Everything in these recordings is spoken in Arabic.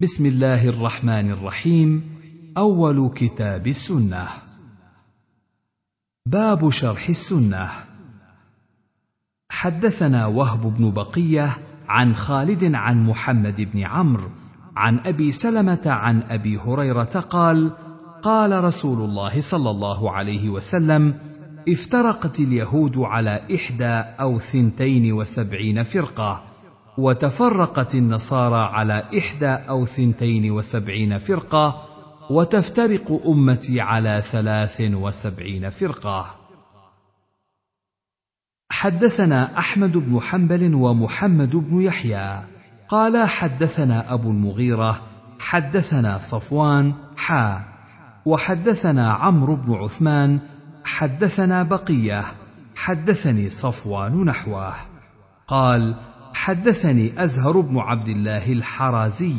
بسم الله الرحمن الرحيم. أول كتاب السنة. باب شرح السنة. حدثنا وهب بن بقية عن خالد عن محمد بن عمرو عن أبي سلمة عن أبي هريرة قال قال رسول الله صلى الله عليه وسلم افترقت اليهود على إحدى أو ثنتين وسبعين فرقة. وتفرقت النصارى على إحدى أو ثنتين وسبعين فرقة وتفترق أمتي على ثلاث وسبعين فرقة. حدثنا أحمد بن حنبل ومحمد بن يحيى. قال حدثنا أبو المغيرة حدثنا صفوان حا. وحدثنا عمرو بن عثمان حدثنا بقية حدثني صفوان نحوه. قال حدثني أزهر بن عبد الله الحرازي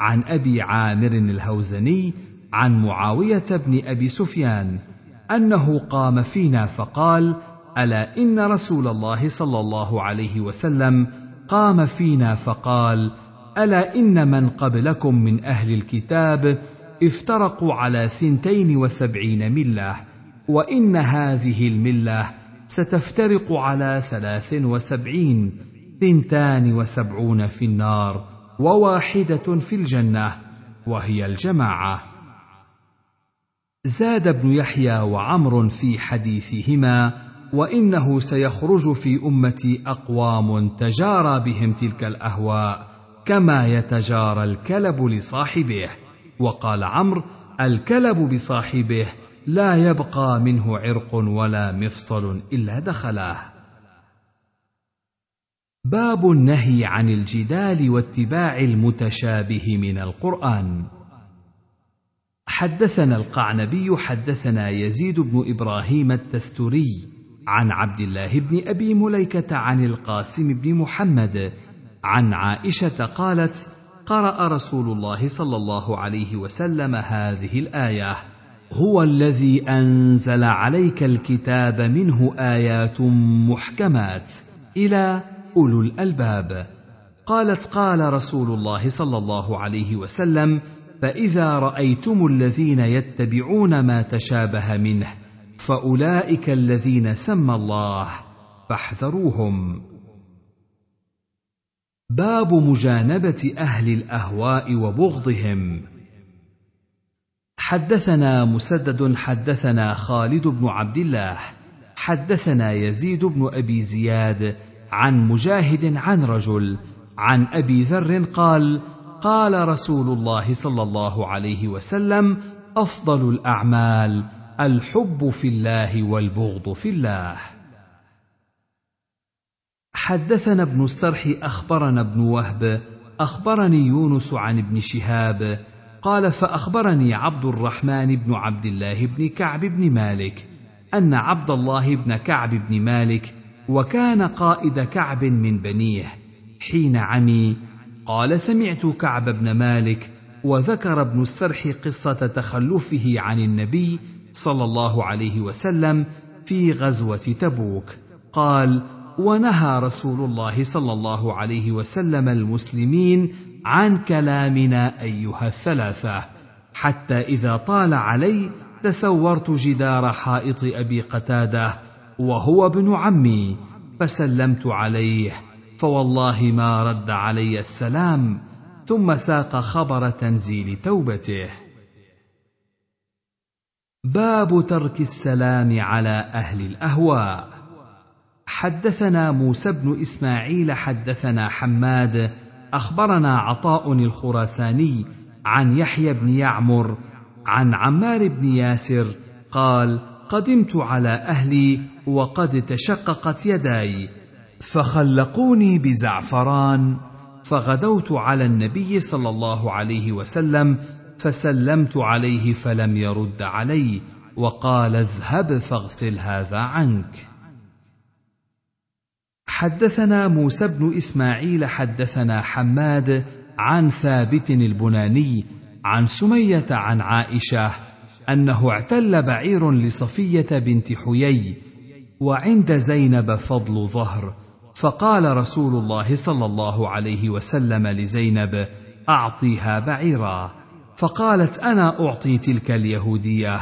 عن أبي عامر الهوزني عن معاوية بن أبي سفيان أنه قام فينا فقال ألا إن رسول الله صلى الله عليه وسلم قام فينا فقال ألا إن من قبلكم من أهل الكتاب افترقوا على ثنتين وسبعين ملة وإن هذه الملة ستفترق على ثلاث وسبعين ثنتان وسبعون في النار وواحدة في الجنة وهي الجماعة. زاد ابن يحيى وعمر في حديثهما وإنه سيخرج في امتي أقوام تجارى بهم تلك الأهواء كما يتجارى الكلب لصاحبه. وقال عمرو الكلب بصاحبه لا يبقى منه عرق ولا مفصل إلا دخله باب النهي عن الجدال واتباع المتشابه من القرآن. حدثنا القعنبي حدثنا يزيد بن إبراهيم التستري عن عبد الله بن أبي مليكة عن القاسم بن محمد عن عائشة قالت قرأ رسول الله صلى الله عليه وسلم هذه الآية هو الذي أنزل عليك الكتاب منه آيات محكمات إلى أولو الألباب. قالت قال رسول الله صلى الله عليه وسلم فإذا رأيتم الذين يتبعون ما تشابه منه فأولئك الذين سمى الله فاحذروهم. باب مجانبة أهل الأهواء وبغضهم. حدثنا مسدد حدثنا خالد بن عبد الله حدثنا يزيد بن أبي زياد عن مجاهد عن رجل عن أبي ذر قال قال رسول الله صلى الله عليه وسلم أفضل الأعمال الحب في الله والبغض في الله. حدثنا ابن السرح أخبرنا ابن وهب أخبرني يونس عن ابن شهاب قال فأخبرني عبد الرحمن بن عبد الله بن كعب بن مالك أن عبد الله بن كعب بن مالك وكان قائد كعب من بنيه. حين عمي قال سمعت كعب بن مالك وذكر ابن السرح قصة تخلفه عن النبي صلى الله عليه وسلم في غزوة تبوك. قال ونهى رسول الله صلى الله عليه وسلم المسلمين عن كلامنا أيها الثلاثة حتى إذا طال علي تسورت جدار حائط أبي قتادة وهو ابن عمي فسلمت عليه فوالله ما رد علي السلام ثم ساق خبر تنزيل توبته. باب ترك السلام على أهل الأهواء. حدثنا موسى بن إسماعيل حدثنا حماد أخبرنا عطاء الخراساني عن يحيى بن يعمر عن عمار بن ياسر قال قدمت على أهلي وقد تشققت يداي فخلقوني بزعفران فغدوت على النبي صلى الله عليه وسلم فسلمت عليه فلم يرد علي وقال اذهب فاغسل هذا عنك. حدثنا موسى بن إسماعيل حدثنا حماد عن ثابت البناني عن سمية عن عائشة أنه اعتل بعير لصفية بنت حيي وعند زينب فضل ظهر فقال رسول الله صلى الله عليه وسلم لزينب أعطيها بعيرا. فقالت أنا أعطي تلك اليهودية.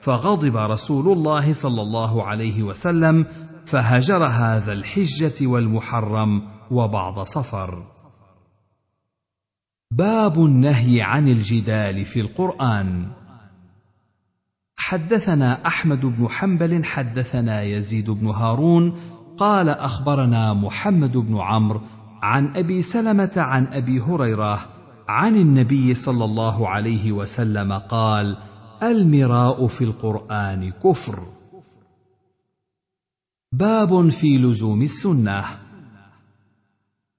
فغضب رسول الله صلى الله عليه وسلم فهجر هذا الحجة والمحرم وبعض صفر. باب النهي عن الجدال في القرآن. حدثنا أحمد بن حنبل حدثنا يزيد بن هارون قال أخبرنا محمد بن عمرو عن أبي سلمة عن أبي هريرة عن النبي صلى الله عليه وسلم قال المراء في القرآن كفر. باب في لزوم السنة.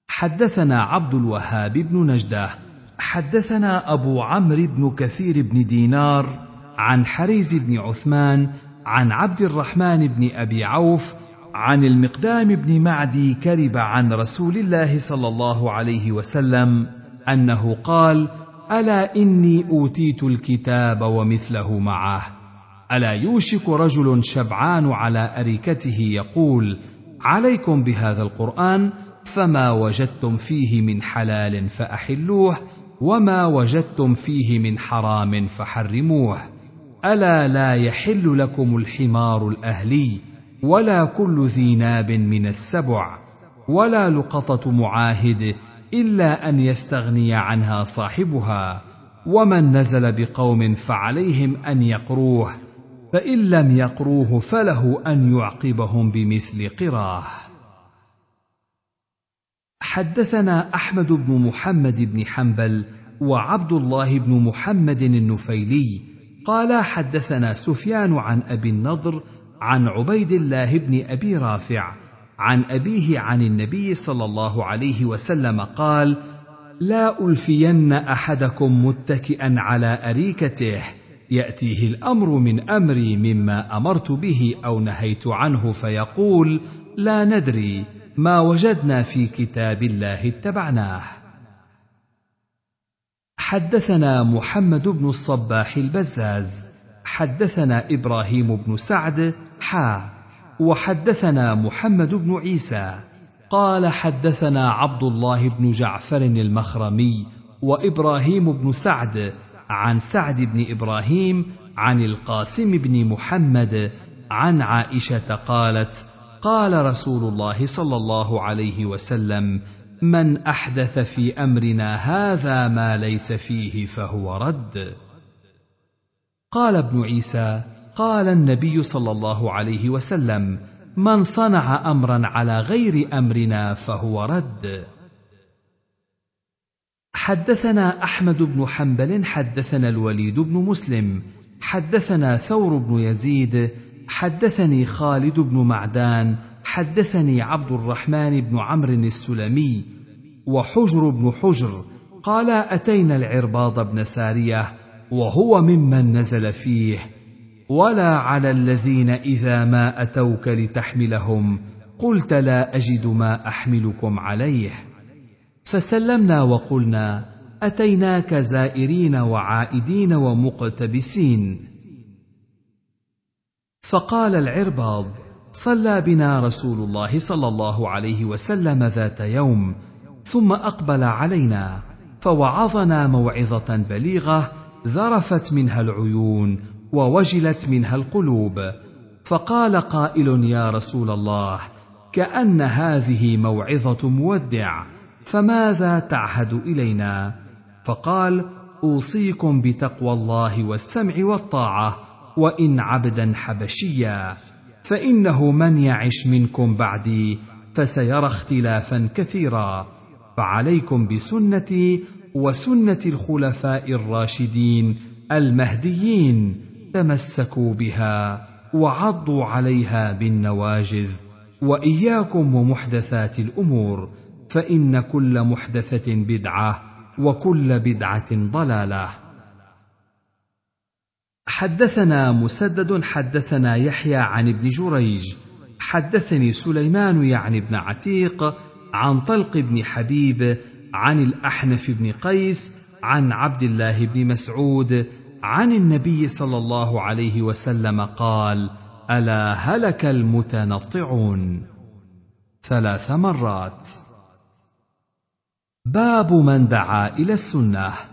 حدثنا عبد الوهاب بن نجدة حدثنا أبو عمرو بن كثير بن دينار عن حريز بن عثمان عن عبد الرحمن بن أبي عوف عن المقدام بن معدي كرب عن رسول الله صلى الله عليه وسلم أنه قال ألا إني أوتيت الكتاب ومثله معه؟ ألا يوشك رجل شبعان على أريكته يقول عليكم بهذا القرآن فما وجدتم فيه من حلال فأحلوه وما وجدتم فيه من حرام فحرموه. ألا لا يحل لكم الحمار الأهلي ولا كل ذي ناب من السبع ولا لقطة معاهد إلا أن يستغني عنها صاحبها ومن نزل بقوم فعليهم أن يقروه فإن لم يقروه فله أن يعقبهم بمثل قراه. حدثنا أحمد بن محمد بن حنبل وعبد الله بن محمد النفيلي قال حدثنا سفيان عن أبي النضر عن عبيد الله بن أبي رافع عن أبيه عن النبي صلى الله عليه وسلم قال لا ألفين أحدكم متكئا على أريكته يأتيه الأمر من أمري مما أمرت به أو نهيت عنه فيقول لا ندري ما وجدنا في كتاب الله اتبعناه. حدثنا محمد بن الصباح البزاز حدثنا إبراهيم بن سعد حا وحدثنا محمد بن عيسى. قال حدثنا عبد الله بن جعفر المخرمي وإبراهيم بن سعد عن سعد بن إبراهيم عن القاسم بن محمد عن عائشة قالت قال رسول الله صلى الله عليه وسلم من أحدث في أمرنا هذا ما ليس فيه فهو رد. قال ابن عيسى قال النبي صلى الله عليه وسلم من صنع امرا على غير أمرنا فهو رد. حدثنا أحمد بن حنبل حدثنا الوليد بن مسلم حدثنا ثور بن يزيد حدثني خالد بن معدان حدثني عبد الرحمن بن عمرو السلمي وحجر بن حجر قال أتينا العرباض بن سارية وهو ممن نزل فيه ولا على الذين إذا ما أتوك لتحملهم قلت لا أجد ما أحملكم عليه. فسلمنا وقلنا أتيناك زائرين وعائدين ومقتبسين. فقال العرباض صلى بنا رسول الله صلى الله عليه وسلم ذات يوم ثم أقبل علينا فوعظنا موعظة بليغة ذرفت منها العيون ووجلت منها القلوب. فقال قائل يا رسول الله كأن هذه موعظة مودع فماذا تعهد إلينا؟ فقال أوصيكم بتقوى الله والسمع والطاعة وإن عبدا حبشيا. فإنه من يعش منكم بعدي فسيرى اختلافا كثيرا. فعليكم بسنتي وسنة الخلفاء الراشدين المهديين تمسكوا بها وعضوا عليها بالنواجذ وإياكم ومحدثات الأمور. فإن كل محدثة بدعة وكل بدعة ضلالة. حدثنا مسدد حدثنا يحيى عن ابن جريج. حدثني سليمان يعني ابن عتيق عن طلق بن حبيب عن الأحنف بن قيس عن عبد الله بن مسعود عن النبي صلى الله عليه وسلم قال ألا هلك المتنطعون؟ ثلاث مرات. باب من دعا إلى السنة.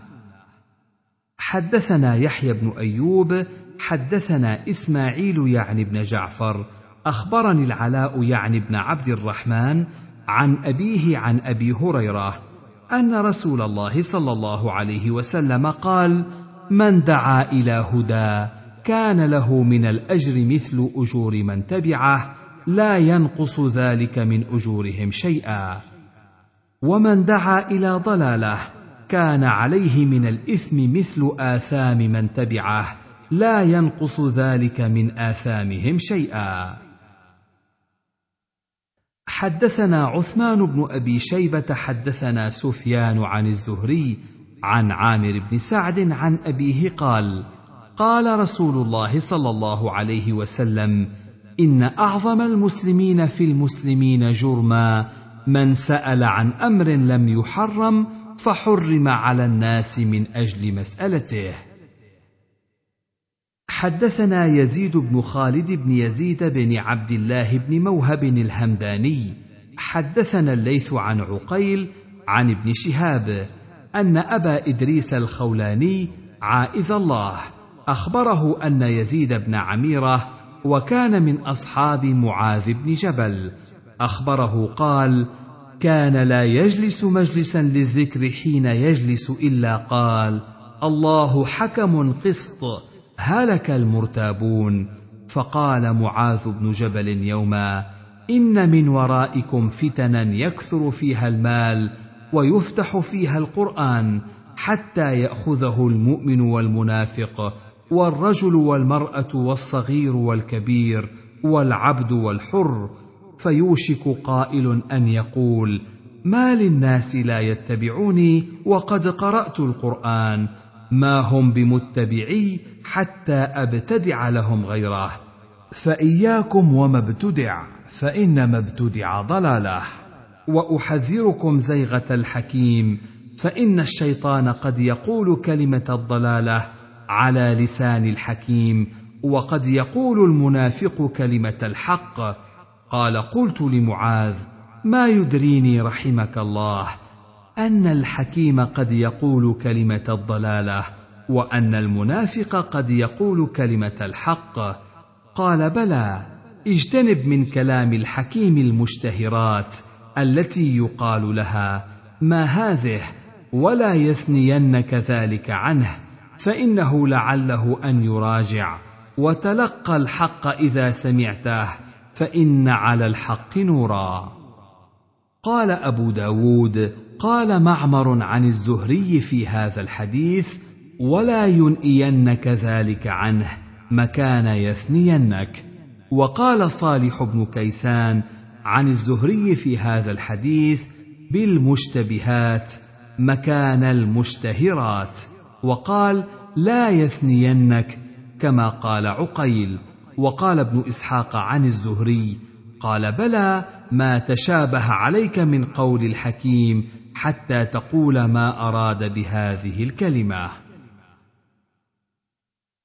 حدثنا يحيى بن أيوب حدثنا إسماعيل يعني بن جعفر أخبرني العلاء يعني بن عبد الرحمن عن أبيه عن أبي هريرة أن رسول الله صلى الله عليه وسلم قال من دعا إلى هدى كان له من الأجر مثل أجور من تبعه لا ينقص ذلك من أجورهم شيئا. ومن دعا إلى ضلاله كان عليه من الإثم مثل آثام من تبعه لا ينقص ذلك من آثامهم شيئا. حدثنا عثمان بن أبي شيبة حدثنا سفيان عن الزهري عن عامر بن سعد عن أبيه قال قال رسول الله صلى الله عليه وسلم إن أعظم المسلمين في المسلمين جرما من سأل عن أمر لم يحرم فحرم على الناس من أجل مسألته. حدثنا يزيد بن خالد بن يزيد بن عبد الله بن موهب الهمداني. حدثنا الليث عن عقيل عن ابن شهاب أن أبا إدريس الخولاني عائذ الله أخبره أن يزيد بن عميرة وكان من أصحاب معاذ بن جبل. أخبره قال كان لا يجلس مجلسا للذكر حين يجلس إلا قال الله حكم قسط هلك المرتابون. فقال معاذ بن جبل يوما إن من ورائكم فتنا يكثر فيها المال ويفتح فيها القرآن حتى يأخذه المؤمن والمنافق والرجل والمرأة والصغير والكبير والعبد والحر فيوشك قائل أن يقول ما للناس لا يتبعوني وقد قرأت القرآن ما هم بمتبعي حتى أبتدع لهم غيره فإياكم وما ابتدع فإنما ابتدع ضلاله. وأحذركم زيغة الحكيم فإن الشيطان قد يقول كلمة الضلالة على لسان الحكيم وقد يقول المنافق كلمة الحق قال قلت لمعاذ ما يدريني رحمك الله؟ أن الحكيم قد يقول كلمة الضلالة وأن المنافق قد يقول كلمة الحق. قال بلى اجتنب من كلام الحكيم المشتهرات التي يقال لها ما هذه؟ ولا يثنينك ذلك عنه فإنه لعله أن يراجع وتلقى الحق إذا سمعته. فإن على الحق نورا. قال أبو داود قال معمر عن الزهري في هذا الحديث ولا ينئينك ذلك عنه مكان يثنينك. وقال صالح بن كيسان عن الزهري في هذا الحديث بالمشتبهات مكان المشتهرات. وقال لا يثنينك كما قال عقيل. وقال ابن إسحاق عن الزهري قال بلى ما تشابه عليك من قول الحكيم حتى تقول ما أراد بهذه الكلمة.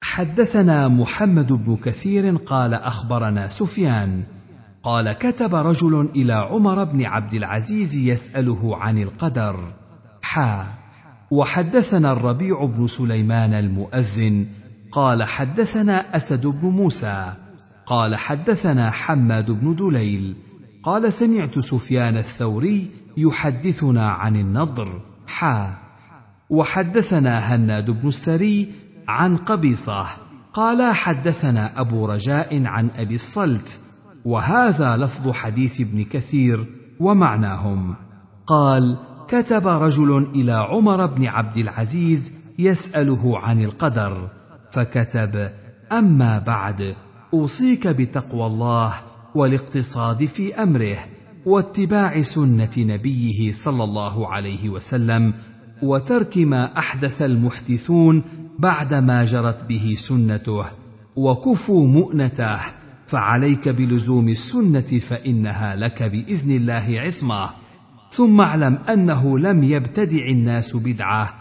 حدثنا محمد بن كثير قال أخبرنا سفيان قال كتب رجل إلى عمر بن عبد العزيز يسأله عن القدر. حا. وحدثنا الربيع بن سليمان المؤذن قال حدثنا أسد بن موسى قال حدثنا حماد بن دليل قال سمعت سفيان الثوري يحدثنا عن النضر حا وحدثنا هناد بن السري عن قبيصة قال حدثنا أبو رجاء عن أبي الصلت وهذا لفظ حديث ابن كثير ومعناهم. قال كتب رجل إلى عمر بن عبد العزيز يسأله عن القدر فكتب أما بعد أوصيك بتقوى الله والاقتصاد في أمره واتباع سنة نبيه صلى الله عليه وسلم وترك ما أحدث المحدثون بعدما جرت به سنته وكفوا مؤنته فعليك بلزوم السنة فإنها لك بإذن الله عصمة. ثم اعلم أنه لم يبتدع الناس بدعة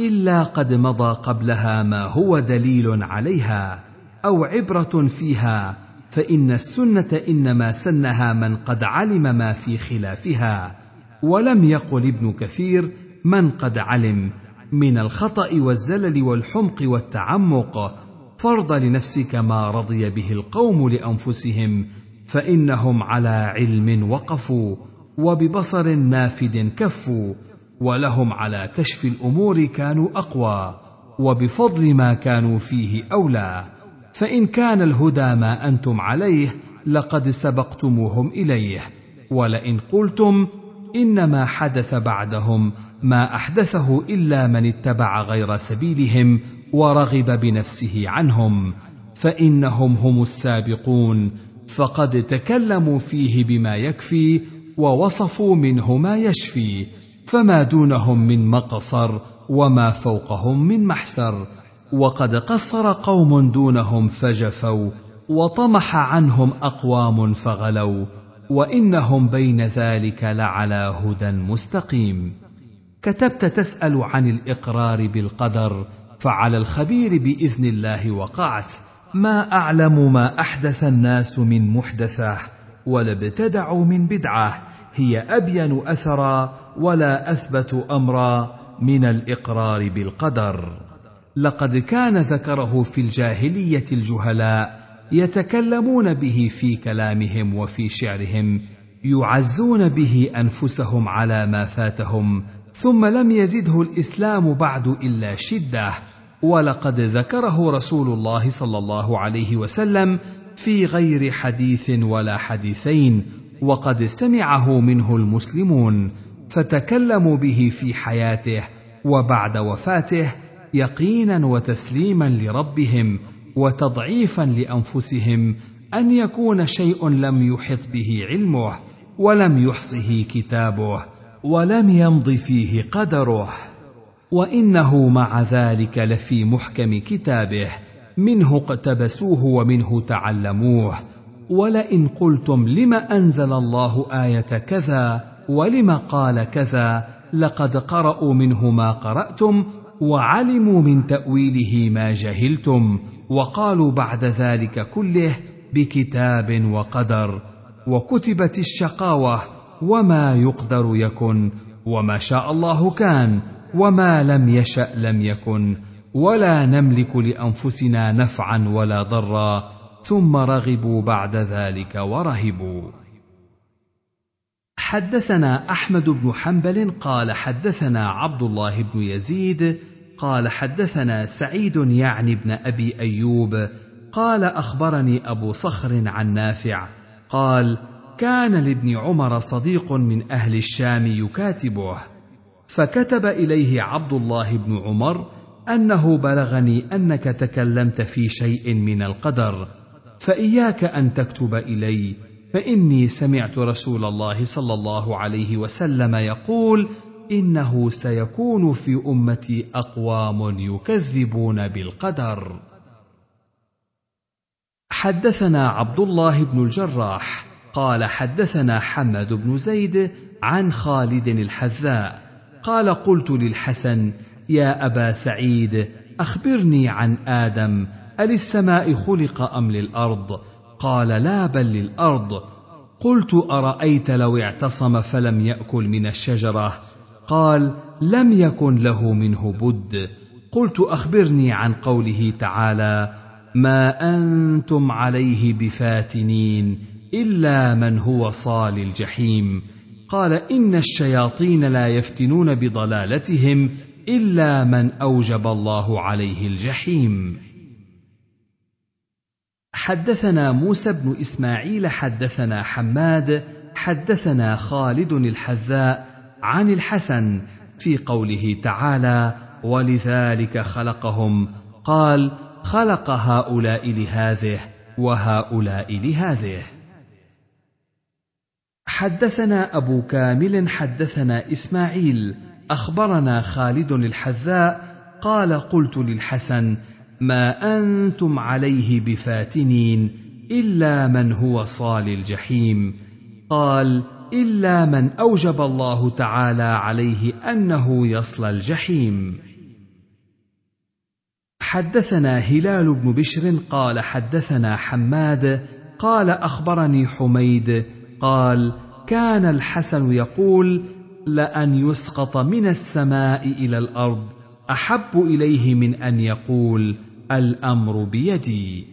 إلا قد مضى قبلها ما هو دليل عليها أو عبرة فيها فإن السنة إنما سنها من قد علم ما في خلافها ولم يقل ابن كثير من قد علم من الخطأ والزلل والحمق والتعمق فارض لنفسك ما رضي به القوم لأنفسهم فإنهم على علم وقفوا وببصر نافد كفوا ولهم على كشف الأمور كانوا أقوى وبفضل ما كانوا فيه أولى. فإن كان الهدى ما أنتم عليه لقد سبقتموهم إليه. ولئن قلتم إنما حدث بعدهم ما أحدثه إلا من اتبع غير سبيلهم ورغب بنفسه عنهم. فإنهم هم السابقون فقد تكلموا فيه بما يكفي ووصفوا منه ما يشفي. فما دونهم من مقصر وما فوقهم من محسر وقد قصر قوم دونهم فجفوا وطمح عنهم أقوام فغلوا وإنهم بين ذلك لعلى هدى مستقيم. كتبت تسأل عن الإقرار بالقدر فعلى الخبير بإذن الله وقعت ما أعلم ما أحدث الناس من محدثه ولا ابتدعوا من بدعه هي أبين أثرا ولا أثبت أمرا من الإقرار بالقدر. لقد كان ذكره في الجاهلية الجهلاء يتكلمون به في كلامهم وفي شعرهم يعزون به أنفسهم على ما فاتهم ثم لم يزده الإسلام بعد إلا شدة. ولقد ذكره رسول الله صلى الله عليه وسلم في غير حديث ولا حديثين وقد سمعه منه المسلمون فتكلموا به في حياته وبعد وفاته يقينا وتسليما لربهم وتضعيفا لأنفسهم أن يكون شيء لم يحط به علمه ولم يحصه كتابه ولم يمض فيه قدره. وإنه مع ذلك لفي محكم كتابه منه اقتبسوه ومنه تعلموه ولئن قلتم لم أنزل الله آية كذا ولم قال كذا لقد قرأوا منه ما قرأتم وعلموا من تأويله ما جهلتم وقالوا بعد ذلك كله بكتاب وقدر وكتبت الشقاوة وما يقدر يكن وما شاء الله كان وما لم يشأ لم يكن ولا نملك لأنفسنا نفعا ولا ضرا ثم رغبوا بعد ذلك ورهبوا. حدثنا أحمد بن حنبل قال حدثنا عبد الله بن يزيد قال حدثنا سعيد يعني بن أبي أيوب قال أخبرني أبو صخر عن نافع قال كان لابن عمر صديق من أهل الشام يكاتبه فكتب إليه عبد الله بن عمر أنه بلغني أنك تكلمت في شيء من القدر فإياك أن تكتب إلي فإني سمعت رسول الله صلى الله عليه وسلم يقول إنه سيكون في أمتي أقوام يكذبون بالقدر. حدثنا عبد الله بن الجراح قال حدثنا حمد بن زيد عن خالد الحذاء قال قلت للحسن يا أبا سعيد أخبرني عن آدم أللسماء خلق أم للأرض؟ قال لا بل للأرض. قلت أرأيت لو اعتصم فلم يأكل من الشجرة؟ قال: لم يكن له منه بد. قلت أخبرني عن قوله تعالى: ما أنتم عليه بفاتنين إلا من هو صال الجحيم. قال: إن الشياطين لا يفتنون بضلالتهم إلا من أوجب الله عليه الجحيم. حدثنا موسى بن إسماعيل حدثنا حماد حدثنا خالد الحذاء عن الحسن في قوله تعالى ولذلك خلقهم قال خلق هؤلاء لهذه وهؤلاء لهذه حدثنا أبو كامل حدثنا إسماعيل أخبرنا خالد الحذاء قال قلت للحسن ما أنتم عليه بفاتنين إلا من هو صال الجحيم. قال إلا من أوجب الله تعالى عليه أنه يصلى الجحيم. حدثنا هلال بن بشر قال حدثنا حماد قال أخبرني حميد قال كان الحسن يقول لأن يسقط من السماء إلى الأرض أحب إليه من أن يقول الأمر بيدي.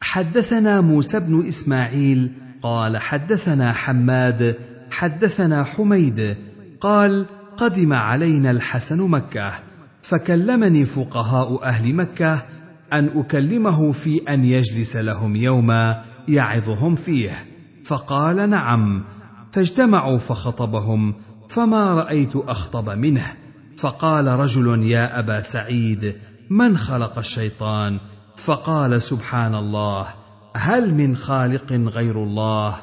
حدثنا موسى بن إسماعيل قال حدثنا حماد حدثنا حميد قال قدم علينا الحسن مكة فكلمني فقهاء أهل مكة أن أكلمه في أن يجلس لهم يوما يعظهم فيه فقال نعم فاجتمعوا فخطبهم فما رأيت أخطب منه فقال رجل يا أبا سعيد من خلق الشيطان؟ فقال سبحان الله هل من خالق غير الله؟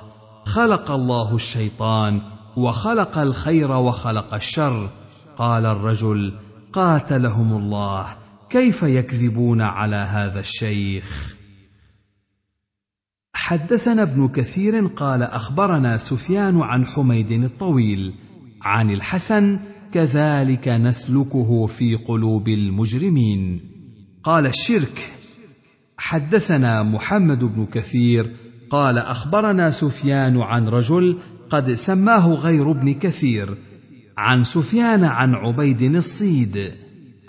خلق الله الشيطان وخلق الخير وخلق الشر. قال الرجل قاتلهم الله كيف يكذبون على هذا الشيخ؟ حدثنا ابن كثير قال أخبرنا سفيان عن حميد الطويل عن الحسن كذلك نسلكه في قلوب المجرمين. قال الشرك. حدثنا محمد بن كثير. قال أخبرنا سفيان عن رجل قد سماه غير ابن كثير. عن سفيان عن عبيد الصيد.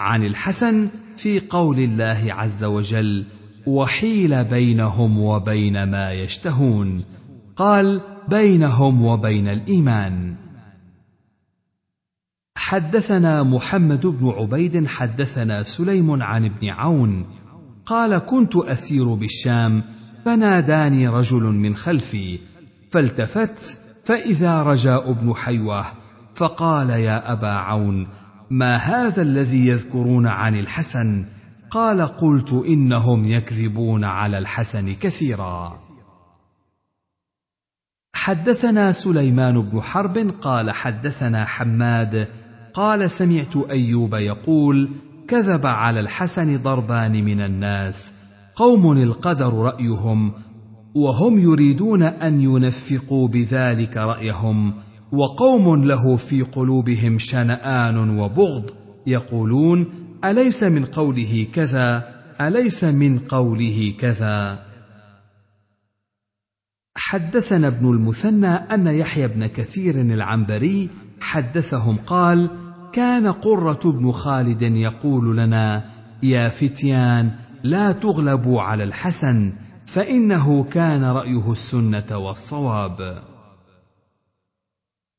عن الحسن في قول الله عز وجل وحيل بينهم وبين ما يشتهون قال بينهم وبين الإيمان حدثنا محمد بن عبيد حدثنا سليم عن ابن عون قال كنت أسير بالشام فناداني رجل من خلفي فالتفت فإذا رجاء بن حيوة فقال يا أبا عون ما هذا الذي يذكرون عن الحسن؟ قال قلت إنهم يكذبون على الحسن كثيرا. حدثنا سليمان بن حرب قال حدثنا حماد قال سمعت أيوب يقول كذب على الحسن ضربان من الناس قوم القدر رأيهم وهم يريدون أن ينفقوا بذلك رأيهم وقوم له في قلوبهم شنآن وبغض يقولون أليس من قوله كذا؟ أليس من قوله كذا؟ حدثنا ابن المثنى أن يحيى بن كثير العنبري حدثهم قال كان قرة بن خالد يقول لنا يا فتيان لا تغلبوا على الحسن فإنه كان رأيه السنة والصواب.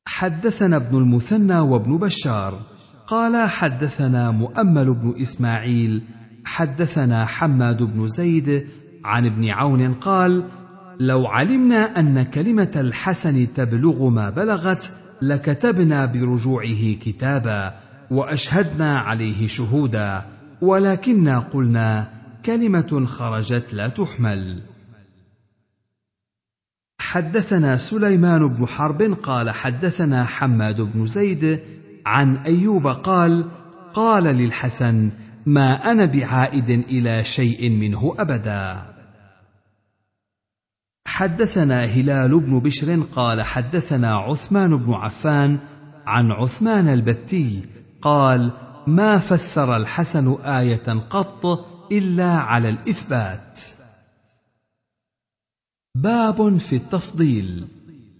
حدثنا ابن المثنى وابن بشار قال حدثنا مؤمل بن إسماعيل حدثنا حماد بن زيد عن ابن عون قال لو علمنا أن كلمة الحسن تبلغ ما بلغت لكتبنا برجوعه كتابا وأشهدنا عليه شهودا ولكنا قلنا كلمة خرجت لا تحمل. حدثنا سليمان بن حرب قال حدثنا حماد بن زيد عن أيوب قال قال للحسن ما أنا بعائد إلى شيء منه أبدا. حدثنا هلال بن بشر قال حدثنا عثمان بن عفان عن عثمان البتي قال ما فسر الحسن آية قط إلا على الإثبات. باب في التفضيل.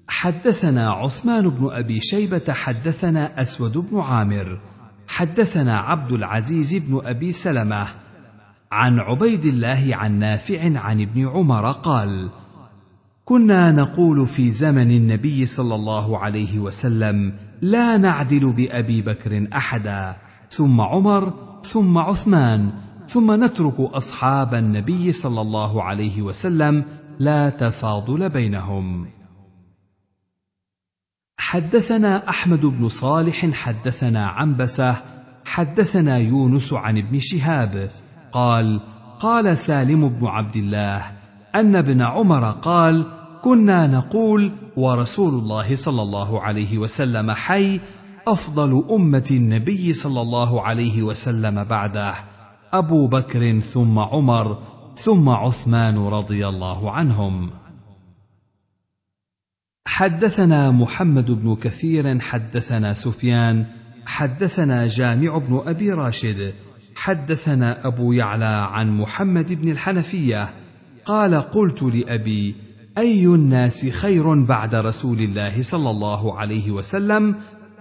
حدثنا عثمان بن أبي شيبة حدثنا أسود بن عامر حدثنا عبد العزيز بن أبي سلمة عن عبيد الله عن نافع عن ابن عمر قال كنا نقول في زمن النبي صلى الله عليه وسلم لا نعدل بأبي بكر أحدا ثم عمر ثم عثمان ثم نترك أصحاب النبي صلى الله عليه وسلم لا تفاضل بينهم. حدثنا أحمد بن صالح حدثنا عنبسة حدثنا يونس عن ابن شهاب قال قال سالم بن عبد الله أن ابن عمر قال كنا نقول ورسول الله صلى الله عليه وسلم حي أفضل أمة النبي صلى الله عليه وسلم بعده أبو بكر ثم عمر ثم عثمان رضي الله عنهم. حدثنا محمد بن كثير حدثنا سفيان حدثنا جامع بن أبي راشد حدثنا أبو يعلى عن محمد بن الحنفية قال قلت لأبي أي الناس خير بعد رسول الله صلى الله عليه وسلم؟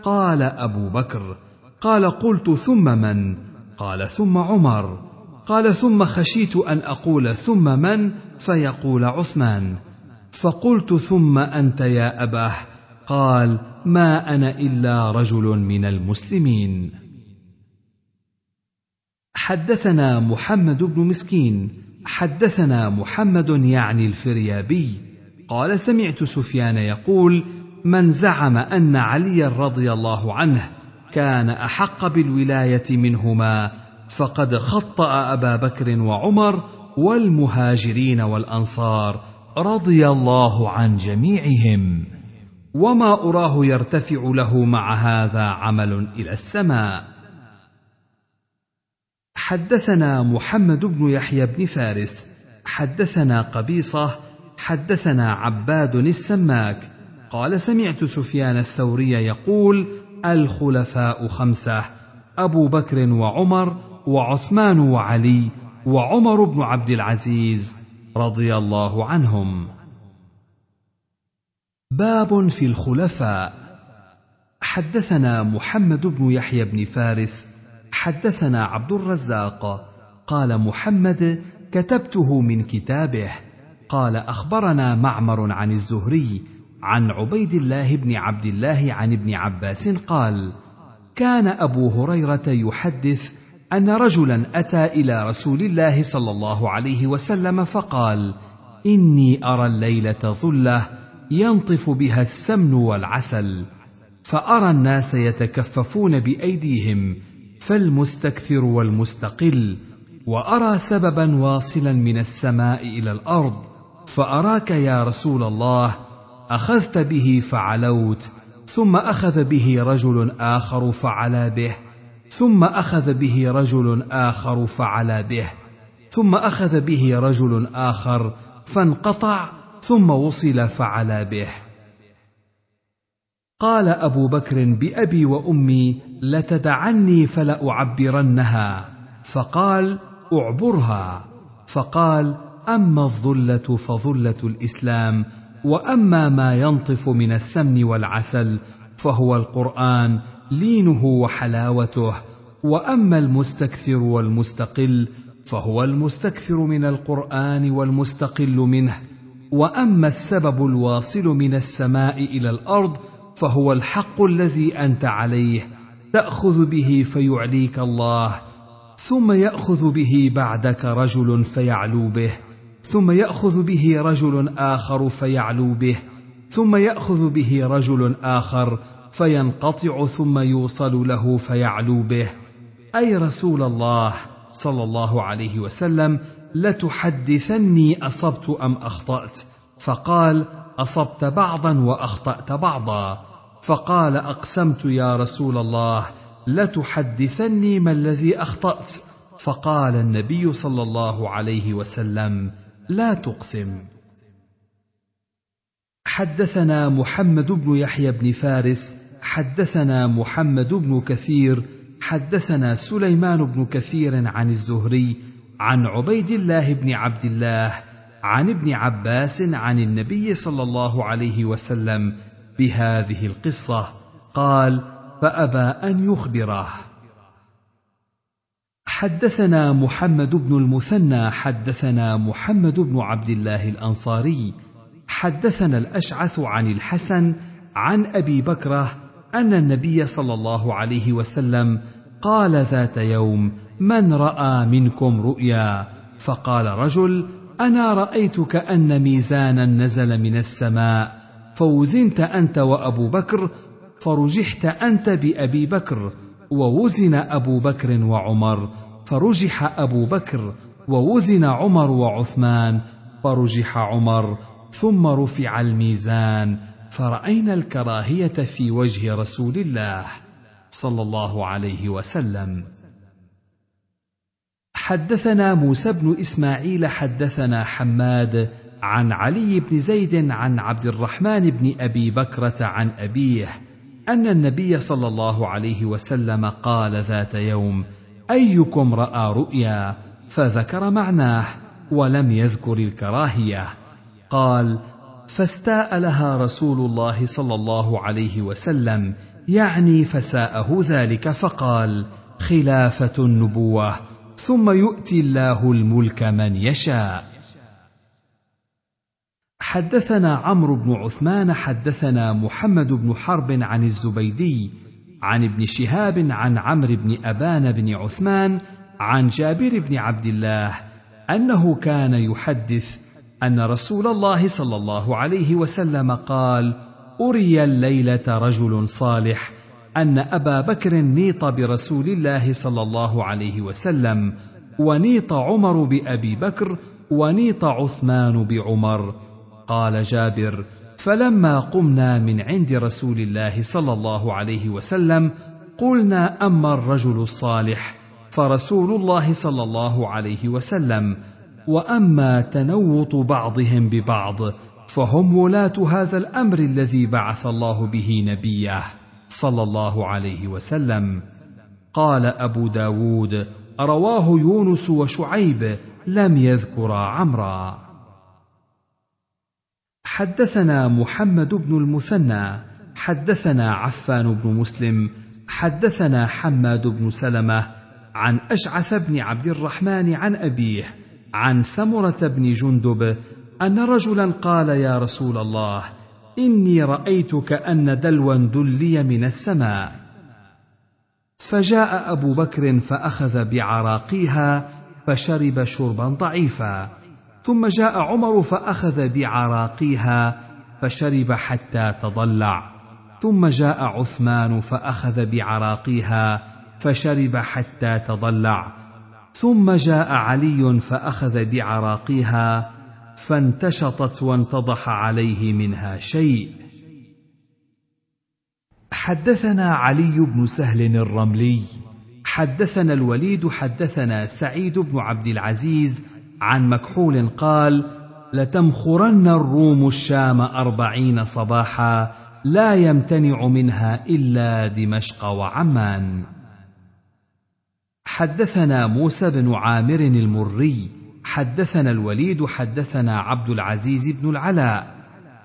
قال أبو بكر. قال قلت ثم من؟ قال ثم عمر. قال ثم خشيت أن أقول ثم من؟ فيقول عثمان. فقلت ثم أنت يا أباه. قال ما أنا إلا رجل من المسلمين. حدثنا محمد بن مسكين. حدثنا محمد يعني الفريابي. قال سمعت سفيان يقول من زعم أن عليا رضي الله عنه كان أحق بالولاية منهما فقد خطأ أبا بكر وعمر والمهاجرين والأنصار رضي الله عن جميعهم. وما أراه يرتفع له مع هذا عمل إلى السماء. حدثنا محمد بن يحيى بن فارس حدثنا قبيصة حدثنا عباد السماك. قال سمعت سفيان الثوري يقول الخلفاء خمسة أبو بكر وعمر وعثمان وعلي وعمر بن عبد العزيز رضي الله عنهم. باب في الخلفاء. حدثنا محمد بن يحيى بن فارس حدثنا عبد الرزاق قال محمد كتبته من كتابه. قال أخبرنا معمر عن الزهري عن عبيد الله بن عبد الله عن ابن عباس قال كان أبو هريرة يحدث أن رجلا أتى إلى رسول الله صلى الله عليه وسلم فقال إني أرى الليلة ظلة ينطف بها السمن والعسل فأرى الناس يتكففون بأيديهم فالمستكثر والمستقل وأرى سببا واصلا من السماء إلى الأرض فأراك يا رسول الله أخذت به فعلوت ثم أخذ به رجل آخر فعلا به ثم أخذ به رجل آخر فعلا به ثم أخذ به رجل آخر فانقطع ثم وصل فعلا به. قال أبو بكر بأبي وأمي لتدعني فلأعبرنها. فقال اعبرها. فقال أما الظلة فظلة الإسلام وأما ما ينطف من السمن والعسل فهو القرآن لينه وحلاوته. وأما المستكثر والمستقل فهو المستكثر من القرآن والمستقل منه. وأما السبب الواصل من السماء إلى الأرض فهو الحق الذي أنت عليه تأخذ به فيعليك الله ثم يأخذ به بعدك رجل فيعلو به ثم يأخذ به رجل آخر فيعلو به ثم يأخذ به رجل آخر فينقطع ثم يوصل له فيعلو به. أي رسول الله صلى الله عليه وسلم لتحدثني أصبت أم أخطأت؟ فقال أصبت بعضا وأخطأت بعضا. فقال أقسمت يا رسول الله لتحدثني ما الذي أخطأت؟ فقال النبي صلى الله عليه وسلم لا تقسم. حدثنا محمد بن يحيى بن فارس حدثنا محمد بن كثير حدثنا سليمان بن كثير عن الزهري عن عبيد الله بن عبد الله عن ابن عباس عن النبي صلى الله عليه وسلم بهذه القصة. قال فأبى أن يخبره. حدثنا محمد بن المثنى حدثنا محمد بن عبد الله الأنصاري. حدثنا الأشعث عن الحسن عن أبي بكرة أن النبي صلى الله عليه وسلم قال ذات يوم من رأى منكم رؤيا؟ فقال رجل أنا رايت كان ميزانا نزل من السماء فوزنت أنت وأبو بكر فرجحت أنت بأبي بكر ووزن أبو بكر وعمر فرجح أبو بكر ووزن عمر وعثمان فرجح عمر ثم رفع الميزان فرأينا الكراهية في وجه رسول الله صلى الله عليه وسلم. حدثنا موسى بن إسماعيل حدثنا حماد عن علي بن زيد عن عبد الرحمن بن أبي بكرة عن أبيه أن النبي صلى الله عليه وسلم قال ذات يوم أيكم رأى رؤيا فذكر معناه ولم يذكر الكراهية قال فاستاء لها رسول الله صلى الله عليه وسلم يعني فساءه ذلك فقال خلافة النبوة ثم يؤتي الله الملك من يشاء. حدثنا عمرو بن عثمان حدثنا محمد بن حرب عن الزبيدي عن ابن شهاب عن عمرو بن أبان بن عثمان عن جابر بن عبد الله أنه كان يحدث أن رسول الله صلى الله عليه وسلم قال أري الليلة رجل صالح أن أبا بكر نيط برسول الله صلى الله عليه وسلم ونيط عمر بأبي بكر ونيط عثمان بعمر. قال جابر فلما قمنا من عند رسول الله صلى الله عليه وسلم قلنا أما الرجل الصالح فرسول الله صلى الله عليه وسلم وأما تنوط بعضهم ببعض فهم ولاة هذا الأمر الذي بعث الله به نبيه. صلى الله عليه وسلم. قال أبو داود رواه يونس وشعيب لم يذكرا عمرا. حدثنا محمد بن المثنى حدثنا عفان بن مسلم حدثنا حماد بن سلمة عن أشعث بن عبد الرحمن عن أبيه عن سمرة بن جندب أن رجلا قال يا رسول الله إني رأيت كأن دلوا دلي من السماء. فجاء أبو بكر فأخذ بعراقيها فشرب شربا ضعيفا. ثم جاء عمر فأخذ بعراقيها فشرب حتى تضلع. ثم جاء عثمان فأخذ بعراقيها فشرب حتى تضلع. ثم جاء علي فأخذ بعراقيها فانتشطت وانتضح عليه منها شيء. حدثنا علي بن سهل الرملي حدثنا الوليد حدثنا سعيد بن عبد العزيز عن مكحول قال لتمخرن الروم الشام أربعين صباحا لا يمتنع منها إلا دمشق وعمان. حدثنا موسى بن عامر المري حدثنا الوليد حدثنا عبد العزيز بن العلاء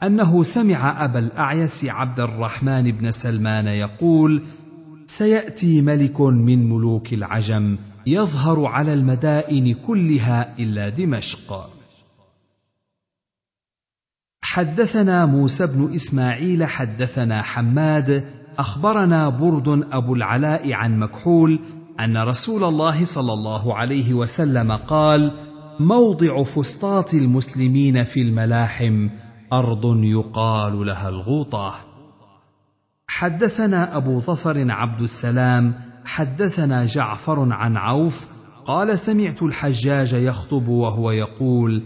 أنه سمع أبا الأعيس عبد الرحمن بن سلمان يقول سيأتي ملك من ملوك العجم يظهر على المدائن كلها إلا دمشق. حدثنا موسى بن إسماعيل حدثنا حماد أخبرنا برد أبو العلاء عن مكحول أن رسول الله صلى الله عليه وسلم قال موضع فسطاط المسلمين في الملاحم أرض يقال لها الغوطة. حدثنا أبو ظفر عبد السلام حدثنا جعفر عن عوف قال سمعت الحجاج يخطب وهو يقول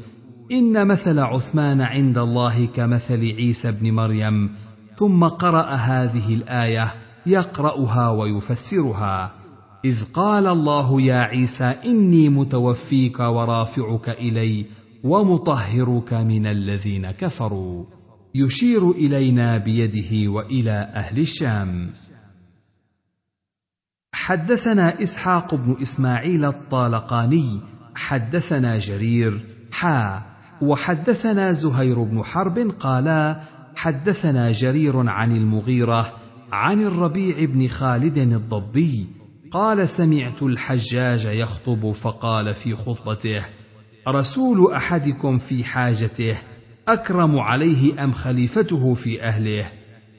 إن مثل عثمان عند الله كمثل عيسى ابن مريم ثم قرأ هذه الآية يقرأها ويفسرها. إذ قال الله يا عيسى إني متوفيك ورافعك إلي ومطهرك من الذين كفروا. يشير إلينا بيده وإلى أهل الشام. حدثنا إسحاق بن إسماعيل الطالقاني حدثنا جرير حا وحدثنا زهير بن حرب قالا حدثنا جرير عن المغيرة عن الربيع بن خالد الضبي قال سمعت الحجاج يخطب فقال في خطبته رسول أحدكم في حاجته أكرم عليه أم خليفته في أهله؟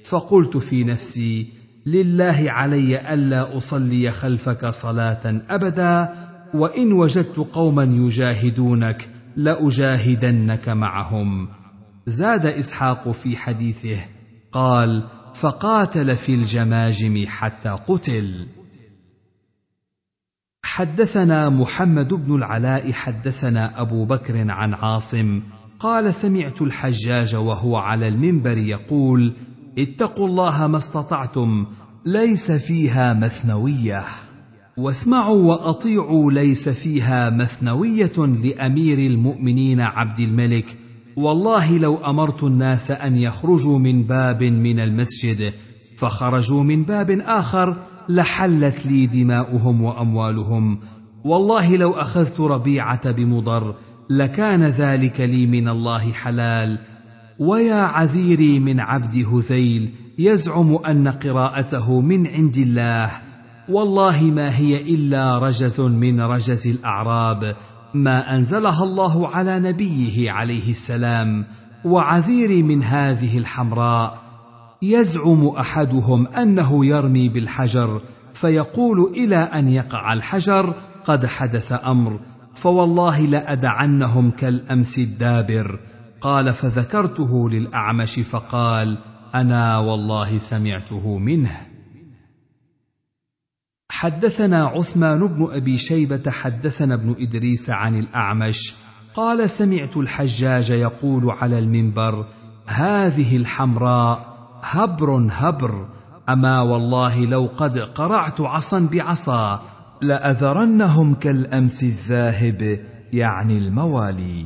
فقلت في نفسي لله علي ألا أصلي خلفك صلاة أبدا وإن وجدت قوما يجاهدونك لأجاهدنك معهم. زاد إسحاق في حديثه قال فقاتل في الجماجم حتى قتل. حدثنا محمد بن العلاء حدثنا أبو بكر عن عاصم قال سمعت الحجاج وهو على المنبر يقول اتقوا الله ما استطعتم ليس فيها مثنوية. واسمعوا وأطيعوا ليس فيها مثنوية لأمير المؤمنين عبد الملك. والله لو أمرت الناس أن يخرجوا من باب من المسجد فخرجوا من باب آخر لحلت لي دماؤهم وأموالهم. والله لو أخذت ربيعة بمضر لكان ذلك لي من الله حلال. ويا عذيري من عبد هذيل يزعم أن قراءته من عند الله. والله ما هي إلا رجز من رجز الأعراب ما أنزلها الله على نبيه عليه السلام. وعذيري من هذه الحمراء يزعم أحدهم أنه يرمي بالحجر فيقول إلى أن يقع الحجر قد حدث أمر فوالله لأدعنهم كالأمس الدابر. قال فذكرته للأعمش فقال أنا والله سمعته منه. حدثنا عثمان بن أبي شيبة حدثنا ابن إدريس عن الأعمش قال سمعت الحجاج يقول على المنبر هذه الحمراء هبر هبر. أما والله لو قد قرعت عصا بعصا لأذرنهم كالأمس الذاهب يعني الموالي.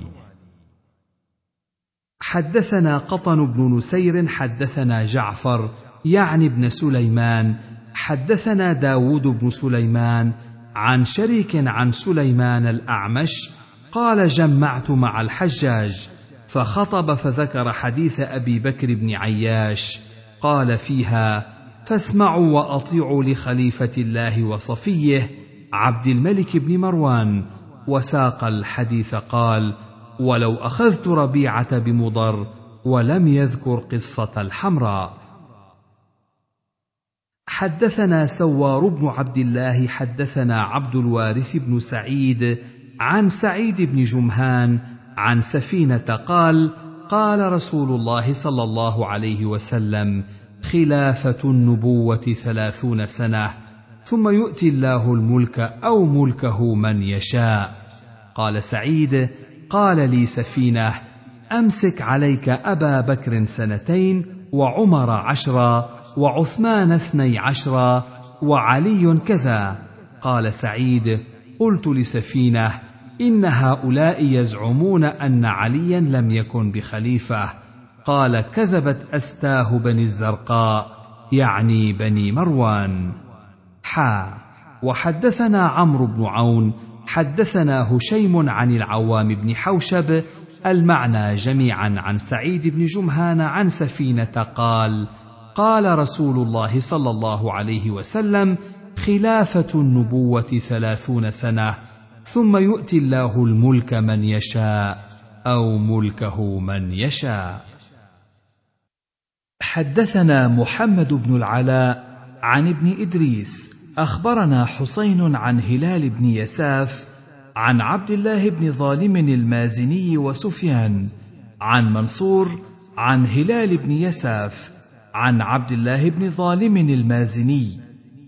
حدثنا قطن بن نسير حدثنا جعفر يعني ابن سليمان. حدثنا داود بن سليمان عن شريك عن سليمان الأعمش قال جمعت مع الحجاج فخطب فذكر حديث أبي بكر بن عياش. قال فيها فاسمعوا وأطيعوا لخليفة الله وصفيه عبد الملك بن مروان. وساق الحديث قال ولو أخذت ربيعة بمضر ولم يذكر قصة الحمراء. حدثنا سوار بن عبد الله حدثنا عبد الوارث بن سعيد عن سعيد بن جمهان عن سفينة قال قال رسول الله صلى الله عليه وسلم خلافة النبوة ثلاثون سنة ثم يؤتي الله الملك أو ملكه من يشاء. قال سعيد قال لي سفينة أمسك عليك أبا بكر سنتين وعمر عشرا وعثمان اثني عشرا وعلي كذا. قال سعيد قلت لسفينة إن هؤلاء يزعمون أن عليا لم يكن بخليفة. قال كذبت أستاه بني الزرقاء يعني بني مروان. حا. وحدثنا عمرو بن عون حدثنا هشيم عن العوام بن حوشب المعنى جميعا عن سعيد بن جمهان عن سفينة قال قال رسول الله صلى الله عليه وسلم خلافة النبوة ثلاثون سنة. ثم يؤتي الله الملك من يشاء أو ملكه من يشاء. حدثنا محمد بن العلاء عن ابن إدريس أخبرنا حسين عن هلال بن يساف عن عبد الله بن ظالم المازني وسفيان عن منصور عن هلال بن يساف عن عبد الله بن ظالم المازني.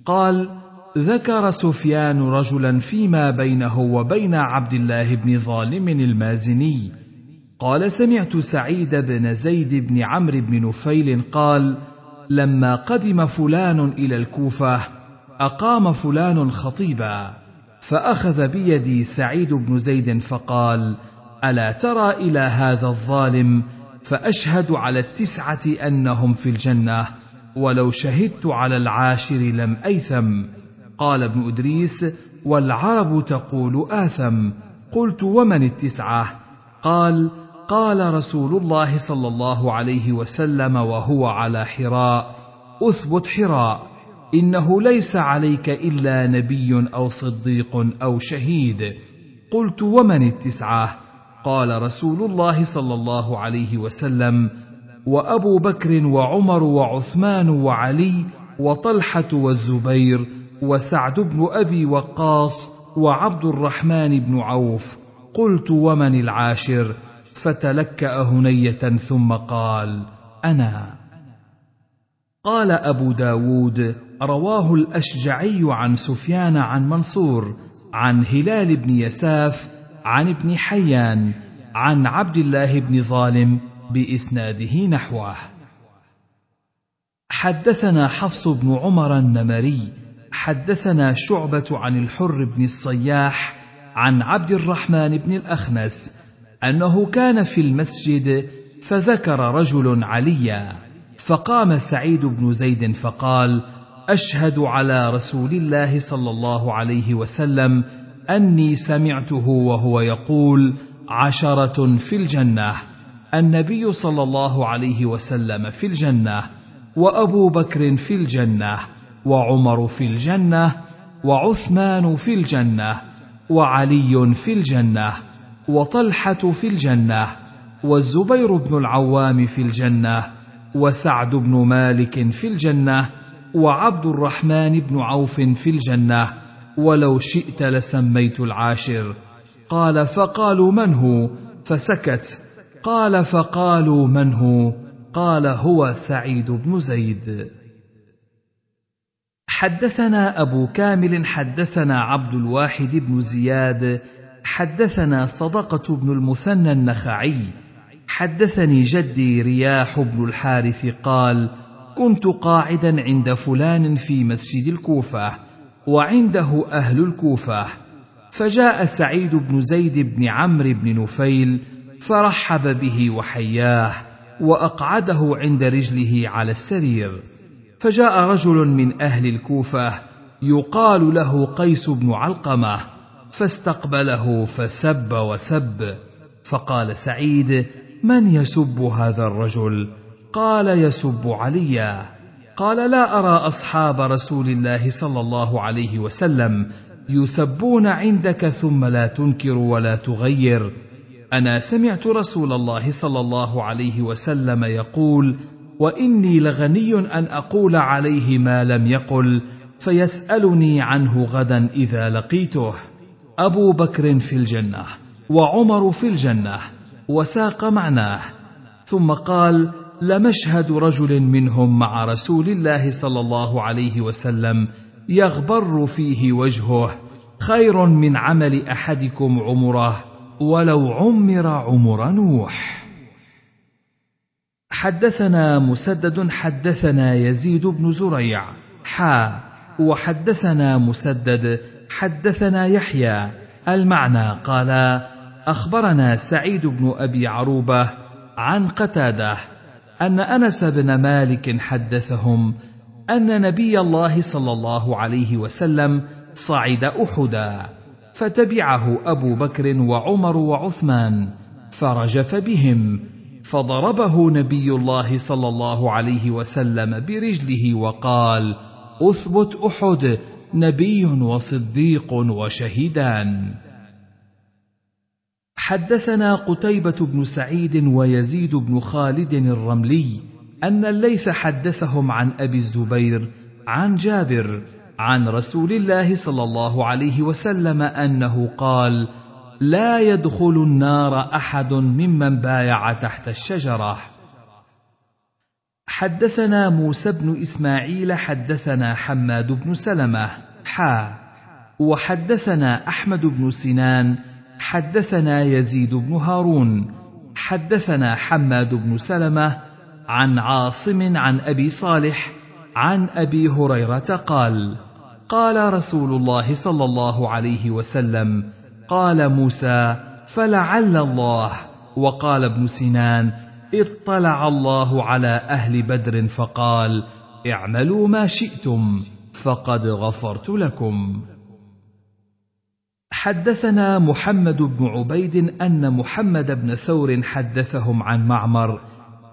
قال ذكر سفيان رجلا فيما بينه وبين عبد الله بن ظالم المازني. قال سمعت سعيد بن زيد بن عمرو بن نفيل قال لما قدم فلان إلى الكوفة أقام فلان خطيبا فأخذ بيدي سعيد بن زيد فقال ألا ترى إلى هذا الظالم؟ فأشهد على التسعة أنهم في الجنة ولو شهدت على العاشر لم أيثم. قال ابن إدريس والعرب تقول آثم. قلت ومن التسعة؟ قال قال رسول الله صلى الله عليه وسلم وهو على حراء أثبت حراء. إنه ليس عليك إلا نبي أو صديق أو شهيد. قلت ومن التسعة؟ قال رسول الله صلى الله عليه وسلم وأبو بكر وعمر وعثمان وعلي وطلحة والزبير وسعد بن أبي وقاص وعبد الرحمن بن عوف قلت ومن العاشر؟ فتلكأ هنية ثم قال أنا. قال أبو داود رواه الأشجعي عن سفيان عن منصور عن هلال بن يساف عن ابن حيان عن عبد الله بن ظالم بإسناده نحوه. حدثنا حفص بن عمر النمري حدثنا شعبة عن الحر بن الصياح عن عبد الرحمن بن الأخنس أنه كان في المسجد فذكر رجل عليا فقام سعيد بن زيد فقال أشهد على رسول الله صلى الله عليه وسلم أني سمعته وهو يقول عشرة في الجنة النبي صلى الله عليه وسلم في الجنة وأبو بكر في الجنة وعمر في الجنة وعثمان في الجنة وعلي في الجنة وطلحة في الجنة والزبير بن العوام في الجنة وسعد بن مالك في الجنة وعبد الرحمن بن عوف في الجنة ولو شئت لسميت العاشر. قال فقالوا من هو؟ فسكت قال فقالوا من هو؟ قال هو سعيد بن زيد. حدثنا أبو كامل حدثنا عبد الواحد بن زياد حدثنا صدقة بن المثنى النخعي حدثني جدي رياح بن الحارث قال كنت قاعدا عند فلان في مسجد الكوفة وعنده أهل الكوفة. فجاء سعيد بن زيد بن عمرو بن نفيل فرحب به وحياه وأقعده عند رجله على السرير. فجاء رجل من أهل الكوفة يقال له قيس بن علقمة فاستقبله فسب وسب. فقال سعيد من يسب هذا الرجل؟ قال يسب عليا قال لا أرى أصحاب رسول الله صلى الله عليه وسلم يسبون عندك ثم لا تنكر ولا تغير. أنا سمعت رسول الله صلى الله عليه وسلم يقول وإني لغني أن أقول عليه ما لم يقل فيسألني عنه غدا إذا لقيته. أبو بكر في الجنة وعمر في الجنة وساق معناه. ثم قال لمشهد رجل منهم مع رسول الله صلى الله عليه وسلم يغبر فيه وجهه. خير من عمل أحدكم عمره ولو عمر عمر نوح. حدثنا مسدد حدثنا يزيد بن زريع. حا. وحدثنا مسدد حدثنا يحيى. المعنى قال أخبرنا سعيد بن أبي عروبة عن قتادة أن أنس بن مالك حدثهم أن نبي الله صلى الله عليه وسلم صعد أحدا فتبعه أبو بكر وعمر وعثمان فرجف بهم فضربه نبي الله صلى الله عليه وسلم برجله وقال أثبت أحد نبي وصديق وشهيدان. حدثنا قتيبة بن سعيد ويزيد بن خالد الرملي أن الليث حدثهم عن أبي الزبير عن جابر عن رسول الله صلى الله عليه وسلم أنه قال: لا يدخل النار أحد ممن بايع تحت الشجرة. حدثنا موسى بن إسماعيل حدثنا حماد بن سلمة حا وحدثنا أحمد بن سنان حدثنا يزيد بن هارون حدثنا حماد بن سلمة عن عاصم عن أبي صالح عن أبي هريرة قال قال رسول الله صلى الله عليه وسلم قال موسى فلعل الله. وقال ابن سنان اطلع الله على أهل بدر فقال اعملوا ما شئتم فقد غفرت لكم. حدثنا محمد بن عبيد أن محمد بن ثور حدثهم عن معمر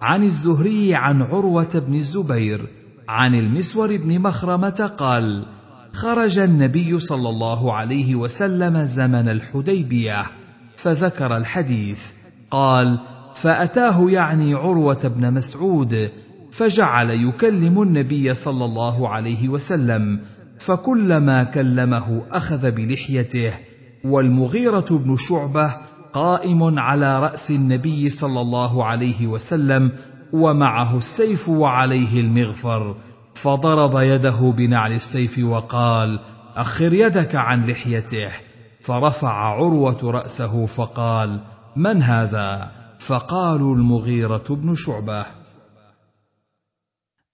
عن الزهري عن عروة بن الزبير عن المسور بن مخرمة قال خرج النبي صلى الله عليه وسلم زمن الحديبية فذكر الحديث. قال فأتاه يعني عروة بن مسعود فجعل يكلم النبي صلى الله عليه وسلم فكلما كلمه أخذ بلحيته. والمغيرة بن شعبة قائم على رأس النبي صلى الله عليه وسلم ومعه السيف وعليه المغفر. فضرب يده بنعل السيف وقال أخر يدك عن لحيته. فرفع عروة رأسه فقال من هذا؟ فقالوا المغيرة بن شعبة.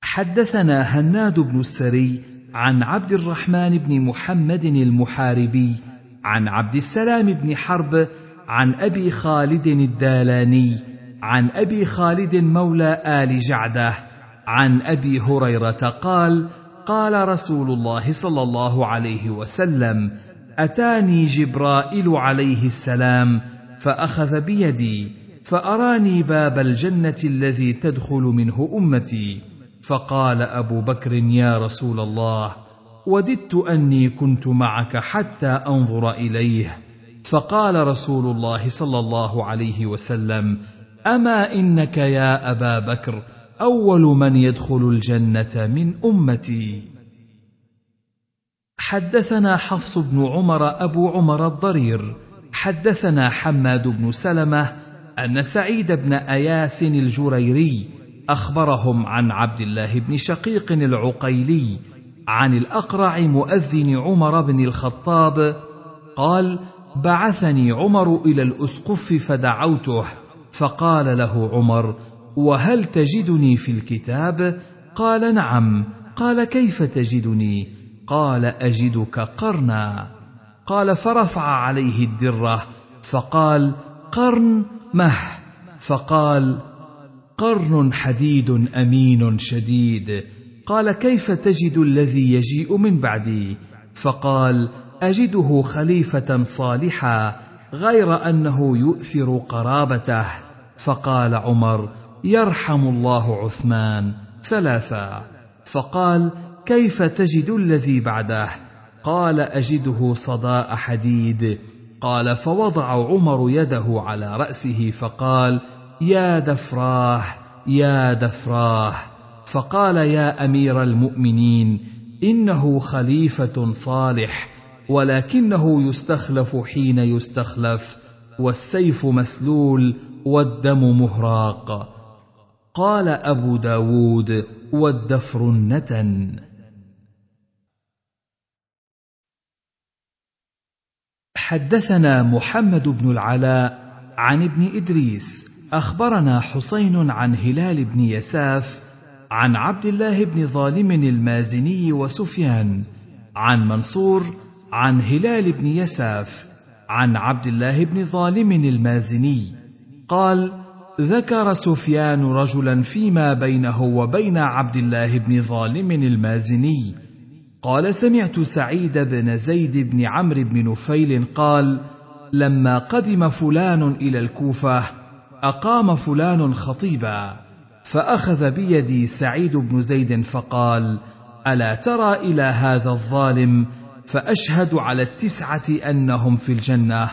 حدثنا هناد بن السري عن عبد الرحمن بن محمد المحاربي عن عبد السلام بن حرب عن أبي خالد الدالاني عن أبي خالد مولى آل جعده عن أبي هريرة قال قال رسول الله صلى الله عليه وسلم أتاني جبرائيل عليه السلام فأخذ بيدي فأراني باب الجنة الذي تدخل منه أمتي. فقال أبو بكر يا رسول الله وددت أني كنت معك حتى أنظر إليه. فقال رسول الله صلى الله عليه وسلم أما إنك يا أبا بكر أول من يدخل الجنة من أمتي. حدثنا حفص بن عمر أبو عمر الضرير. حدثنا حماد بن سلمة أن سعيد بن اياس الجريري أخبرهم عن عبد الله بن شقيق العقيلي عن الأقرع مؤذن عمر بن الخطاب قال بعثني عمر إلى الأسقف فدعوته فقال له عمر وهل تجدني في الكتاب؟ قال نعم. قال كيف تجدني؟ قال أجدك قرنا. قال فرفع عليه الدرة. فقال قرن مه. فقال قرن حديد أمين شديد. قال كيف تجد الذي يجيء من بعدي؟ فقال أجده خليفة صالحا غير أنه يؤثر قرابته. فقال عمر يرحم الله عثمان ثلاثا. فقال كيف تجد الذي بعده؟ قال أجده صداء حديد. قال فوضع عمر يده على رأسه فقال يا دفراه يا دفراه. فقال يا أمير المؤمنين إنه خليفة صالح ولكنه يستخلف حين يستخلف والسيف مسلول والدم مهراق. قال أبو داود والدفر النتن. حدثنا محمد بن العلاء عن ابن إدريس أخبرنا حسين عن هلال بن يساف عن عبد الله بن ظالم المازني وسفيان عن منصور عن هلال بن يساف عن عبد الله بن ظالم المازني قال ذكر سفيان رجلا فيما بينه وبين عبد الله بن ظالم المازني. قال سمعت سعيد بن زيد بن عمرو بن نفيل قال لما قدم فلان إلى الكوفة أقام فلان خطيبا فأخذ بيدي سعيد بن زيد فقال ألا ترى إلى هذا الظالم؟ فأشهد على التسعة أنهم في الجنة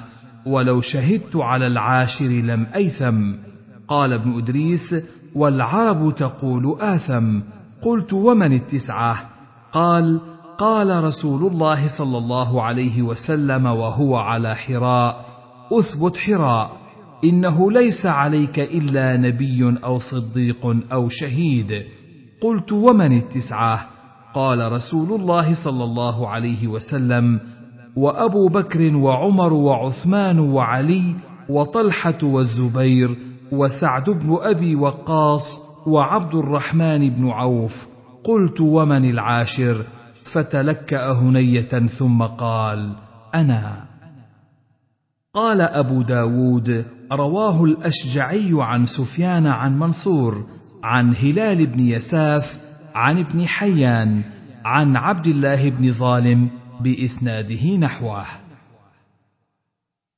ولو شهدت على العاشر لم أيثم. قال ابن إدريس والعرب تقول آثم. قلت ومن التسعة؟ قال قال رسول الله صلى الله عليه وسلم وهو على حراء أثبت حراء. إنه ليس عليك إلا نبي أو صديق أو شهيد. قلت ومن التسعة؟ قال رسول الله صلى الله عليه وسلم وأبو بكر وعمر وعثمان وعلي وطلحة والزبير وسعد بن أبي وقاص وعبد الرحمن بن عوف قلت ومن العاشر؟ فتلكأ هنية ثم قال أنا. قال أبو داود رواه الأشجعي عن سفيان عن منصور عن هلال بن يساف عن ابن حيان عن عبد الله بن ظالم بإسناده نحوه.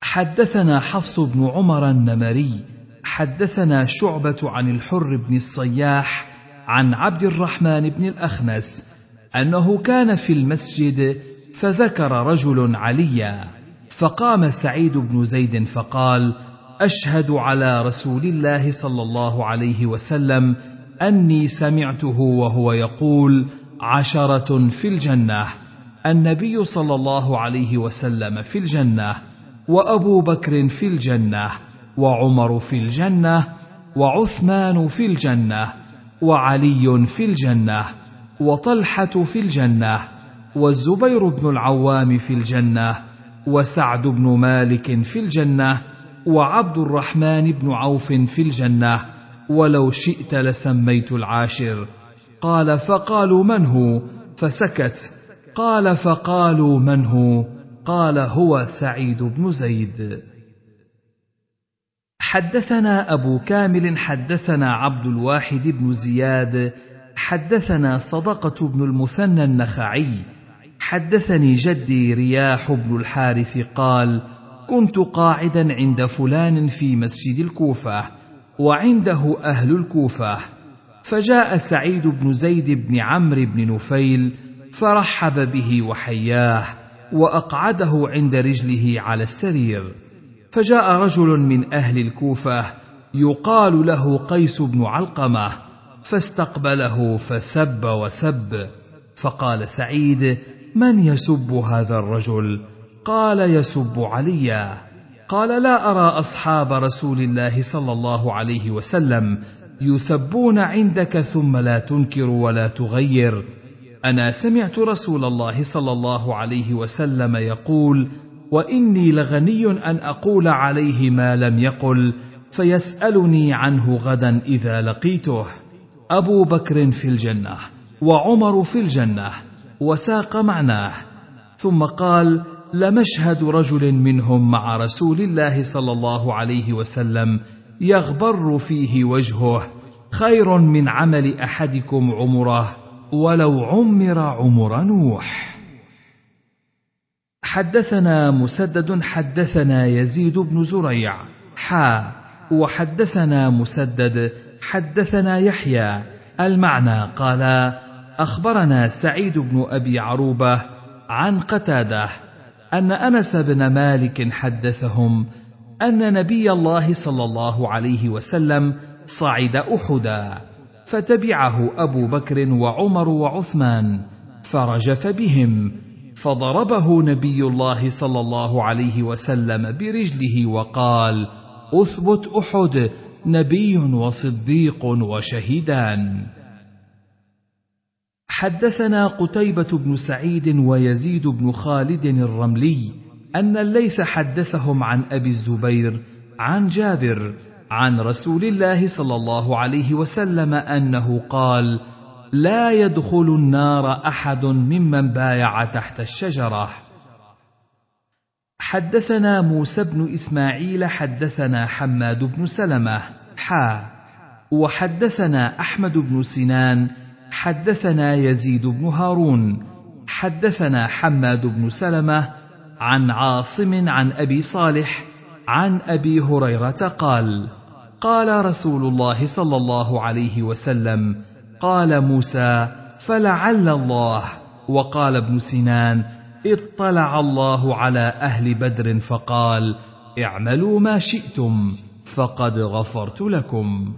حدثنا حفص بن عمر النمري حدثنا شعبة عن الحر بن الصياح عن عبد الرحمن بن الأخنس أنه كان في المسجد فذكر رجل عليا فقام سعيد بن زيد فقال أشهد على رسول الله صلى الله عليه وسلم أني سمعته وهو يقول عشرة في الجنة النبي صلى الله عليه وسلم في الجنة وأبو بكر في الجنة وعمر في الجنة وعثمان في الجنة وعلي في الجنة وطلحة في الجنة والزبير بن العوام في الجنة وسعد بن مالك في الجنة وعبد الرحمن بن عوف في الجنة ولو شئت لسميت العاشر. قال فقالوا من هو؟ فسكت قال فقالوا من هو؟ قال هو سعيد بن زيد. حدثنا أبو كامل حدثنا عبد الواحد بن زياد حدثنا صدقة بن المثنى النخعي حدثني جدي رياح بن الحارث قال كنت قاعدا عند فلان في مسجد الكوفة وعنده أهل الكوفة. فجاء سعيد بن زيد بن عمرو بن نفيل فرحب به وحياه وأقعده عند رجله على السرير. فجاء رجل من أهل الكوفة يقال له قيس بن علقمة فاستقبله فسب وسب. فقال سعيد من يسب هذا الرجل؟ قال يسب عليا قال لا أرى أصحاب رسول الله صلى الله عليه وسلم يسبون عندك ثم لا تنكر ولا تغير. أنا سمعت رسول الله صلى الله عليه وسلم يقول وإني لغني أن أقول عليه ما لم يقل فيسألني عنه غدا إذا لقيته. أبو بكر في الجنة وعمر في الجنة وساق معناه. ثم قال لمشهد رجل منهم مع رسول الله صلى الله عليه وسلم يغبر فيه وجهه. خير من عمل أحدكم عمره ولو عمر عمر نوح. حدثنا مسدد حدثنا يزيد بن زريع. حا. وحدثنا مسدد حدثنا يحيى. المعنى قال أخبرنا سعيد بن أبي عروبة عن قتادة أن أنس بن مالك حدثهم أن نبي الله صلى الله عليه وسلم صعد أحدا فتبعه أبو بكر وعمر وعثمان فرجف بهم فضربه نبي الله صلى الله عليه وسلم برجله وقال أثبت أحد نبي وصديق وشهيدان. حدثنا قتيبة بن سعيد ويزيد بن خالد الرملي أن الليث حدثهم عن أبي الزبير عن جابر عن رسول الله صلى الله عليه وسلم أنه قال: لا يدخل النار أحد ممن بايع تحت الشجرة. حدثنا موسى بن إسماعيل حدثنا حماد بن سلمة حا وحدثنا أحمد بن سنان حدثنا يزيد بن هارون حدثنا حماد بن سلمة عن عاصم عن أبي صالح عن أبي هريرة قال قال رسول الله صلى الله عليه وسلم قال موسى فلعل الله. وقال ابن سنان اطلع الله على أهل بدر فقال اعملوا ما شئتم فقد غفرت لكم.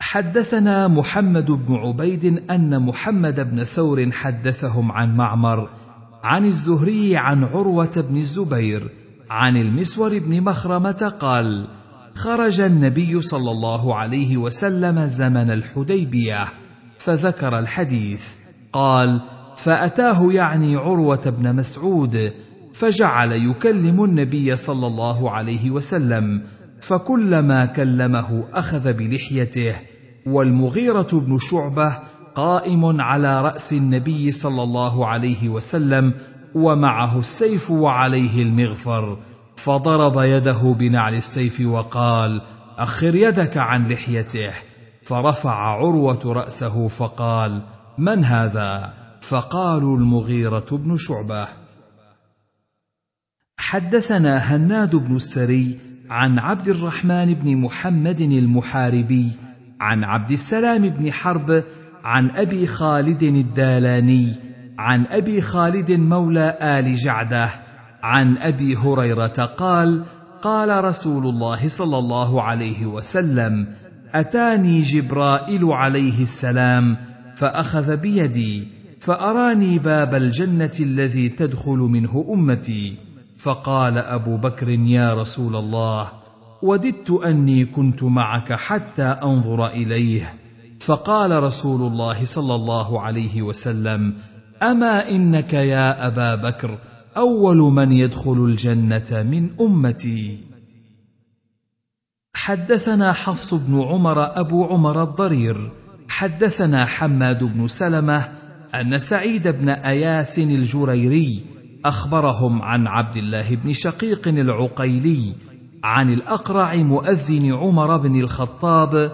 حدثنا محمد بن عبيد أن محمد بن ثور حدثهم عن معمر عن الزهري عن عروة بن الزبير عن المسور بن مخرمة قال خرج النبي صلى الله عليه وسلم زمن الحديبية فذكر الحديث. قال فأتاه يعني عروة بن مسعود فجعل يكلم النبي صلى الله عليه وسلم فكلما كلمه أخذ بلحيته. والمغيرة بن شعبة قائم على رأس النبي صلى الله عليه وسلم ومعه السيف وعليه المغفر. فضرب يده بنعل السيف وقال أخر يدك عن لحيته. فرفع عروة رأسه فقال من هذا؟ فقالوا المغيرة بن شعبة. حدثنا هناد بن السري عن عبد الرحمن بن محمد المحاربي عن عبد السلام بن حرب عن أبي خالد الدالاني عن أبي خالد مولى آل جعده عن أبي هريرة قال قال رسول الله صلى الله عليه وسلم أتاني جبرائيل عليه السلام فأخذ بيدي فأراني باب الجنة الذي تدخل منه أمتي. فقال أبو بكر يا رسول الله وددت أني كنت معك حتى أنظر إليه. فقال رسول الله صلى الله عليه وسلم أما إنك يا أبا بكر أول من يدخل الجنة من أمتي. حدثنا حفص بن عمر أبو عمر الضرير. حدثنا حماد بن سلمة أن سعيد بن اياس الجريري أخبرهم عن عبد الله بن شقيق العقيلي عن الأقرع مؤذن عمر بن الخطاب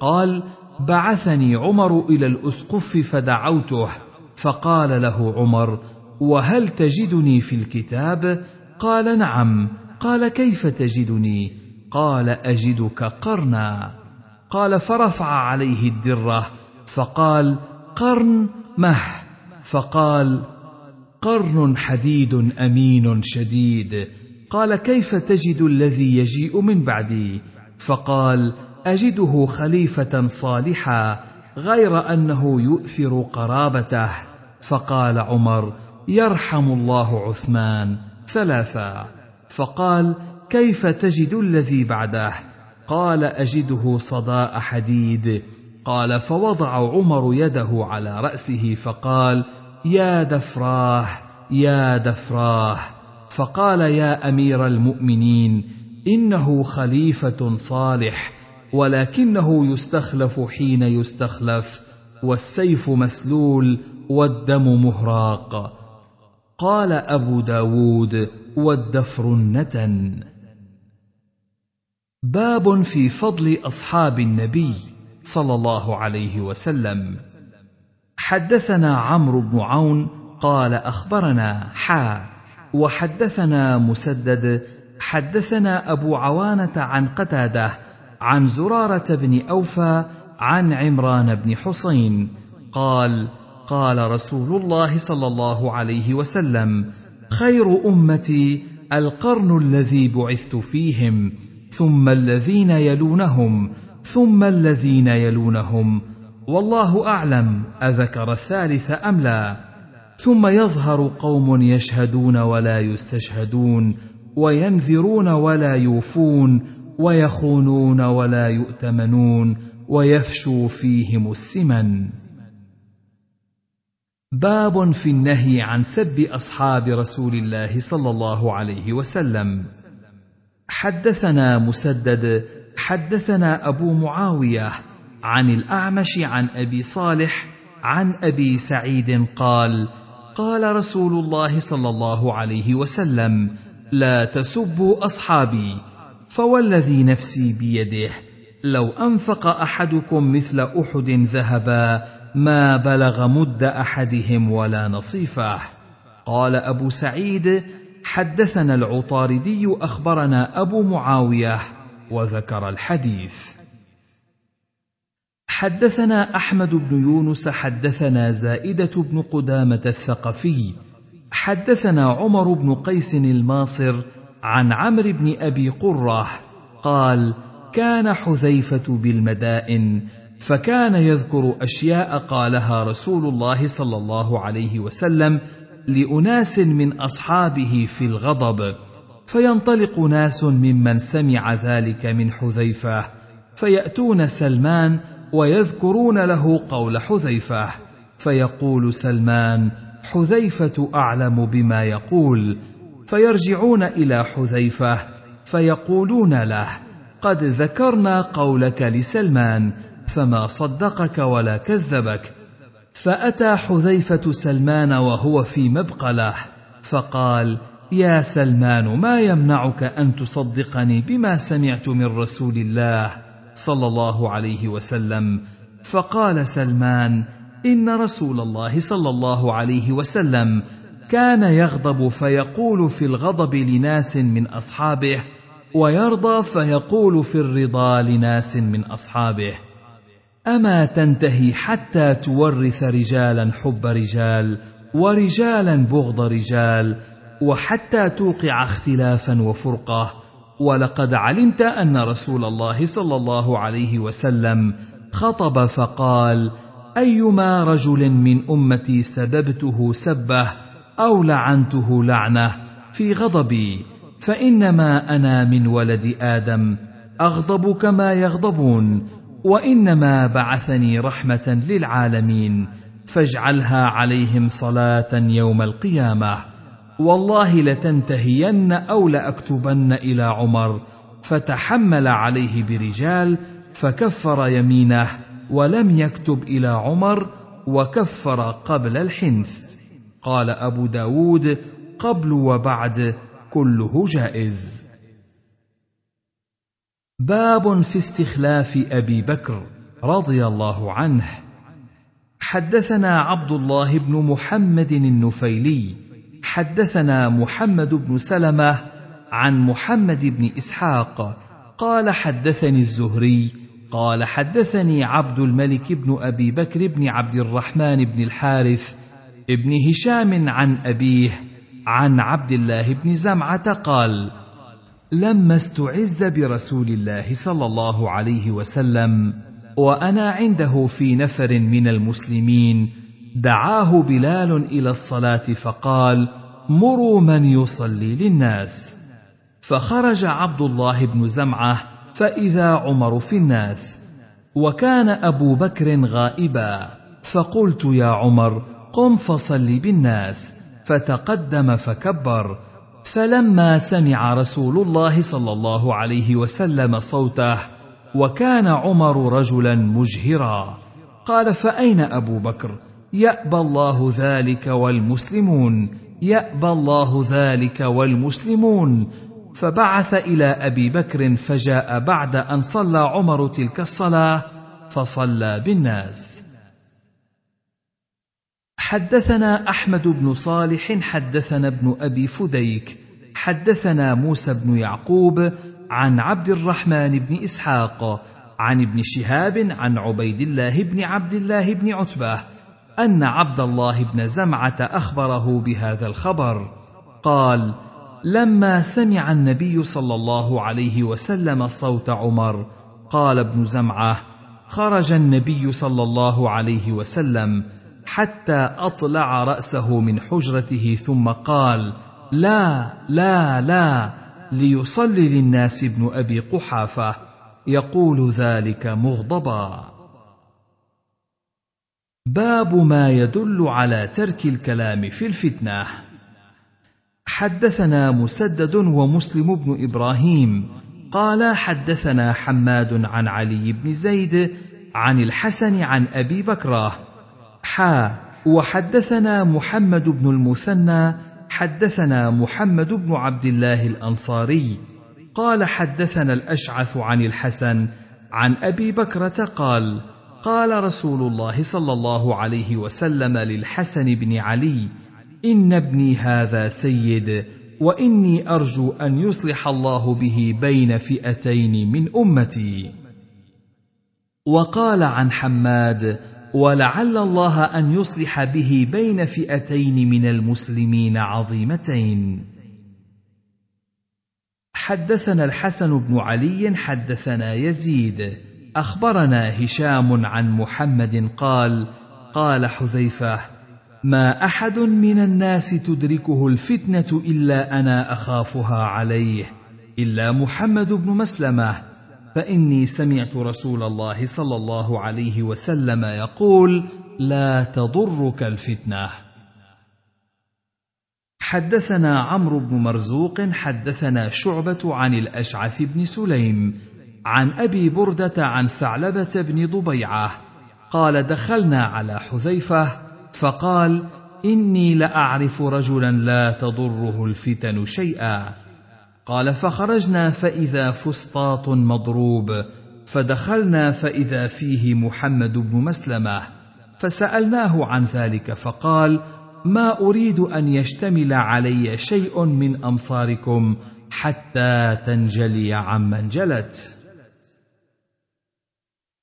قال بعثني عمر إلى الأسقف فدعوته فقال له عمر وهل تجدني في الكتاب؟ قال نعم. قال كيف تجدني؟ قال أجدك قرنا. قال فرفع عليه الدرة. فقال قرن مه. فقال قرن حديد أمين شديد. قال كيف تجد الذي يجيء من بعدي؟ فقال أجده خليفة صالحا غير أنه يؤثر قرابته. فقال عمر يرحم الله عثمان ثلاثا. فقال كيف تجد الذي بعده؟ قال أجده صداء حديد. قال فوضع عمر يده على رأسه فقال يا دفراه يا دفراه. فقال يا أمير المؤمنين إنه خليفة صالح ولكنه يستخلف حين يستخلف والسيف مسلول والدم مهراق. قال أبو داود والدفر النتن. باب في فضل أصحاب النبي صلى الله عليه وسلم. حدثنا عمرو بن عون قال أخبرنا حا وحدثنا مسدد. حدثنا أبو عوانة عن قتادة عن زرارة بن أوفى عن عمران بن حسين قال قال رسول الله صلى الله عليه وسلم خير أمتي القرن الذي بعثت فيهم ثم الذين يلونهم ثم الذين يلونهم. والله أعلم أذكر الثالث أم لا. ثم يظهر قوم يشهدون ولا يستشهدون وينذرون ولا يوفون ويخونون ولا يؤتمنون ويفشو فيهم السمن. باب في النهي عن سب أصحاب رسول الله صلى الله عليه وسلم. حدثنا مسدد حدثنا أبو معاوية عن الأعمش عن أبي صالح عن أبي سعيد قال قال رسول الله صلى الله عليه وسلم لا تسبوا أصحابي فوالذي نفسي بيده لو أنفق أحدكم مثل أحد ذهبا ما بلغ مد أحدهم ولا نصيفه. قال أبو سعيد حدثنا العطاردي أخبرنا أبو معاوية وذكر الحديث. حدثنا أحمد بن يونس حدثنا زائدة بن قدامة الثقفي. حدثنا عمر بن قيس الماصر عن عمرو بن أبي قرة قال كان حذيفة بالمدائن فكان يذكر أشياء قالها رسول الله صلى الله عليه وسلم لأناس من أصحابه في الغضب فينطلق ناس ممن سمع ذلك من حذيفة فيأتون سلمان ويذكرون له قول حذيفة فيقول سلمان حذيفة أعلم بما يقول فيرجعون إلى حذيفة فيقولون له قد ذكرنا قولك لسلمان فما صدقك ولا كذبك. فأتى حذيفة سلمان وهو في مبقله فقال يا سلمان ما يمنعك أن تصدقني بما سمعت من رسول الله صلى الله عليه وسلم؟ فقال سلمان إن رسول الله صلى الله عليه وسلم كان يغضب فيقول في الغضب لناس من أصحابه ويرضى فيقول في الرضا لناس من أصحابه. أما تنتهي حتى تورث رجالا حب رجال ورجالا بغض رجال وحتى توقع اختلافا وفرقة. ولقد علمت أن رسول الله صلى الله عليه وسلم خطب فقال أيما رجل من أمتي سببته سبة أو لعنته لعنة في غضبي فإنما أنا من ولد آدم أغضب كما يغضبون وإنما بعثني رحمة للعالمين فاجعلها عليهم صلاة يوم القيامة. والله لتنتهين أو لاكتبن إلى عمر فتحمل عليه برجال فكفر يمينه ولم يكتب إلى عمر وكفر قبل الحنث. قال أبو داود قبل وبعد كله جائز. باب في استخلاف أبي بكر رضي الله عنه. حدثنا عبد الله بن محمد النفيلي حدثنا محمد بن سلمة عن محمد بن إسحاق قال حدثني الزهري قال حدثني عبد الملك بن أبي بكر بن عبد الرحمن بن الحارث ابن هشام عن أبيه عن عبد الله بن زمعة قال لما استعز برسول الله صلى الله عليه وسلم وأنا عنده في نفر من المسلمين دعاه بلال إلى الصلاة فقال مروا من يصلي للناس. فخرج عبد الله بن زمعة فإذا عمر في الناس وكان أبو بكر غائبا فقلت يا عمر قم فصل بالناس. فتقدم فكبر فلما سمع رسول الله صلى الله عليه وسلم صوته وكان عمر رجلا مجهرا قال فأين أبو بكر؟ يأبى الله ذلك والمسلمون يأبى الله ذلك والمسلمون. فبعث إلى أبي بكر فجاء بعد أن صلى عمر تلك الصلاة فصلى بالناس. حدثنا أحمد بن صالح حدثنا ابن أبي فديك حدثنا موسى بن يعقوب عن عبد الرحمن بن إسحاق عن ابن شهاب عن عبيد الله بن عبد الله بن عتبة أن عبد الله بن زمعة أخبره بهذا الخبر. قال لما سمع النبي صلى الله عليه وسلم صوت عمر قال ابن زمعة خرج النبي صلى الله عليه وسلم حتى أطلع رأسه من حجرته ثم قال لا لا لا ليصلي للناس ابن أبي قحافة. يقول ذلك مغضبا. باب ما يدل على ترك الكلام في الفتنة. حدثنا مسدد ومسلم بن إبراهيم قال حدثنا حماد عن علي بن زيد عن الحسن عن أبي بكرة وحدثنا محمد بن المثنى حدثنا محمد بن عبد الله الأنصاري. قال حدثنا الأشعث عن الحسن عن أبي بكرة قال قال رسول الله صلى الله عليه وسلم للحسن بن علي إن ابني هذا سيد وإني أرجو أن يصلح الله به بين فئتين من أمتي. وقال عن حماد ولعل الله أن يصلح به بين فئتين من المسلمين عظيمتين. حدثنا الحسن بن علي حدثنا يزيد. أخبرنا هشام عن محمد قال قال حذيفة ما أحد من الناس تدركه الفتنة إلا أنا أخافها عليه إلا محمد بن مسلمة. فإني سمعت رسول الله صلى الله عليه وسلم يقول لا تضرك الفتنة. حدثنا عمرو بن مرزوق حدثنا شعبة عن الأشعث بن سليم عن أبي بردة عن ثعلبة بن ضبيعة قال دخلنا على حذيفة فقال إني لأعرف رجلا لا تضره الفتن شيئا. قال فخرجنا فإذا فسطاط مضروب فدخلنا فإذا فيه محمد بن مسلمة. فسألناه عن ذلك فقال ما أريد أن يشتمل علي شيء من أمصاركم حتى تنجلي عمن جلت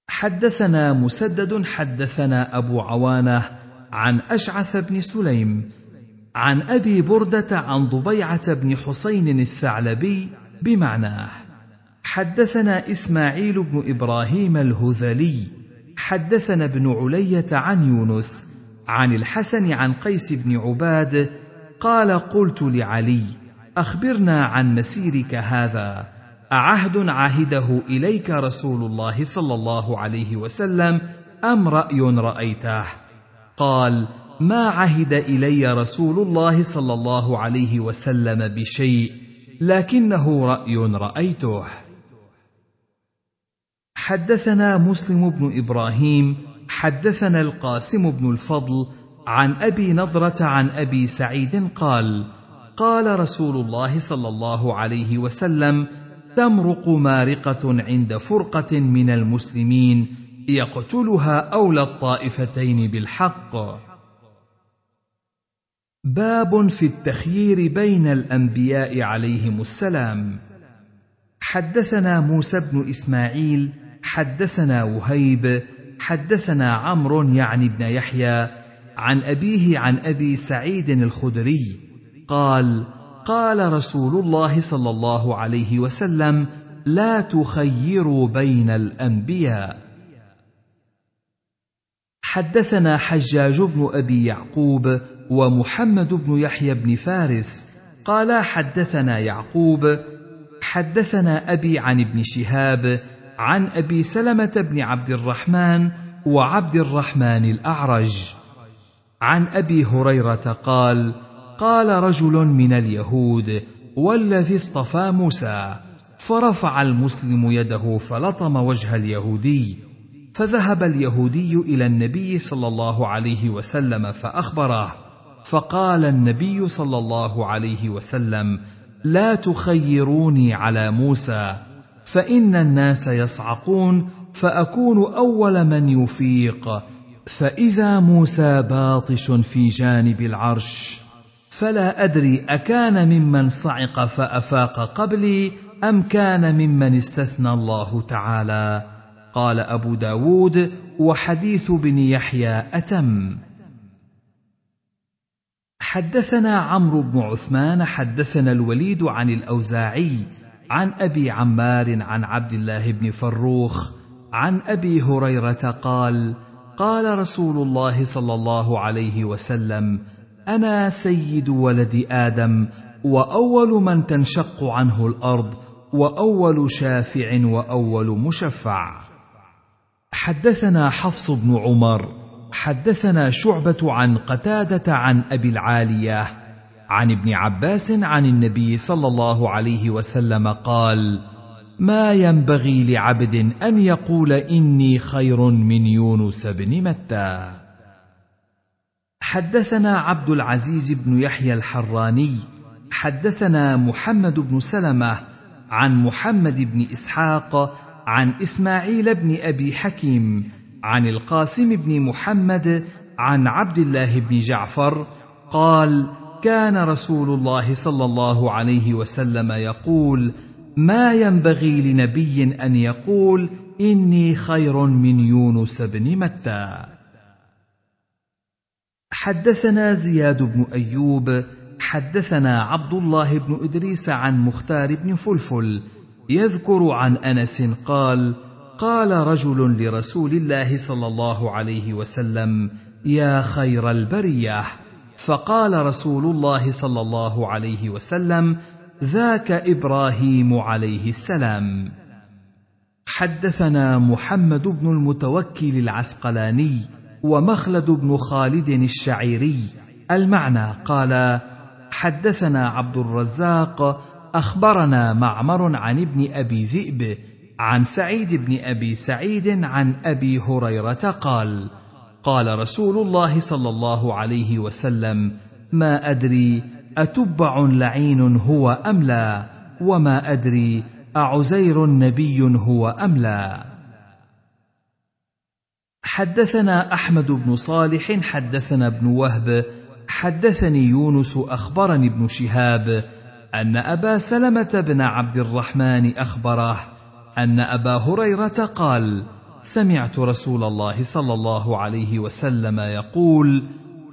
حدثنا مسدد حدثنا أبو عوانة عن أشعث بن سليم عن أبي بردة عن ضبيعة بن حسين الثعلبي بمعناه. حدثنا إسماعيل بن إبراهيم الهذلي. حدثنا ابن علية عن يونس عن الحسن عن قيس بن عباد قال قلت لعلي أخبرنا عن مسيرك هذا. أعهد عهده إليك رسول الله صلى الله عليه وسلم أم رأي رأيته؟ قال ما عهد إلي رسول الله صلى الله عليه وسلم بشيء لكنه رأي رأيته. حدثنا مسلم بن إبراهيم حدثنا القاسم بن الفضل عن أبي نضرة عن أبي سعيد قال قال رسول الله صلى الله عليه وسلم تمرق مارقة عند فرقة من المسلمين يقتلها أولى الطائفتين بالحق. باب في التخيير بين الأنبياء عليهم السلام. حدثنا موسى بن إسماعيل حدثنا وهيب حدثنا عمرو يعني بن يحيى عن أبيه عن أبي سعيد الخدري قال قال رسول الله صلى الله عليه وسلم لا تخيروا بين الأنبياء. حدثنا حجاج بن أبي يعقوب ومحمد بن يحيى بن فارس قالا حدثنا يعقوب حدثنا أبي عن ابن شهاب عن أبي سلمة بن عبد الرحمن وعبد الرحمن الأعرج. عن أبي هريرة قال قال رجل من اليهود والذي اصطفى موسى. فرفع المسلم يده فلطم وجه اليهودي فذهب اليهودي إلى النبي صلى الله عليه وسلم فأخبره. فقال النبي صلى الله عليه وسلم لا تخيروني على موسى فإن الناس يصعقون فأكون أول من يفيق فإذا موسى باطش في جانب العرش فلا أدري أكان ممن صعق فأفاق قبلي أم كان ممن استثنى الله تعالى. قال أبو داود وحديث بن يحيى أتم. حدثنا عمرو بن عثمان حدثنا الوليد عن الأوزاعي عن أبي عمار عن عبد الله بن فروخ عن أبي هريرة قال قال رسول الله صلى الله عليه وسلم أنا سيد ولد آدم وأول من تنشق عنه الأرض وأول شافع وأول مشفع. حدثنا حفص بن عمر حدثنا شعبة عن قتادة عن أبي العالية عن ابن عباس عن النبي صلى الله عليه وسلم قال ما ينبغي لعبد أن يقول إني خير من يونس بن متى. حدثنا عبد العزيز بن يحيى الحراني حدثنا محمد بن سلمة عن محمد بن إسحاق عن إسماعيل بن أبي حكيم عن القاسم بن محمد عن عبد الله بن جعفر قال كان رسول الله صلى الله عليه وسلم يقول ما ينبغي لنبي أن يقول إني خير من يونس بن متى؟ حدثنا زياد بن أيوب حدثنا عبد الله بن إدريس عن مختار بن فلفل يذكر عن أنس قال قال رجل لرسول الله صلى الله عليه وسلم يا خير البرية. فقال رسول الله صلى الله عليه وسلم ذاك إبراهيم عليه السلام. حدثنا محمد بن المتوكل العسقلاني ومخلد بن خالد الشعيري. المعنى قال حدثنا عبد الرزاق أخبرنا معمر عن ابن أبي ذئب عن سعيد بن أبي سعيد عن أبي هريرة قال قال رسول الله صلى الله عليه وسلم ما أدري أتبع لعين هو أم لا وما أدري أعزير نبي هو أم لا. حدثنا أحمد بن صالح حدثنا ابن وهب حدثني يونس أخبرني ابن شهاب أن أبا سلمة بن عبد الرحمن أخبره أن أبا هريرة قال سمعت رسول الله صلى الله عليه وسلم يقول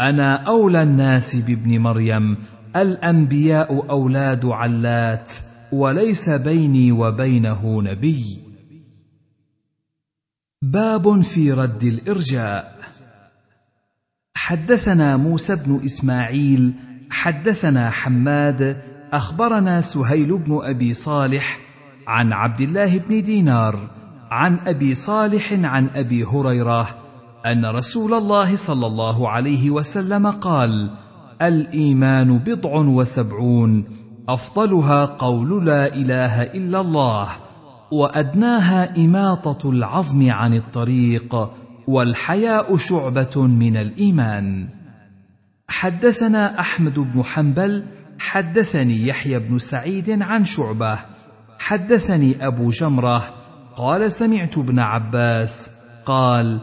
أنا أولى الناس بابن مريم الأنبياء أولاد علات وليس بيني وبينه نبي. باب في رد الإرجاء. حدثنا موسى بن إسماعيل حدثنا حماد أخبرنا سهيل بن أبي صالح عن عبد الله بن دينار عن أبي صالح عن أبي هريرة أن رسول الله صلى الله عليه وسلم قال الإيمان بضع وسبعون أفضلها قول لا إله إلا الله وأدناها إماطة العظم عن الطريق والحياء شعبة من الإيمان. حدثنا أحمد بن حنبل حدثني يحيى بن سعيد عن شعبة حدثني أبو جمره قال سمعت ابن عباس قال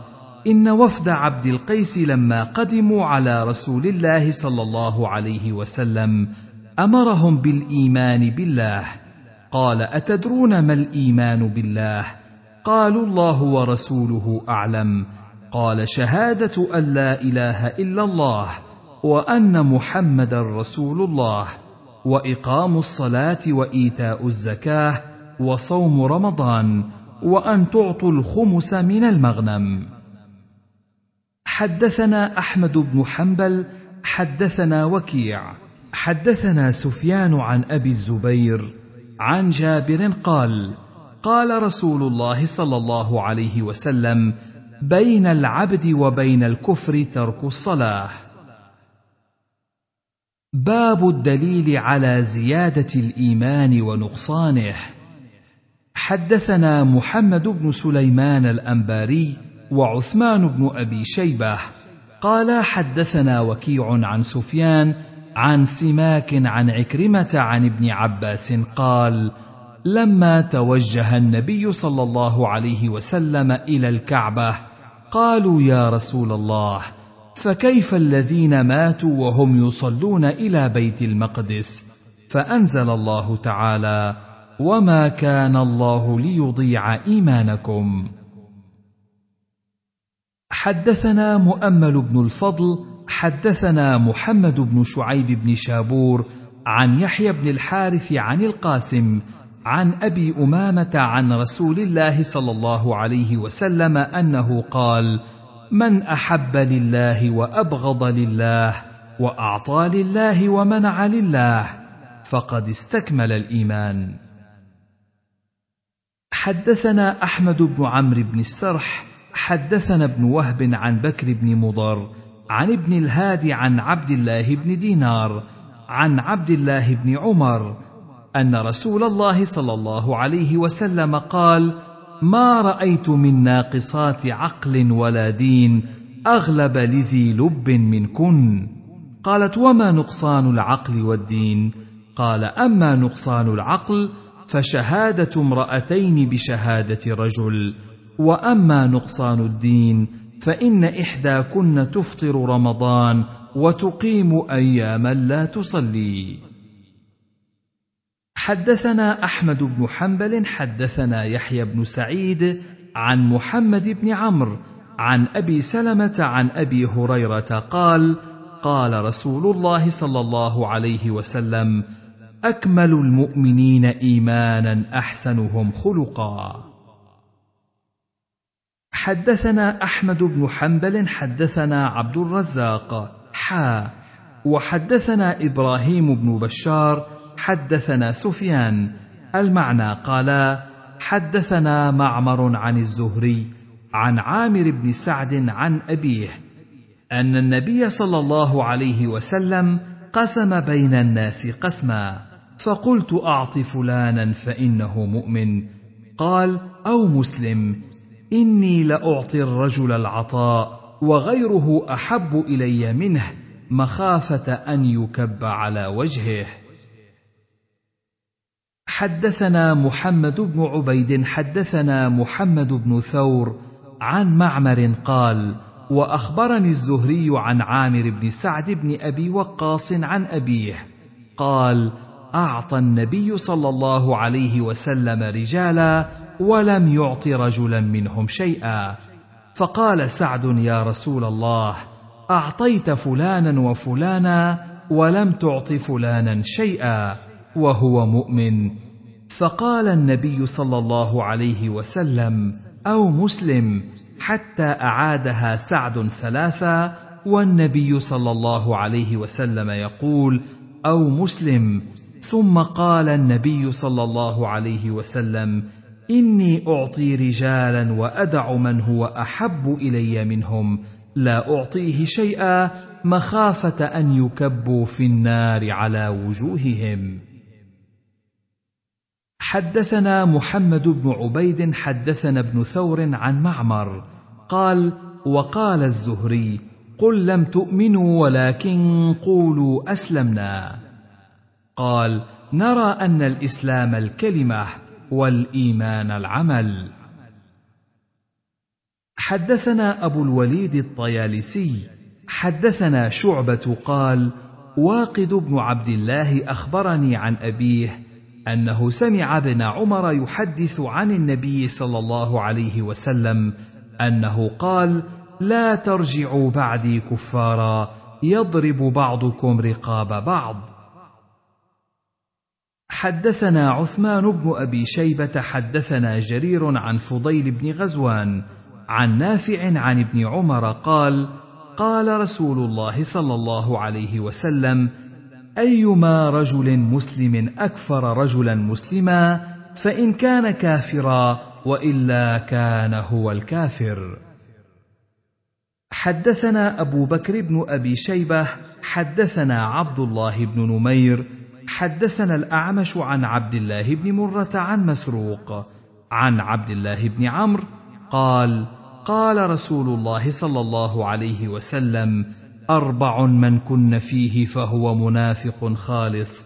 إن وفد عبد القيس لما قدموا على رسول الله صلى الله عليه وسلم أمرهم بالإيمان بالله. قال أتدرون ما الإيمان بالله؟ قالوا الله ورسوله أعلم. قال شهادة أن لا إله إلا الله وأن محمدا رسول الله. وإقام الصلاة وإيتاء الزكاة وصوم رمضان وأن تعطوا الخمس من المغنم. حدثنا أحمد بن حنبل حدثنا وكيع حدثنا سفيان عن أبي الزبير عن جابر قال قال رسول الله صلى الله عليه وسلم بين العبد وبين الكفر ترك الصلاة. باب الدليل على زيادة الإيمان ونقصانه. حدثنا محمد بن سليمان الأنباري وعثمان بن أبي شيبة. قال حدثنا وكيع عن سفيان عن سماك عن عكرمة عن ابن عباس قال لما توجه النبي صلى الله عليه وسلم إلى الكعبة قالوا يا رسول الله فكيف الذين ماتوا وهم يصلون إلى بيت المقدس؟ فأنزل الله تعالى وما كان الله ليضيع إيمانكم. حدثنا مؤمل بن الفضل حدثنا محمد بن شعيب بن شابور عن يحيى بن الحارث عن القاسم عن أبي أمامة عن رسول الله صلى الله عليه وسلم أنه قال من أحب لله وأبغض لله وأعطى لله ومنع لله فقد استكمل الإيمان. حدثنا أحمد بن عمرو بن السرح حدثنا ابن وهب عن بكر بن مضر عن ابن الهادي عن عبد الله بن دينار عن عبد الله بن عمر أن رسول الله صلى الله عليه وسلم قال ما رأيت من ناقصات عقل ولا دين أغلب لذي لب منكن قالت وما نقصان العقل والدين؟ قال أما نقصان العقل فشهادة امرأتين بشهادة رجل وأما نقصان الدين فإن إحداكن تفطر رمضان وتقيم أياما لا تصلي. حدثنا أحمد بن حنبل حدثنا يحيى بن سعيد عن محمد بن عمرو عن أبي سلمة عن أبي هريرة قال قال رسول الله صلى الله عليه وسلم أكمل المؤمنين إيمانا أحسنهم خلقا. حدثنا أحمد بن حنبل حدثنا عبد الرزاق حا وحدثنا إبراهيم بن بشار حدثنا سفيان. المعنى قالا حدثنا معمر عن الزهري عن عامر بن سعد عن أبيه أن النبي صلى الله عليه وسلم قسم بين الناس قسما فقلت أعط فلانا فإنه مؤمن. قال أو مسلم إني لأعطي الرجل العطاء وغيره أحب إلي منه مخافة أن يكب على وجهه. حدثنا محمد بن عبيد حدثنا محمد بن ثور عن معمر قال وأخبرني الزهري عن عامر بن سعد بن أبي وقاص عن أبيه قال أعطى النبي صلى الله عليه وسلم رجالا ولم يعط رجلا منهم شيئا. فقال سعد يا رسول الله أعطيت فلانا وفلانا ولم تعط فلانا شيئا وهو مؤمن. فقال النبي صلى الله عليه وسلم أو مسلم حتى أعادها سعد ثلاثا والنبي صلى الله عليه وسلم يقول أو مسلم. ثم قال النبي صلى الله عليه وسلم إني أعطي رجالا وأدع من هو أحب إلي منهم لا أعطيه شيئا مخافة أن يكبوا في النار على وجوههم. حدثنا محمد بن عبيد حدثنا ابن ثور عن معمر. قال وقال الزهري قل لم تؤمنوا ولكن قولوا أسلمنا. قال نرى أن الإسلام الكلمة والإيمان العمل. حدثنا أبو الوليد الطيالسي. حدثنا شعبة قال واقد بن عبد الله أخبرني عن أبيه أنه سمع ابن عمر يحدث عن النبي صلى الله عليه وسلم أنه قال لا ترجعوا بعدي كفارا يضرب بعضكم رقاب بعض. حدثنا عثمان بن أبي شيبة حدثنا جرير عن فضيل بن غزوان عن نافع عن ابن عمر قال قال رسول الله صلى الله عليه وسلم أيما رجل مسلم أكفر رجلا مسلما فإن كان كافرا وإلا كان هو الكافر. حدثنا أبو بكر بن أبي شيبة حدثنا عبد الله بن نمير حدثنا الأعمش عن عبد الله بن مرة عن مسروق عن عبد الله بن عمرو قال قال رسول الله صلى الله عليه وسلم أربع من كن فيه فهو منافق خالص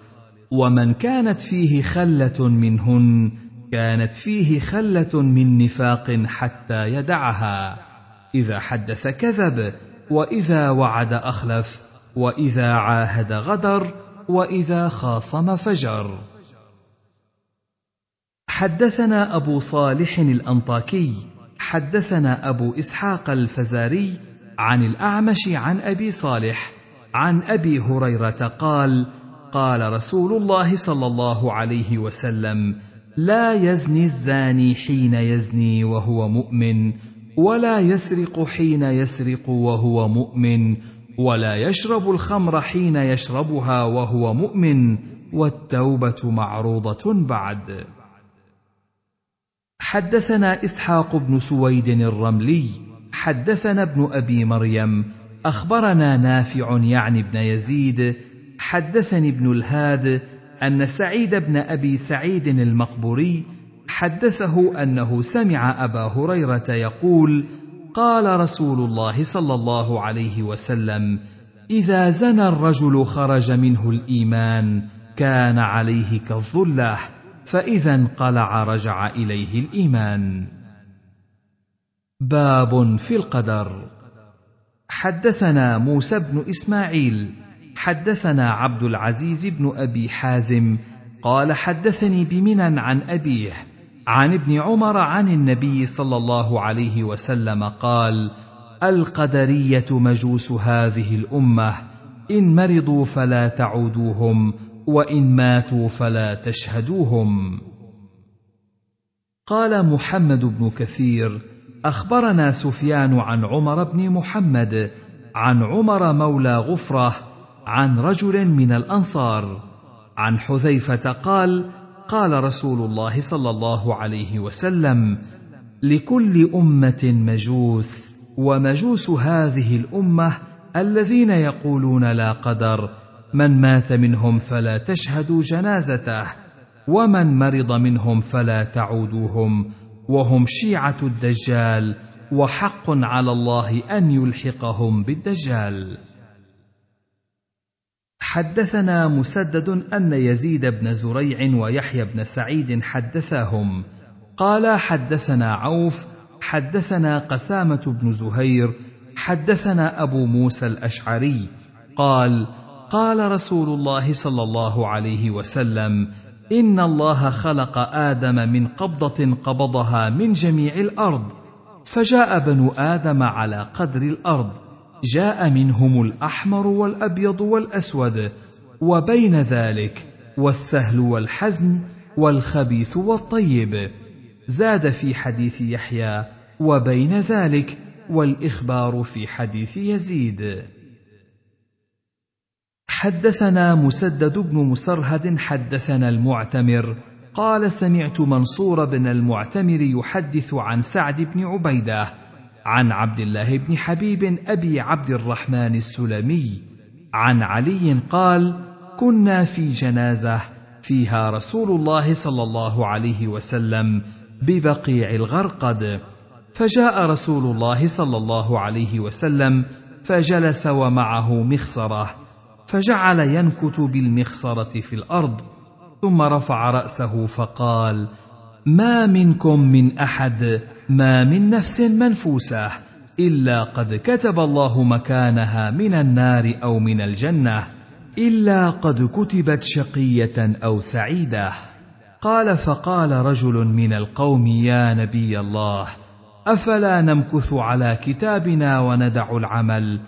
ومن كانت فيه خلة منهن كانت فيه خلة من نفاق حتى يدعها. إذا حدث كذب وإذا وعد أخلف وإذا عاهد غدر وإذا خاصم فجر. حدثنا أبو صالح الأنطاكي حدثنا أبو إسحاق الفزاري عن الأعمش عن أبي صالح عن أبي هريرة قال قال رسول الله صلى الله عليه وسلم لا يزني الزاني حين يزني وهو مؤمن ولا يسرق حين يسرق وهو مؤمن ولا يشرب الخمر حين يشربها وهو مؤمن والتوبة معروضة بعد. حدثنا إسحاق بن سويد الرملي حدثنا ابن أبي مريم أخبرنا نافع يعني ابن يزيد حدثني ابن الهاد أن سعيد بن أبي سعيد المقبوري حدثه أنه سمع أبا هريرة يقول قال رسول الله صلى الله عليه وسلم إذا زنى الرجل خرج منه الإيمان كان عليه كالظلة فإذا انقلع رجع إليه الإيمان. باب في القدر. حدثنا موسى بن إسماعيل حدثنا عبد العزيز بن أبي حازم قال حدثني بمنن عن أبيه عن ابن عمر عن النبي صلى الله عليه وسلم قال القدرية مجوس هذه الأمة إن مرضوا فلا تعودوهم وإن ماتوا فلا تشهدوهم. قال محمد بن كثير أخبرنا سفيان عن عمر بن محمد عن عمر مولى غفرة عن رجل من الأنصار. عن حذيفة قال قال رسول الله صلى الله عليه وسلم لكل أمة مجوس ومجوس هذه الأمة الذين يقولون لا قدر من مات منهم فلا تشهدوا جنازته ومن مرض منهم فلا تعودوهم وهم شيعة الدجال وحق على الله أن يلحقهم بالدجال. حدثنا مسدد أن يزيد بن زريع ويحيى بن سعيد حدثاهم. قال حدثنا عوف حدثنا قسامة بن زهير حدثنا أبو موسى الأشعري. قال قال رسول الله صلى الله عليه وسلم ان الله خلق آدم من قبضه قبضها من جميع الأرض فجاء بنو آدم على قدر الأرض جاء منهم الاحمر والابيض والاسود وبين ذلك والسهل والحزن والخبيث والطيب. زاد في حديث يحيى وبين ذلك والاخبار في حديث يزيد. حدثنا مسدد بن مسرهد حدثنا المعتمر قال سمعت منصور بن المعتمر يحدث عن سعد بن عبيدة عن عبد الله بن حبيب أبي عبد الرحمن السلمي عن علي قال كنا في جنازة فيها رسول الله صلى الله عليه وسلم ببقيع الغرقد فجاء رسول الله صلى الله عليه وسلم فجلس ومعه مخصرة فجعل ينكت بالمخصرة في الأرض ثم رفع رأسه فقال ما منكم من أحد ما من نفس منفوسة إلا قد كتب الله مكانها من النار أو من الجنة إلا قد كتبت شقية أو سعيدة. قال فقال رجل من القوم يا نبي الله أفلا نمكث على كتابنا وندع العمل؟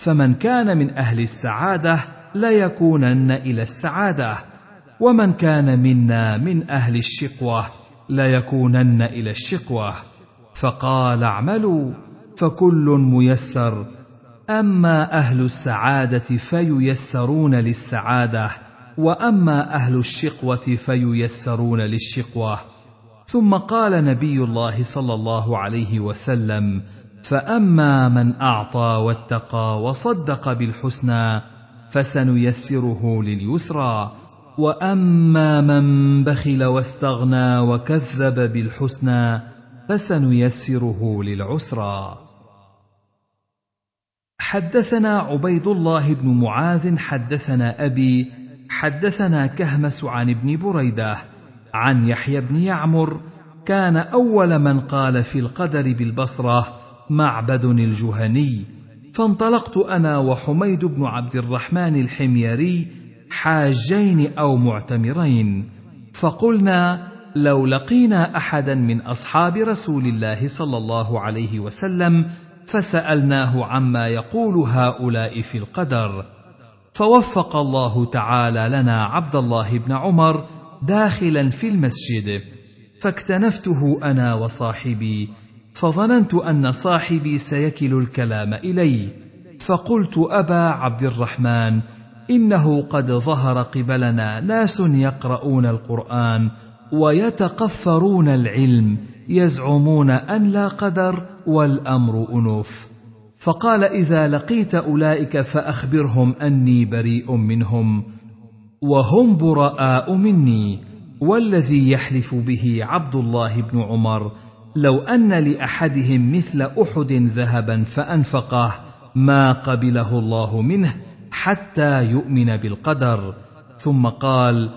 فمن كان من أهل السعادة ليكونن إلى السعادة ومن كان منا من أهل الشقوة ليكونن إلى الشقوة. فقال اعملوا فكل ميسر. أما أهل السعادة فييسرون للسعادة وأما أهل الشقوة فييسرون للشقوة. ثم قال نبي الله صلى الله عليه وسلم فأما من أعطى واتقى وصدق بالحسنى فسنيسره لليسرى. وأما من بخل واستغنى وكذب بالحسنى فسنيسره للعسرى. حدثنا عبيد الله بن معاذ حدثنا أبي حدثنا كهمس عن ابن بريدة عن يحيى بن يعمر كان أول من قال في القدر بالبصرة معبد الجهني فانطلقت أنا وحميد بن عبد الرحمن الحميري حاجين أو معتمرين فقلنا لو لقينا أحدا من أصحاب رسول الله صلى الله عليه وسلم فسألناه عما يقول هؤلاء في القدر. فوفق الله تعالى لنا عبد الله بن عمر داخلا في المسجد فاكتنفته أنا وصاحبي فظننت أن صاحبي سيكل الكلام إلي فقلت أبا عبد الرحمن إنه قد ظهر قبلنا ناس يقرؤون القرآن ويتقفرون العلم يزعمون أن لا قدر والأمر أنوف. فقال إذا لقيت أولئك فأخبرهم أني بريء منهم وهم براء مني والذي يحلف به عبد الله بن عمر لو أن لأحدهم مثل أحد ذهبا فانفقه ما قبله الله منه حتى يؤمن بالقدر. ثم قال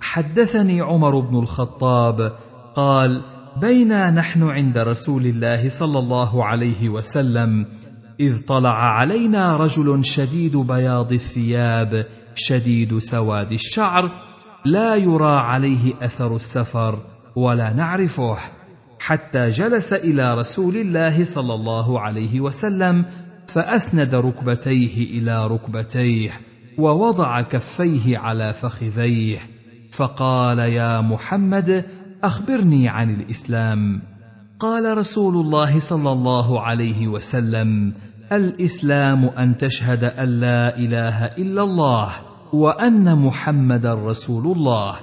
حدثني عمر بن الخطاب قال بينا نحن عند رسول الله صلى الله عليه وسلم إذ طلع علينا رجل شديد بياض الثياب شديد سواد الشعر لا يرى عليه أثر السفر ولا نعرفه. حتى جلس إلى رسول الله صلى الله عليه وسلم فأسند ركبتيه إلى ركبتيه ووضع كفيه على فخذيه فقال يا محمد أخبرني عن الإسلام. قال رسول الله صلى الله عليه وسلم الإسلام أن تشهد أن لا إله إلا الله وأن محمدا رسول الله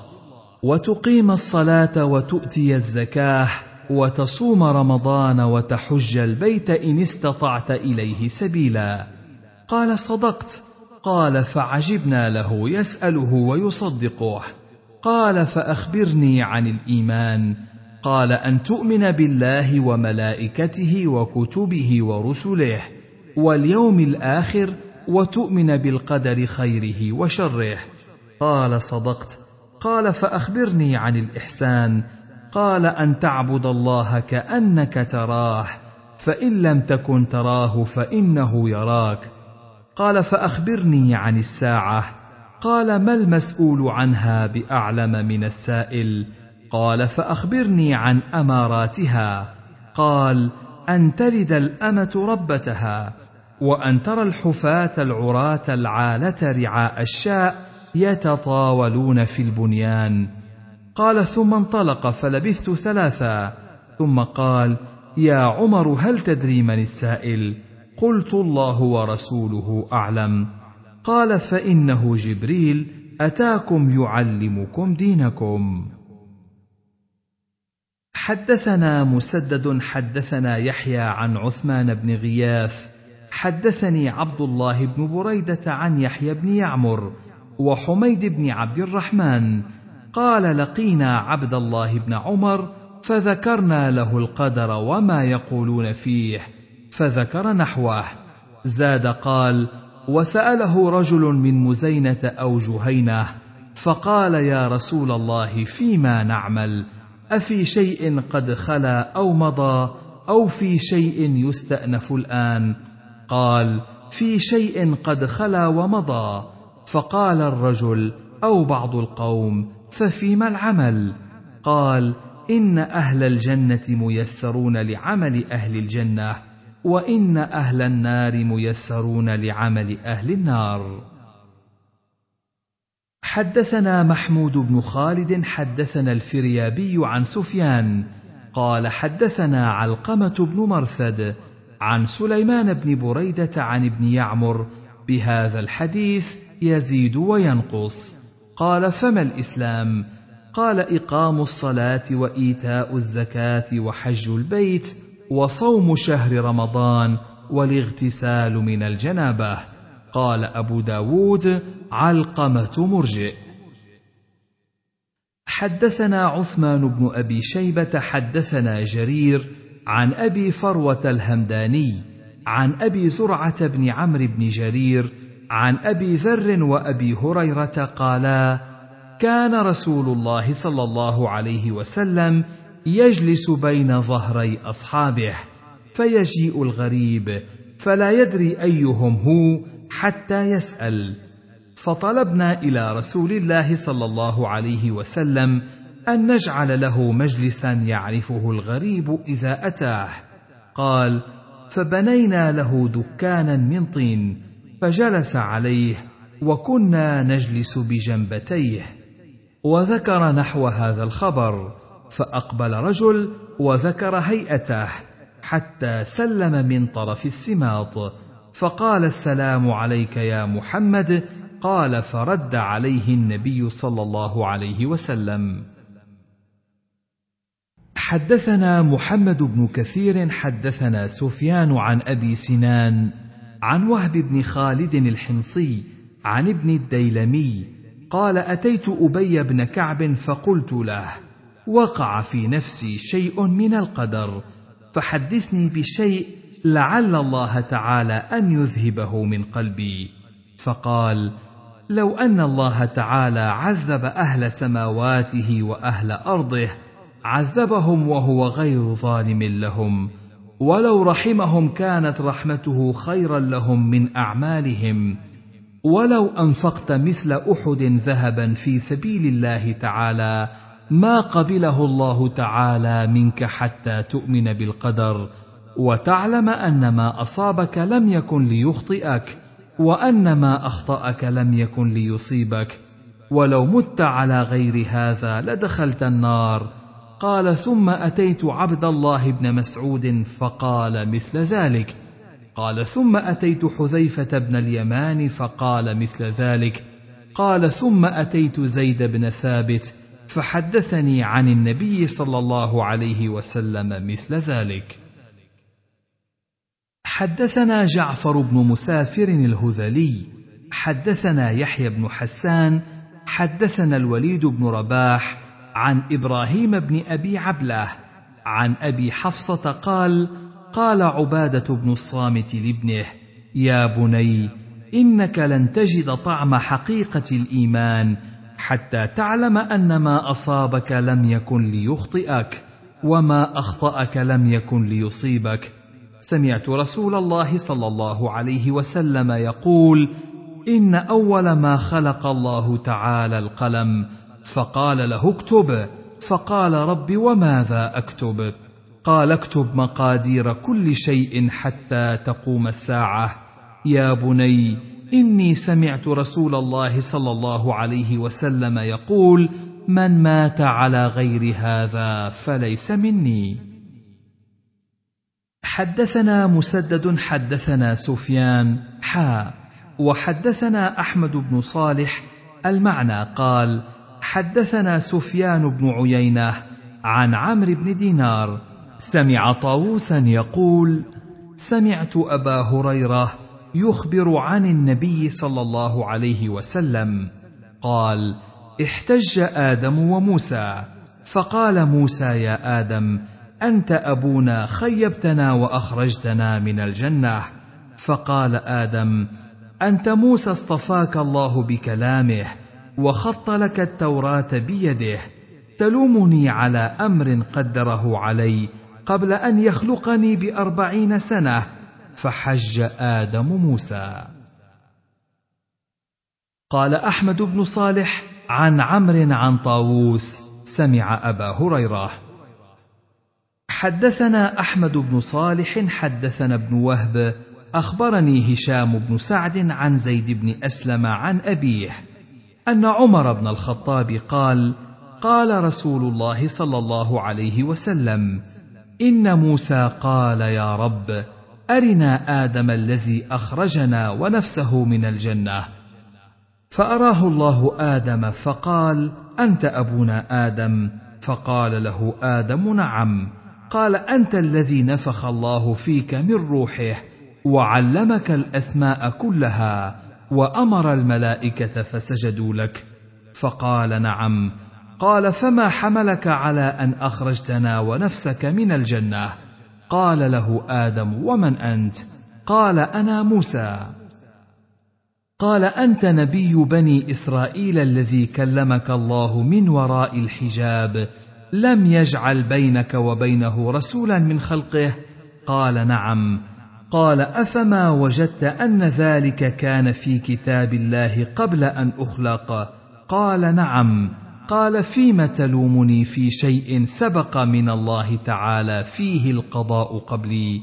وتقيم الصلاة وتؤتي الزكاة وتصوم رمضان وتحج البيت إن استطعت إليه سبيلا. قال صدقت. قال فعجبنا له يسأله ويصدقه. قال فأخبرني عن الإيمان. قال أن تؤمن بالله وملائكته وكتبه ورسله واليوم الآخر وتؤمن بالقدر خيره وشره. قال صدقت. قال فأخبرني عن الإحسان. قال أن تعبد الله كأنك تراه فإن لم تكن تراه فإنه يراك. قال فأخبرني عن الساعة. قال ما المسؤول عنها بأعلم من السائل؟ قال فأخبرني عن أماراتها. قال أن تلد الأمة ربتها وأن ترى الحفاة العراة العالة رعاء الشاء يتطاولون في البنيان. قال ثم انطلق فلبثت ثلاثا. ثم قال يا عمر هل تدري من السائل؟ قلت الله ورسوله أعلم. قال فإنه جبريل أتاكم يعلمكم دينكم. حدثنا مسدد حدثنا يحيى عن عثمان بن غياث. حدثني عبد الله بن بريدة عن يحيى بن يعمر وحميد بن عبد الرحمن. قال لقينا عبد الله بن عمر فذكرنا له القدر وما يقولون فيه فذكر نحوه. زاد قال وسأله رجل من مزينة أو جهينة فقال يا رسول الله فيما نعمل؟ أفي شيء قد خلا أو مضى أو في شيء يستأنف الآن؟ قال في شيء قد خلا ومضى. فقال الرجل أو بعض القوم ففيما العمل. قال إن أهل الجنة ميسرون لعمل أهل الجنة وإن أهل النار ميسرون لعمل أهل النار. حدثنا محمود بن خالد حدثنا الفريابي عن سفيان قال حدثنا علقمة بن مرثد عن سليمان بن بريدة عن ابن يعمر بهذا الحديث يزيد وينقص. قال فما الإسلام؟ قال إقام الصلاة وإيتاء الزكاة وحج البيت وصوم شهر رمضان والاغتسال من الجنابة. قال أبو داود علقمة مرجئ. حدثنا عثمان بن أبي شيبة حدثنا جرير عن أبي فروة الهمداني عن أبي زرعة بن عمرو بن جرير عن أبي ذر وأبي هريرة قالا كان رسول الله صلى الله عليه وسلم يجلس بين ظهري أصحابه فيجيء الغريب فلا يدري أيهم هو حتى يسأل. فطلبنا إلى رسول الله صلى الله عليه وسلم أن نجعل له مجلسا يعرفه الغريب إذا أتاه. قال فبنينا له دكانا من طين فجلس عليه وكنا نجلس بجنبتيه وذكر نحو هذا الخبر فأقبل رجل وذكر هيئته حتى سلم من طرف السماط فقال السلام عليك يا محمد قال فرد عليه النبي صلى الله عليه وسلم. حدثنا محمد بن كثير حدثنا سفيان عن أبي سنان عن وهب بن خالد الحمصي عن ابن الديلمي قال أتيت أبي بن كعب فقلت له وقع في نفسي شيء من القدر فحدثني بشيء لعل الله تعالى أن يذهبه من قلبي. فقال لو أن الله تعالى عذب أهل سماواته وأهل أرضه عذبهم وهو غير ظالم لهم. ولو رحمهم كانت رحمته خيرا لهم من أعمالهم ولو أنفقت مثل أحد ذهبا في سبيل الله تعالى ما قبله الله تعالى منك حتى تؤمن بالقدر وتعلم أن ما أصابك لم يكن ليخطئك وأن ما أخطأك لم يكن ليصيبك ولو مت على غير هذا لدخلت النار. قال ثم أتيت عبد الله بن مسعود فقال مثل ذلك. قال ثم أتيت حذيفة بن اليمان فقال مثل ذلك. قال ثم أتيت زيد بن ثابت فحدثني عن النبي صلى الله عليه وسلم مثل ذلك. حدثنا جعفر بن مسافر الهذلي حدثنا يحيى بن حسان حدثنا الوليد بن رباح عن إبراهيم بن أبي عبلة عن أبي حفصة قال قال عبادة بن الصامت لابنه يا بني إنك لن تجد طعم حقيقة الإيمان حتى تعلم أن ما أصابك لم يكن ليخطئك وما أخطأك لم يكن ليصيبك. سمعت رسول الله صلى الله عليه وسلم يقول إن أول ما خلق الله تعالى القلم فقال له اكتب. فقال رب وماذا أكتب؟ قال اكتب مقادير كل شيء حتى تقوم الساعة. يا بني إني سمعت رسول الله صلى الله عليه وسلم يقول من مات على غير هذا فليس مني. حدثنا مسدد حدثنا سفيان حا وحدثنا أحمد بن صالح. المعنى قال حدثنا سفيان بن عيينة عن عمرو بن دينار سمع طاووسا يقول سمعت أبا هريرة يخبر عن النبي صلى الله عليه وسلم قال احتج آدم وموسى. فقال موسى يا آدم أنت أبونا خيبتنا وأخرجتنا من الجنة. فقال آدم أنت موسى اصطفاك الله بكلامه وخط لك التوراة بيده تلومني على أمر قدره علي قبل أن يخلقني بأربعين سنة فحج آدم موسى. قال أحمد بن صالح عن عمرو عن طاووس سمع أبا هريرة. حدثنا أحمد بن صالح حدثنا ابن وهب أخبرني هشام بن سعد عن زيد بن أسلم عن أبيه أن عمر بن الخطاب قال قال رسول الله صلى الله عليه وسلم إن موسى قال يا رب أرنا آدم الذي أخرجنا ونفسه من الجنة. فأراه الله آدم فقال أنت أبونا آدم؟ فقال له آدم نعم. قال أنت الذي نفخ الله فيك من روحه وعلمك الأسماء كلها. وأمر الملائكة فسجدوا لك. فقال نعم. قال فما حملك على أن أخرجتنا ونفسك من الجنة؟ قال له آدم ومن أنت؟ قال أنا موسى. قال أنت نبي بني إسرائيل الذي كلمك الله من وراء الحجاب. لم يجعل بينك وبينه رسولا من خلقه؟ قال نعم. قال أفما وجدت أن ذلك كان في كتاب الله قبل أن أخلق؟ قال نعم. قال فيم تلومني في شيء سبق من الله تعالى فيه القضاء قبلي؟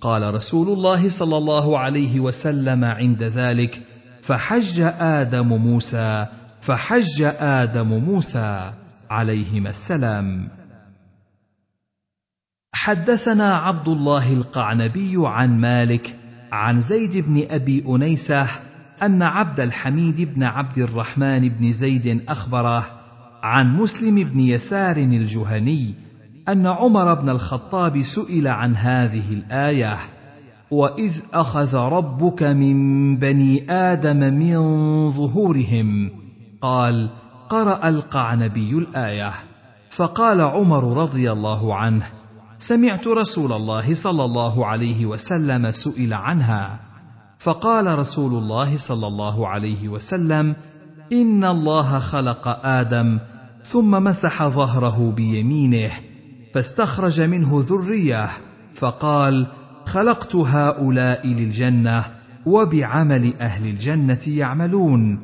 قال رسول الله صلى الله عليه وسلم عند ذلك فحج آدم موسى فحج آدم موسى عليهما السلام. حدثنا عبد الله القعنبي عن مالك عن زيد بن أبي أنيسة أن عبد الحميد بن عبد الرحمن بن زيد أخبره عن مسلم بن يسار الجهني أن عمر بن الخطاب سئل عن هذه الآية وإذ أخذ ربك من بني آدم من ظهورهم. قال قرأ القعنبي الآية. فقال عمر رضي الله عنه سمعت رسول الله صلى الله عليه وسلم سئل عنها. فقال رسول الله صلى الله عليه وسلم إن الله خلق آدم ثم مسح ظهره بيمينه فاستخرج منه ذرية فقال خلقت هؤلاء للجنة وبعمل أهل الجنة يعملون.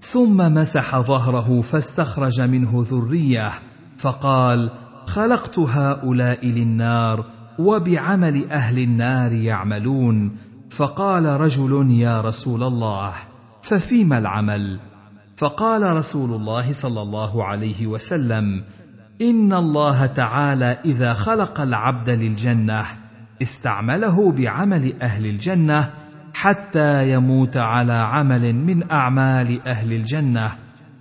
ثم مسح ظهره فاستخرج منه ذرية فقال خلقت هؤلاء للنار وبعمل أهل النار يعملون. فقال رجل يا رسول الله ففيما العمل؟ فقال رسول الله صلى الله عليه وسلم إن الله تعالى إذا خلق العبد للجنة استعمله بعمل أهل الجنة حتى يموت على عمل من أعمال أهل الجنة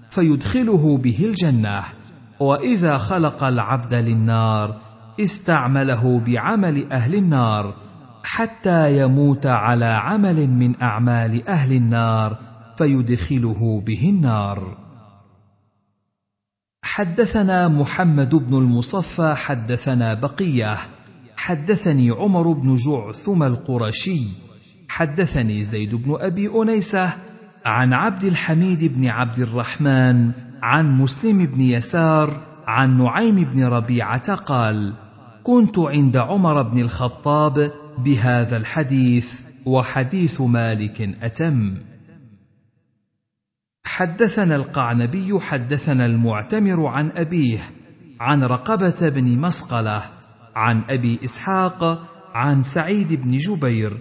فيدخله به الجنة. وإذا خلق العبد للنار استعمله بعمل أهل النار حتى يموت على عمل من أعمال أهل النار فيدخله به النار. حدثنا محمد بن المصفى حدثنا بقية. حدثني عمر بن جعثم القرشي. حدثني زيد بن أبي أنيسة عن عبد الحميد بن عبد الرحمن عن مسلم بن يسار عن نعيم بن ربيعة قال كنت عند عمر بن الخطاب بهذا الحديث وحديث مالك أتم حدثنا القعنبي حدثنا المعتمر عن أبيه عن رقبة بن مسقلة عن أبي إسحاق عن سعيد بن جبير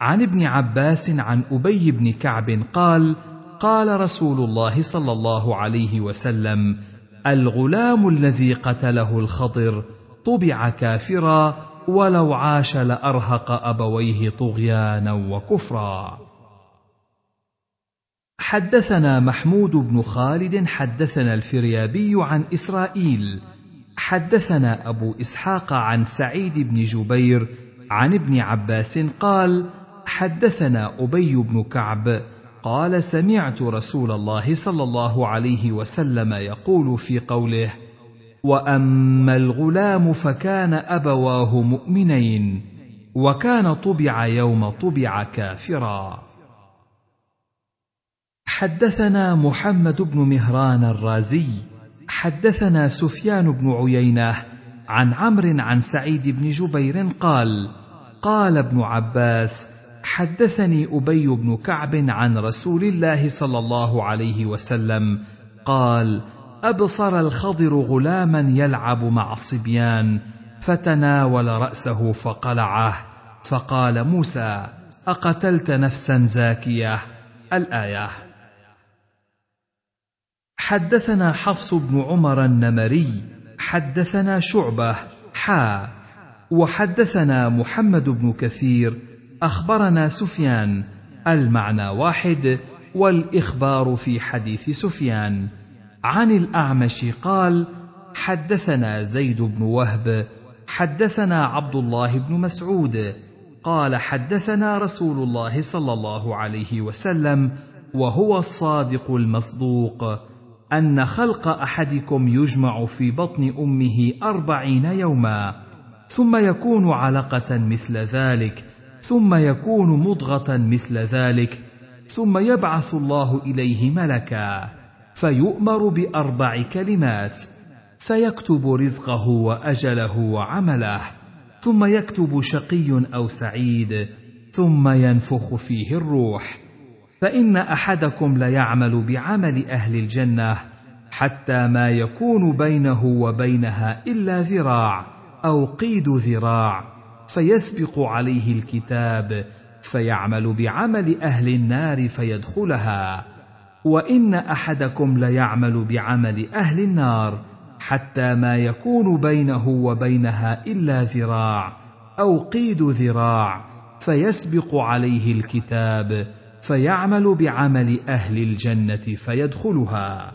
عن ابن عباس عن أبي بن كعب قال قال رسول الله صلى الله عليه وسلم الغلام الذي قتله الخضر طبع كافرا ولو عاش لأرهق أبويه طغيانا وكفرا. حدثنا محمود بن خالد حدثنا الفريابي عن إسرائيل حدثنا أبو إسحاق عن سعيد بن جبير عن ابن عباس قال حدثنا أبي بن كعب قال سمعت رسول الله صلى الله عليه وسلم يقول في قوله وأما الغلام فكان أبواه مؤمنين وكان طبع يوم طبع كافرا. حدثنا محمد بن مهران الرازي حدثنا سفيان بن عيينة عن عمرو عن سعيد بن جبير قال قال ابن عباس حدثني أبي بن كعب عن رسول الله صلى الله عليه وسلم قال أبصر الخضر غلاما يلعب مع الصبيان فتناول رأسه فقلعه فقال موسى أقتلت نفسا زاكية؟ الآية. حدثنا حفص بن عمر النمري حدثنا شعبة حا وحدثنا محمد بن كثير أخبرنا سفيان المعنى واحد والإخبار في حديث سفيان. عن الأعمش قال حدثنا زيد بن وهب حدثنا عبد الله بن مسعود قال حدثنا رسول الله صلى الله عليه وسلم وهو الصادق المصدوق أن خلق أحدكم يجمع في بطن أمه أربعين يوما ثم يكون علقة مثل ذلك. ثم يكون مضغة مثل ذلك ثم يبعث الله إليه ملكا فيؤمر بأربع كلمات فيكتب رزقه وأجله وعمله ثم يكتب شقي أو سعيد ثم ينفخ فيه الروح. فإن أحدكم ليعمل بعمل أهل الجنة حتى ما يكون بينه وبينها إلا ذراع أو قيد ذراع. فيسبق عليه الكتاب فيعمل بعمل أهل النار فيدخلها. وإن أحدكم ليعمل بعمل أهل النار حتى ما يكون بينه وبينها إلا ذراع أو قيد ذراع فيسبق عليه الكتاب فيعمل بعمل أهل الجنة فيدخلها.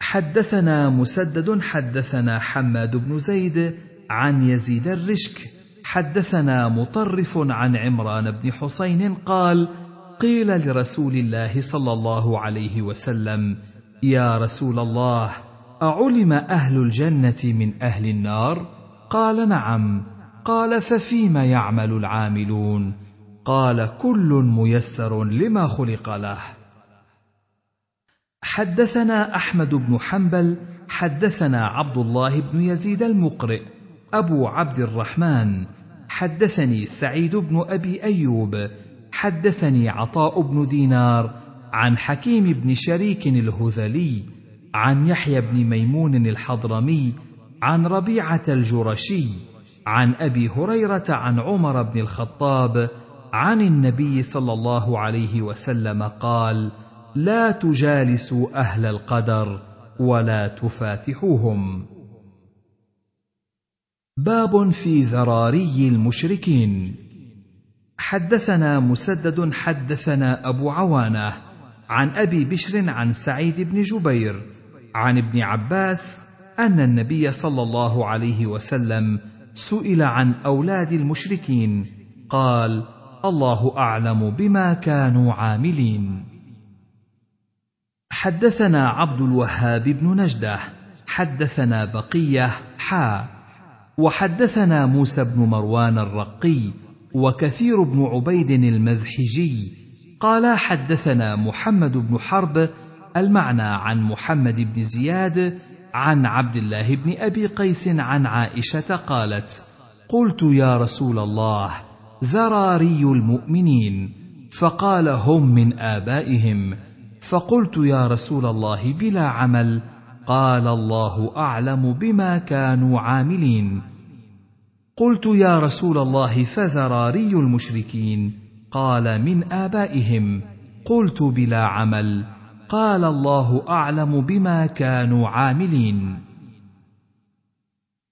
حدثنا مسدد حدثنا حماد بن زيد عن يزيد الرشك. حدثنا مطرف عن عمران بن حسين قال قيل لرسول الله صلى الله عليه وسلم يا رسول الله أعلم أهل الجنة من أهل النار؟ قال نعم. قال ففيم يعمل العاملون؟ قال كل ميسر لما خلق له. حدثنا أحمد بن حنبل حدثنا عبد الله بن يزيد المقرئ. أبو عبد الرحمن حدثني سعيد بن أبي أيوب حدثني عطاء بن دينار عن حكيم بن شريك الهذلي عن يحيى بن ميمون الحضرمي عن ربيعة الجرشي عن أبي هريرة عن عمر بن الخطاب عن النبي صلى الله عليه وسلم قال لا تجالسوا أهل القدر ولا تفاتحوهم. باب في ذراري المشركين. حدثنا مسدد حدثنا أبو عوانة عن أبي بشر عن سعيد بن جبير عن ابن عباس أن النبي صلى الله عليه وسلم سئل عن أولاد المشركين قال الله أعلم بما كانوا عاملين. حدثنا عبد الوهاب بن نجدة حدثنا بقية حا وحدثنا موسى بن مروان الرقي وكثير بن عبيد المذحجي قالا حدثنا محمد بن حرب المعنى عن محمد بن زياد عن عبد الله بن أبي قيس عن عائشة قالت قلت يا رسول الله ذراري المؤمنين فقال هم من آبائهم فقلت يا رسول الله بلا عمل قال الله أعلم بما كانوا عاملين. قلت يا رسول الله فذراري المشركين. قال من آبائهم. قلت بلا عمل. قال الله أعلم بما كانوا عاملين.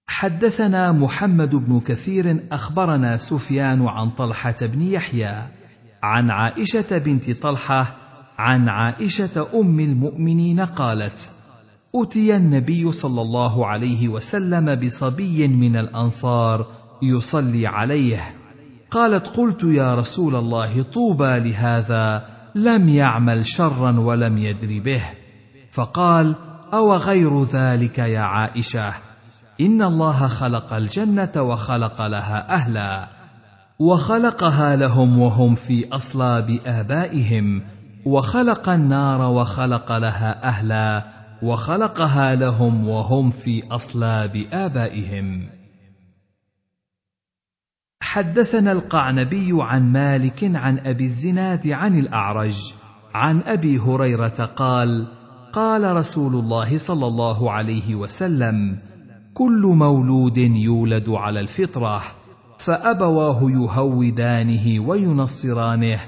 حدثنا محمد بن كثير أخبرنا سفيان عن طلحة بن يحيى عن عائشة بنت طلحة عن عائشة أم المؤمنين قالت اتي النبي صلى الله عليه وسلم بصبي من الأنصار يصلي عليه. قالت قلت يا رسول الله طوبى لهذا لم يعمل شرا ولم يدر به. فقال أو غير ذلك يا عائشة؟ إن الله خلق الجنة وخلق لها أهلا. وخلقها لهم وهم في أصلاب آبائهم وخلق النار وخلق لها أهلا. وخلقها لهم وهم في أصلاب آبائهم. حدثنا القعنبي عن مالك عن أبي الزناد عن الأعرج عن أبي هريرة قال قال رسول الله صلى الله عليه وسلم كل مولود يولد على الفطرة فأبواه يهودانه وينصرانه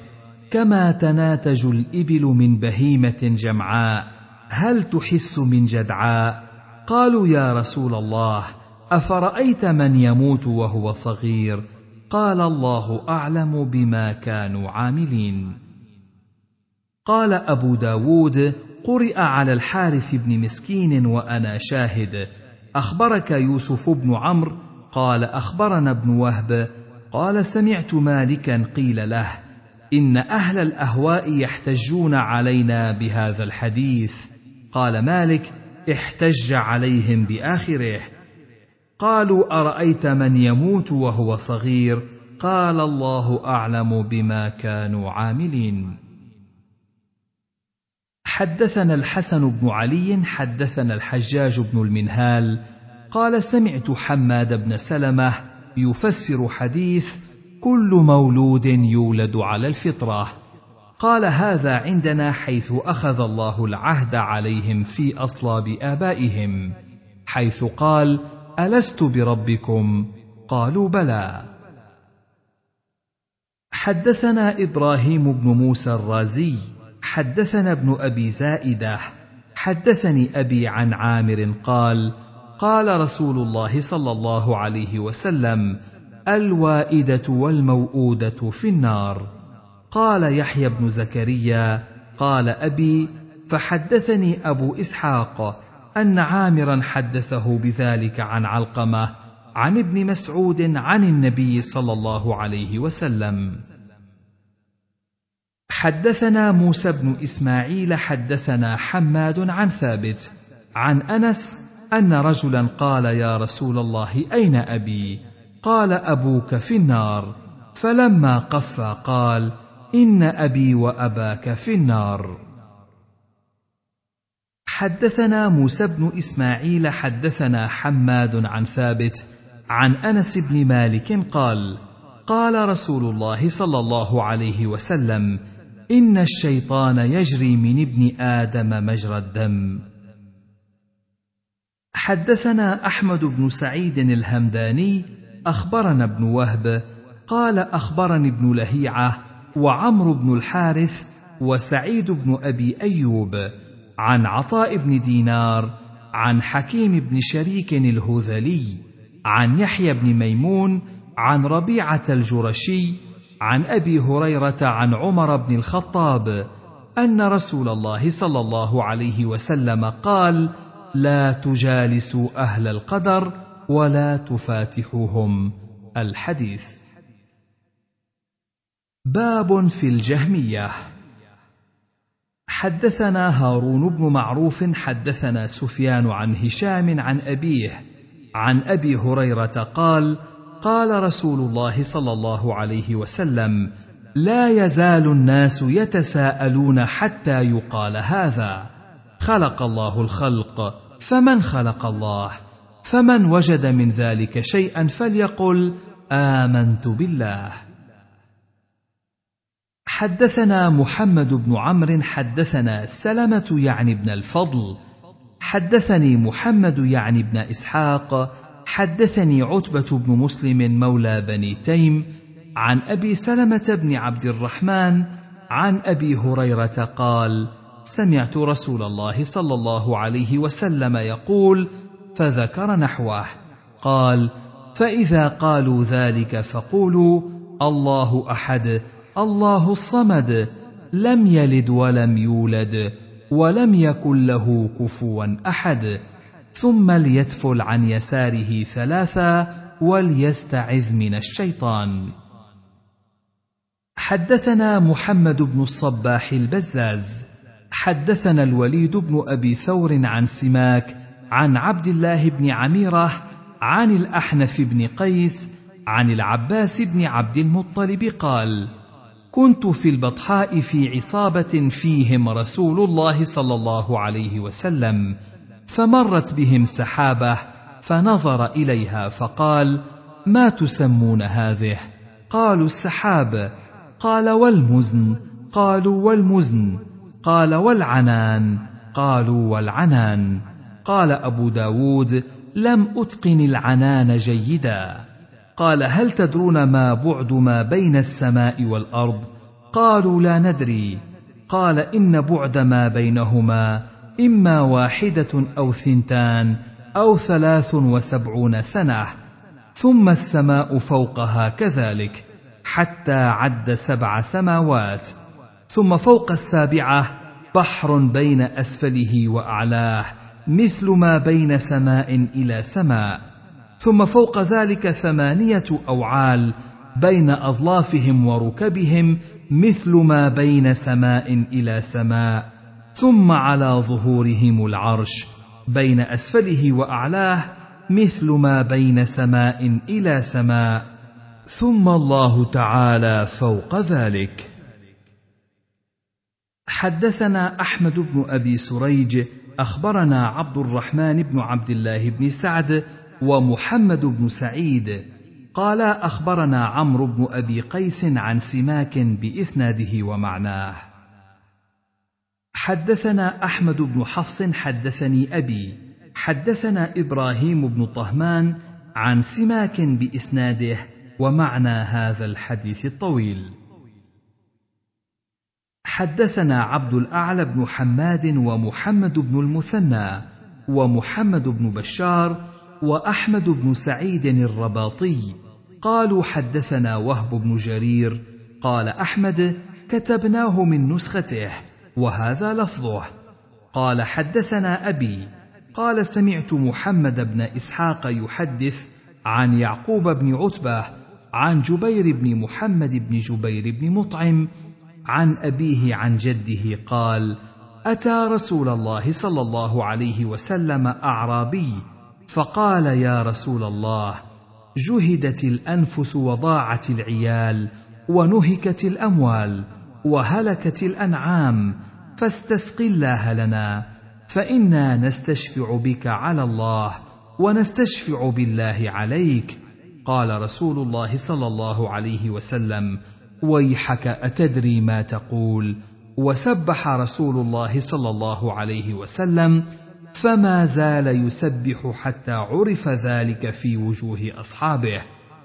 كما تناتج الإبل من بهيمة جمعاء. هل تحس من جدعاء؟ قالوا يا رسول الله أفرأيت من يموت وهو صغير؟ قال الله أعلم بما كانوا عاملين. قال أبو داود قرئ على الحارث بن مسكين وأنا شاهد. أخبرك يوسف بن عمرو؟ قال أخبرنا ابن وهب. قال سمعت مالكا قيل له إن أهل الأهواء يحتجون علينا بهذا الحديث. قال مالك احتج عليهم باخره قالوا أرأيت من يموت وهو صغير؟ قال الله أعلم بما كانوا عاملين. حدثنا الحسن بن علي حدثنا الحجاج بن المنهال. قال سمعت حماد بن سلمة يفسر حديث كل مولود يولد على الفطرة. قال هذا عندنا حيث أخذ الله العهد عليهم في أصلاب آبائهم حيث قال ألست بربكم؟ قالوا بلى. حدثنا إبراهيم بن موسى الرازي حدثنا ابن أبي زائدة حدثني أبي عن عامر قال قال رسول الله صلى الله عليه وسلم الوائدة والموءوده في النار. قال يحيى بن زكريا قال أبي فحدثني أبو إسحاق أن عامرا حدثه بذلك عن علقمة عن ابن مسعود عن النبي صلى الله عليه وسلم. حدثنا موسى بن إسماعيل حدثنا حماد عن ثابت عن أنس أن رجلا قال يا رسول الله أين أبي؟ قال أبوك في النار. فلما قفى قال إن أبي وأباك في النار. حدثنا موسى بن إسماعيل حدثنا حماد عن ثابت عن أنس بن مالك قال قال رسول الله صلى الله عليه وسلم إن الشيطان يجري من ابن آدم مجرى الدم. حدثنا أحمد بن سعيد الهمداني أخبرنا ابن وهب قال أخبرني ابن لهيعة وعمرو بن الحارث وسعيد بن أبي أيوب عن عطاء بن دينار عن حكيم بن شريك الهذلي عن يحيى بن ميمون عن ربيعة الجرشي عن أبي هريرة عن عمر بن الخطاب أن رسول الله صلى الله عليه وسلم قال لا تجالسوا أهل القدر ولا تفاتحوهم. الحديث. باب في الجهمية. حدثنا هارون بن معروف حدثنا سفيان عن هشام عن أبيه عن أبي هريرة قال قال رسول الله صلى الله عليه وسلم لا يزال الناس يتساءلون حتى يقال هذا. خلق الله الخلق فمن خلق الله؟ فمن وجد من ذلك شيئا فليقل آمنت بالله. حدثنا محمد بن عمرو حدثنا سلمة يعني ابن الفضل حدثني محمد يعني ابن إسحاق حدثني عتبة بن مسلم مولى بني تيم عن أبي سلمة بن عبد الرحمن عن أبي هريرة قال سمعت رسول الله صلى الله عليه وسلم يقول فذكر نحوه قال فإذا قالوا ذلك فقولوا الله أحد. الله الصمد لم يلد ولم يولد ولم يكن له كفوا أحد. ثم ليتفل عن يساره ثلاثا وليستعذ من الشيطان. حدثنا محمد بن الصباح البزاز. حدثنا الوليد بن أبي ثور عن سماك عن عبد الله بن عميرة عن الأحنف بن قيس عن العباس بن عبد المطلب قال كنت في البطحاء في عصابة فيهم رسول الله صلى الله عليه وسلم فمرت بهم سحابة فنظر إليها فقال ما تسمون هذه؟ قالوا السحاب. قال والمزن. قالوا والمزن. قال والعنان. قالوا والعنان. قال أبو داود لم أتقن العنان جيدا. قال هل تدرون ما بعد ما بين السماء والأرض؟ قالوا لا ندري. قال إن بعد ما بينهما إما واحدة أو ثنتان أو ثلاث وسبعون سنة ثم السماء فوقها كذلك حتى عد سبع سماوات. ثم فوق السابعة بحر بين أسفله وأعلاه مثل ما بين سماء إلى سماء. ثم فوق ذلك ثمانية أوعال بين أظلافهم وركبهم مثل ما بين سماء إلى سماء ثم على ظهورهم العرش بين أسفله وأعلاه مثل ما بين سماء إلى سماء. ثم الله تعالى فوق ذلك. حدثنا أحمد بن أبي سريج أخبرنا عبد الرحمن بن عبد الله بن سعد ومحمد بن سعيد قال أخبرنا عمرو بن أبي قيس عن سماك بإسناده ومعناه. حدثنا أحمد بن حفص حدثني أبي حدثنا إبراهيم بن طهمان عن سماك بإسناده ومعنى هذا الحديث الطويل. حدثنا عبد الأعلى بن حماد ومحمد بن المثنى ومحمد بن بشار وأحمد بن سعيد الرباطي قالوا حدثنا وهب بن جرير قال أحمد كتبناه من نسخته وهذا لفظه قال حدثنا أبي قال سمعت محمد بن إسحاق يحدث عن يعقوب بن عتبة عن جبير بن محمد بن جبير بن مطعم عن أبيه عن جده قال أتى رسول الله صلى الله عليه وسلم أعرابي فقال يا رسول الله جهدت الأنفس وضاعت العيال ونهكت الأموال وهلكت الأنعام فاستسق الله لنا فإنا نستشفع بك على الله ونستشفع بالله عليك. قال رسول الله صلى الله عليه وسلم ويحك أتدري ما تقول؟ وسبح رسول الله صلى الله عليه وسلم فما زال يسبح حتى عرف ذلك في وجوه أصحابه.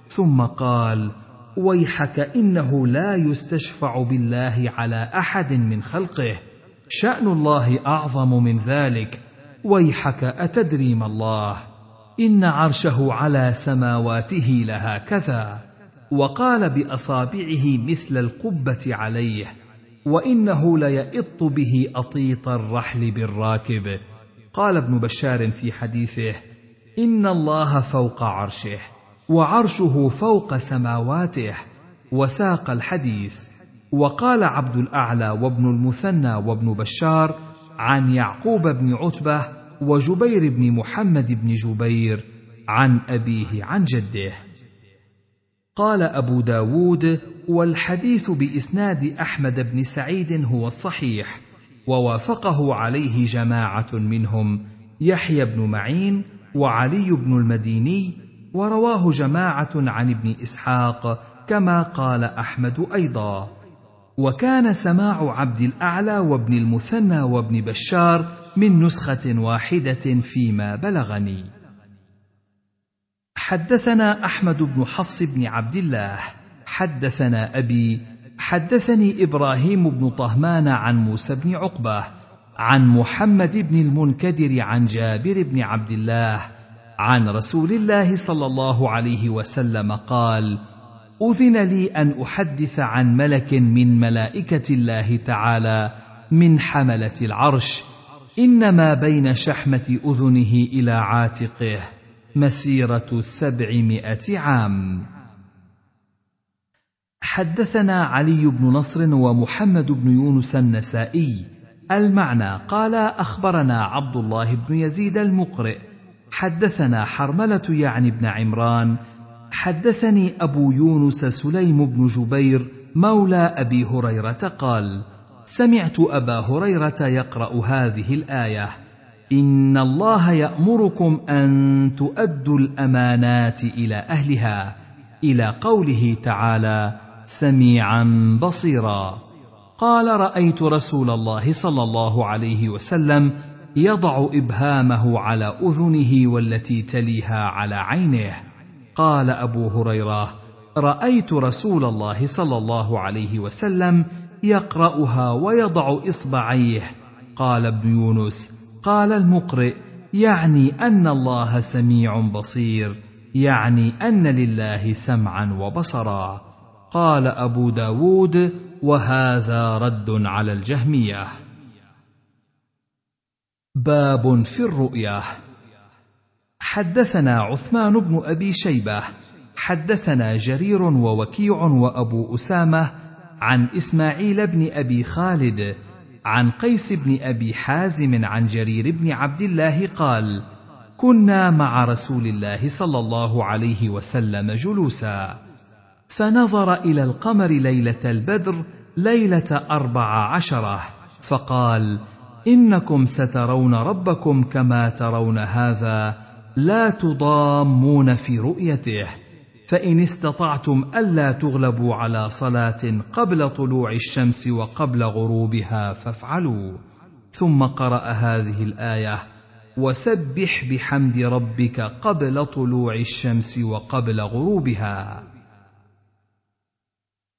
ثم قال ويحك إنه لا يستشفع بالله على أحد من خلقه. شأن الله أعظم من ذلك. ويحك أتدري ما الله؟ إن عرشه على سماواته لهكذا وقال بأصابعه مثل القبة عليه وإنه ليئط به أطيط الرحل بالراكب. قال ابن بشار في حديثه إن الله فوق عرشه وعرشه فوق سماواته وساق الحديث. وقال عبد الأعلى وابن المثنى وابن بشار عن يعقوب بن عتبة وجبير بن محمد بن جبير عن أبيه عن جده. قال أبو داود والحديث بإسناد أحمد بن سعيد هو الصحيح. ووافقه عليه جماعة منهم يحيى بن معين وعلي بن المديني ورواه جماعة عن ابن إسحاق كما قال أحمد أيضا. وكان سماع عبد الأعلى وابن المثنى وابن بشار من نسخة واحدة فيما بلغني. حدثنا أحمد بن حفص بن عبد الله حدثنا أبي حدثني إبراهيم بن طهمان عن موسى بن عقبة عن محمد بن المنكدر عن جابر بن عبد الله عن رسول الله صلى الله عليه وسلم قال أذن لي أن أحدث عن ملك من ملائكة الله تعالى من حملة العرش إنما بين شحمة أذنه إلى عاتقه مسيرة سبعمائة عام. حدثنا علي بن نصر ومحمد بن يونس النسائي. المعنى قال أخبرنا عبد الله بن يزيد المقرئ. حدثنا حرملة يعني بن عمران. حدثني أبو يونس سليم بن جبير مولى أبي هريرة قال سمعت أبا هريرة يقرأ هذه الآية. إن الله يأمركم أن تؤدوا الأمانات إلى أهلها. إلى قوله تعالى سميعا بصيرا. قال رأيت رسول الله صلى الله عليه وسلم يضع إبهامه على أذنه والتي تليها على عينه قال أبو هريرة رأيت رسول الله صلى الله عليه وسلم يقرأها ويضع إصبعيه. قال ابن يونس قال المقرئ يعني أن الله سميع بصير يعني أن لله سمعا وبصرا. قال أبو داود وهذا رد على الجهمية. باب في الرؤيا. حدثنا عثمان بن أبي شيبة. حدثنا جرير ووكيع وأبو أسامة عن إسماعيل بن أبي خالد عن قيس بن أبي حازم عن جرير بن عبد الله قال كنا مع رسول الله صلى الله عليه وسلم جلوسا. فنظر إلى القمر ليلة البدر ليلة أربع عشرة. فقال إنكم سترون ربكم كما ترون هذا لا تضامون في رؤيته. فإن استطعتم ألا تغلبوا على صلاة قبل طلوع الشمس وقبل غروبها فافعلوا. ثم قرأ هذه الآية وسبح بحمد ربك قبل طلوع الشمس وقبل غروبها.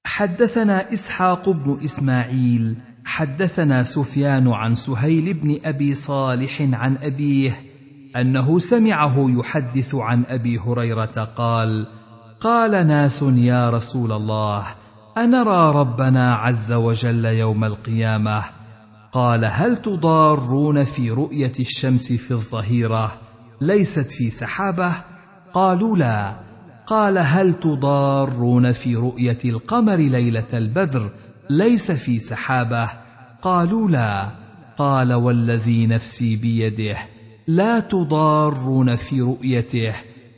حدثنا إسحاق بن إسماعيل حدثنا سفيان عن سهيل بن أبي صالح عن أبيه أنه سمعه يحدث عن أبي هريرة قال قال ناس يا رسول الله أنرى ربنا عز وجل يوم القيامة؟ قال هل تضارون في رؤية الشمس في الظهيرة؟ ليست في سحابة؟ قالوا لا. قال هل تضارون في رؤية القمر ليلة البدر؟ ليس في سحابة. قالوا لا. قال والذي نفسي بيده لا تضارون في رؤيته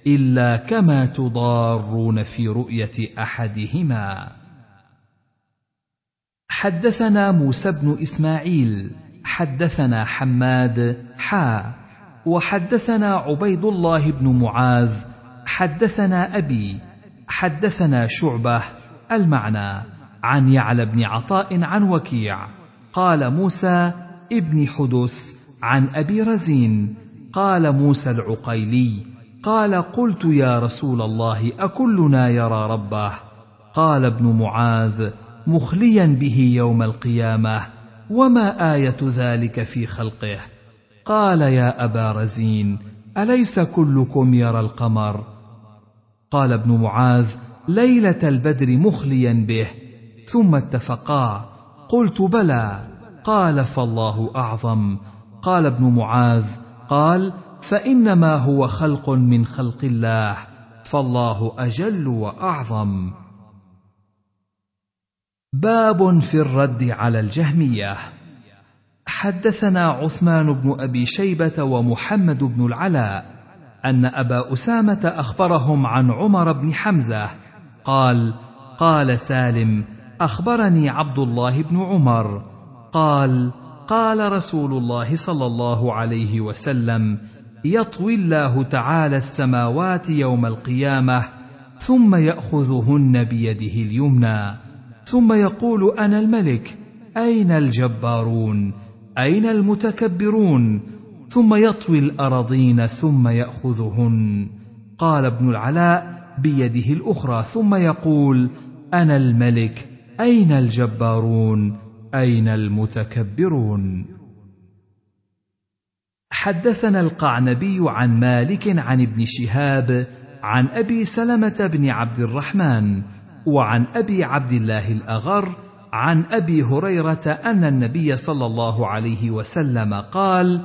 إلا كما تضارون في رؤية أحدهما. حدثنا موسى بن إسماعيل حدثنا حماد حا وحدثنا عبيد الله بن معاذ حدثنا أبي حدثنا شعبة المعنى عن يعلى بن عطاء عن وكيع قال موسى ابن حدس عن أبي رزين قال موسى العقيلي قال قلت يا رسول الله أكلنا يرى ربه؟ قال ابن معاذ مخليا به يوم القيامة وما آية ذلك في خلقه؟ قال يا أبا رزين أليس كلكم يرى القمر؟ قال ابن معاذ ليلة البدر مخليا به. ثم اتفقا. قلت بلى. قال فالله أعظم. قال ابن معاذ قال فإنما هو خلق من خلق الله. فالله أجل وأعظم. باب في الرد على الجهمية. حدثنا عثمان بن أبي شيبة ومحمد بن العلاء أن أبا أسامة أخبرهم عن عمر بن حمزة. قال قال سالم أخبرني عبد الله بن عمر. قال قال رسول الله صلى الله عليه وسلم يطوي الله تعالى السماوات يوم القيامة ثم يأخذهن بيده اليمنى. ثم يقول أنا الملك أين الجبارون؟ أين المتكبرون؟ ثم يطوي الارضين ثم يأخذهن. قال ابن العلاء بيده الأخرى ثم يقول أنا الملك أين الجبارون؟ أين المتكبرون؟ حدثنا القعنبي عن مالك عن ابن شهاب عن أبي سلمة بن عبد الرحمن وعن أبي عبد الله الأغر عن أبي هريرة أن النبي صلى الله عليه وسلم قال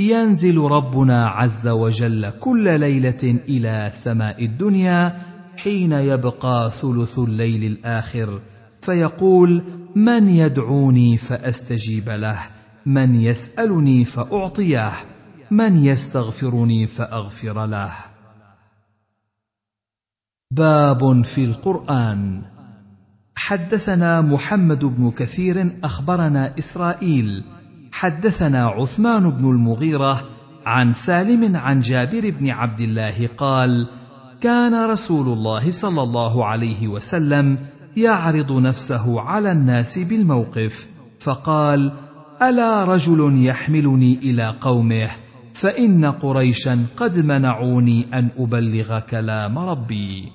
ينزل ربنا عز وجل كل ليلة إلى سماء الدنيا حين يبقى ثلث الليل الآخر فيقول من يدعوني فأستجيب له من يسألني فأعطيه من يستغفرني فأغفر له. باب في القرآن. حدثنا محمد بن كثير أخبرنا إسرائيل حدثنا عثمان بن المغيرة عن سالم عن جابر بن عبد الله قال كان رسول الله صلى الله عليه وسلم يعرض نفسه على الناس بالموقف فقال ألا رجل يحملني إلى قومه فإن قريشا قد منعوني أن أبلغ كلام ربي.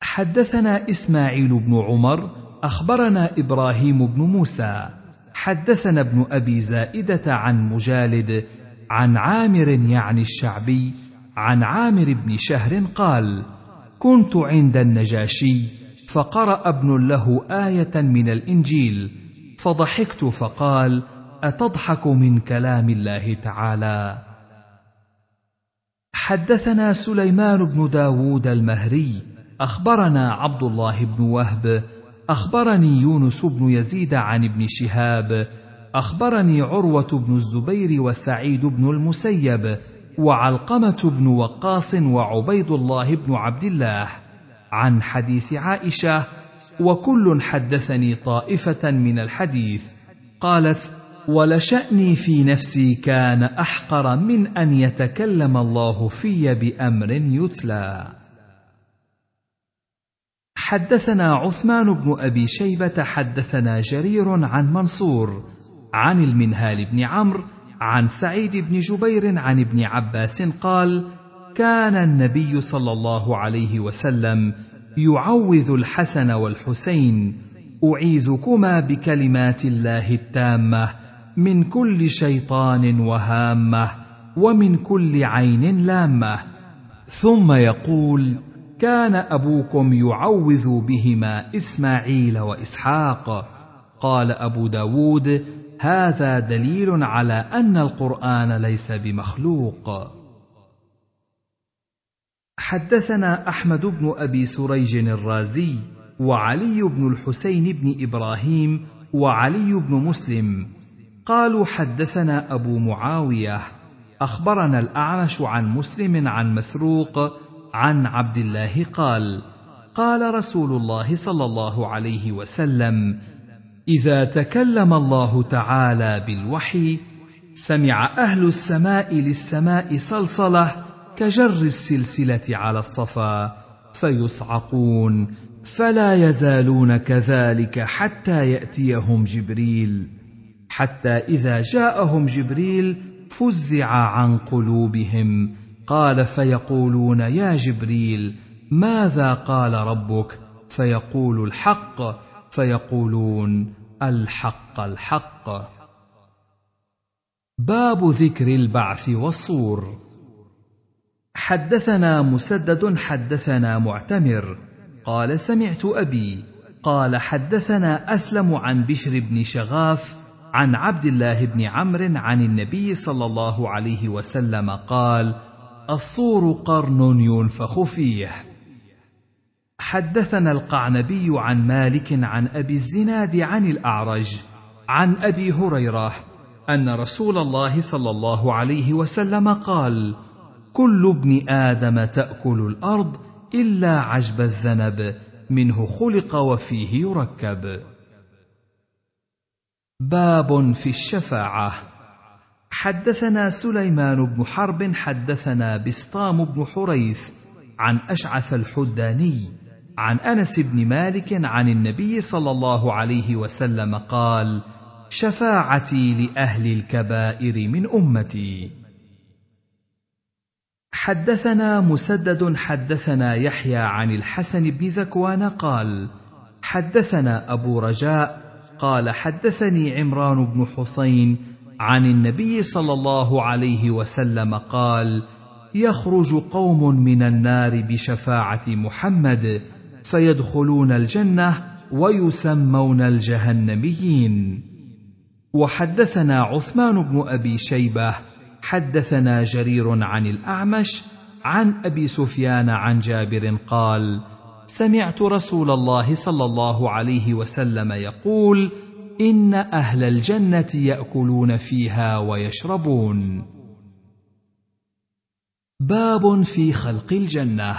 حدثنا إسماعيل بن عمر أخبرنا إبراهيم بن موسى حدثنا ابن أبي زائدة عن مجالد عن عامر يعني الشعبي عن عامر بن شهر قال كنت عند النجاشي فقرأ ابن له آية من الإنجيل فضحكت فقال أتضحك من كلام الله تعالى. حدثنا سليمان بن داود المهري أخبرنا عبد الله بن وهب أخبرني يونس بن يزيد عن ابن شهاب أخبرني عروة بن الزبير وسعيد بن المسيب وعلقمة بن وقاص وعبيد الله بن عبد الله عن حديث عائشة وكل حدثني طائفة من الحديث قالت ولشأني في نفسي كان أحقر من أن يتكلم الله في بأمر يتلى. حدثنا عثمان بن أبي شيبة حدثنا جرير عن منصور عن المنهال بن عمرو عن سعيد بن جبير عن ابن عباس قال كان النبي صلى الله عليه وسلم يعوذ الحسن والحسين أعيذكما بكلمات الله التامة من كل شيطان وهامة ومن كل عين لامة. ثم يقول كان أبوكم يعوذ بهما إسماعيل وإسحاق. قال أبو داود هذا دليل على أن القرآن ليس بمخلوق. حدثنا أحمد بن أبي سريج الرازي وعلي بن الحسين بن إبراهيم وعلي بن مسلم. قالوا حدثنا أبو معاوية أخبرنا الأعمش عن مسلم عن مسروق عن عبد الله قال قال رسول الله صلى الله عليه وسلم إذا تكلم الله تعالى بالوحي سمع أهل السماء للسماء صلصلة كجر السلسلة على الصفا فيصعقون فلا يزالون كذلك حتى يأتيهم جبريل حتى إذا جاءهم جبريل فزع عن قلوبهم قال فيقولون يا جبريل ماذا قال ربك؟ فيقول الحق. فيقولون الحق الحق. باب ذكر البعث والصور. حدثنا مسدد حدثنا معتمر. قال سمعت أبي. قال حدثنا أسلم عن بشر بن شغاف عن عبد الله بن عمرو عن النبي صلى الله عليه وسلم قال الصور قرن ينفخ فيه. حدثنا القعنبي عن مالك عن أبي الزناد عن الأعرج عن أبي هريرة أن رسول الله صلى الله عليه وسلم قال كل ابن آدم تأكل الأرض إلا عجب الذنب منه خلق وفيه يركب. باب في الشفاعة. حدثنا سليمان بن حرب حدثنا بسطام بن حريث عن أشعث الحداني عن أنس بن مالك عن النبي صلى الله عليه وسلم قال شفاعتي لأهل الكبائر من أمتي. حدثنا مسدد حدثنا يحيى عن الحسن بن ذكوان قال حدثنا أبو رجاء قال حدثني عمران بن حسين عن النبي صلى الله عليه وسلم قال يخرج قوم من النار بشفاعة محمد فيدخلون الجنة ويسمون الجهنميين. وحدثنا عثمان بن أبي شيبة حدثنا جرير عن الأعمش عن أبي سفيان عن جابر قال سمعت رسول الله صلى الله عليه وسلم يقول إن أهل الجنة يأكلون فيها ويشربون. باب في خلق الجنة.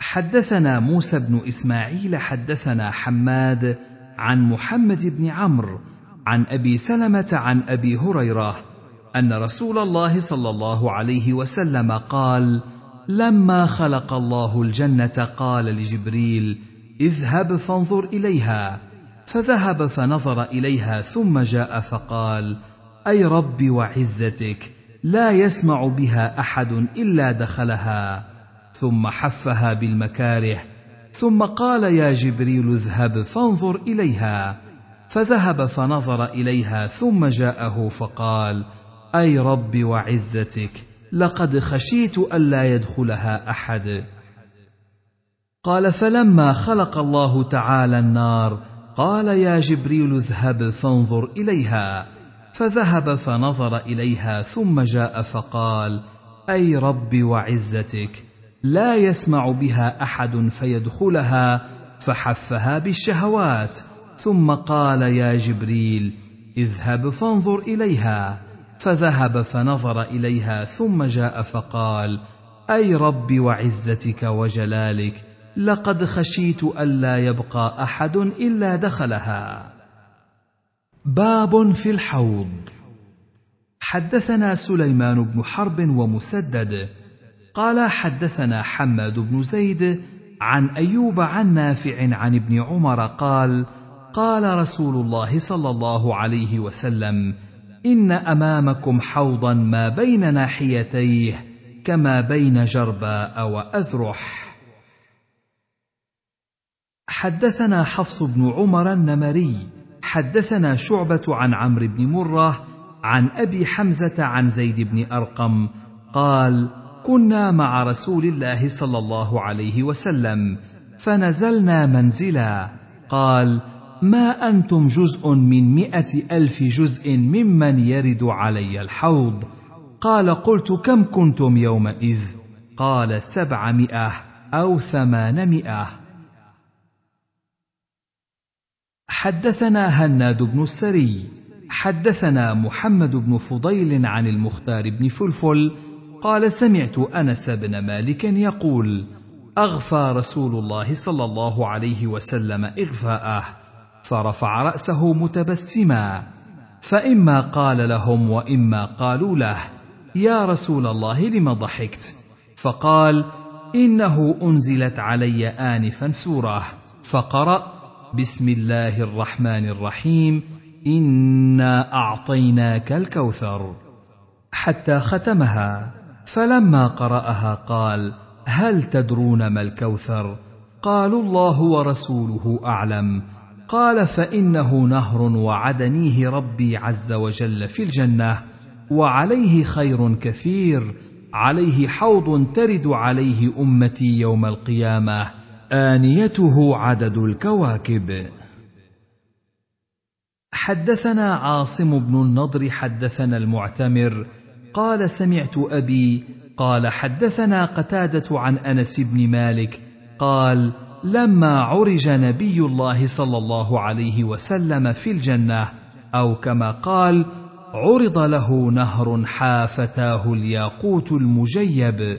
حدثنا موسى بن إسماعيل حدثنا حماد عن محمد بن عمرو عن أبي سلمة عن أبي هريرة أن رسول الله صلى الله عليه وسلم قال لما خلق الله الجنة قال لجبريل اذهب فانظر إليها فذهب فنظر إليها ثم جاء فقال أي رب وعزتك لا يسمع بها أحد إلا دخلها. ثم حفها بالمكاره ثم قال يا جبريل اذهب فانظر إليها. فذهب فنظر إليها ثم جاءه فقال أي رب وعزتك لقد خشيت الا يدخلها أحد. قال فلما خلق الله تعالى النار قال يا جبريل اذهب فانظر إليها. فذهب فنظر إليها ثم جاء فقال أي رب وعزتك لا يسمع بها أحد فيدخلها فحفها بالشهوات. ثم قال يا جبريل اذهب فانظر إليها. فذهب فنظر إليها ثم جاء فقال أي رب وعزتك وجلالك لقد خشيت الا يبقى أحد إلا دخلها. باب في الحوض. حدثنا سليمان بن حرب ومسدد. قال حدثنا حماد بن زيد عن أيوب عن نافع عن ابن عمر قال قال رسول الله صلى الله عليه وسلم إن أمامكم حوضا ما بين ناحيتيه كما بين جرباء وأذرح. حدثنا حفص بن عمر النمري حدثنا شعبة عن عمرو بن مرة عن أبي حمزة عن زيد بن أرقم قال كنا مع رسول الله صلى الله عليه وسلم فنزلنا منزلا. قال ما أنتم جزء من مائه ألف جزء ممن يرد علي الحوض؟ قال قلت كم كنتم يومئذ؟ قال سبعمائة أو ثمانمائة. حدثنا هناد بن السري حدثنا محمد بن فضيل عن المختار بن فلفل قال سمعت أنس بن مالك يقول أغفى رسول الله صلى الله عليه وسلم إغفاءه فرفع رأسه متبسما فإما قال لهم وإما قالوا له يا رسول الله لم ضحكت؟ فقال إنه أنزلت علي انفا سورة فقرا بسم الله الرحمن الرحيم. إنا أعطيناك الكوثر. حتى ختمها. فلما قرأها قال هل تدرون ما الكوثر؟ قالوا الله ورسوله أعلم. قال فإنه نهر وعدنيه ربي عز وجل في الجنة. وعليه خير كثير. عليه حوض ترد عليه أمتي يوم القيامة. آنيته عدد الكواكب. حدثنا عاصم بن النضر حدثنا المعتمر قال سمعت أبي قال حدثنا قتادة عن أنس بن مالك قال لما عرج نبي الله صلى الله عليه وسلم في الجنة أو كما قال عرض له نهر حافتاه الياقوت المجيب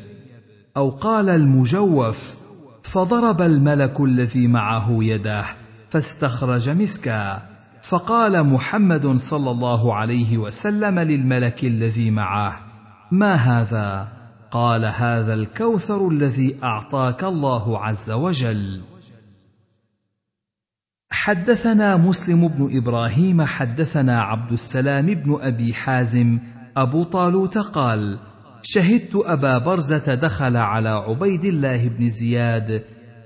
أو قال المجوف فضرب الملك الذي معه يداه فاستخرج مسكا. فقال محمد صلى الله عليه وسلم للملك الذي معه ما هذا؟ قال هذا الكوثر الذي أعطاك الله عز وجل. حدثنا مسلم بن إبراهيم حدثنا عبد السلام بن أبي حازم أبو طالوت قال شهدت أبا برزة دخل على عبيد الله بن زياد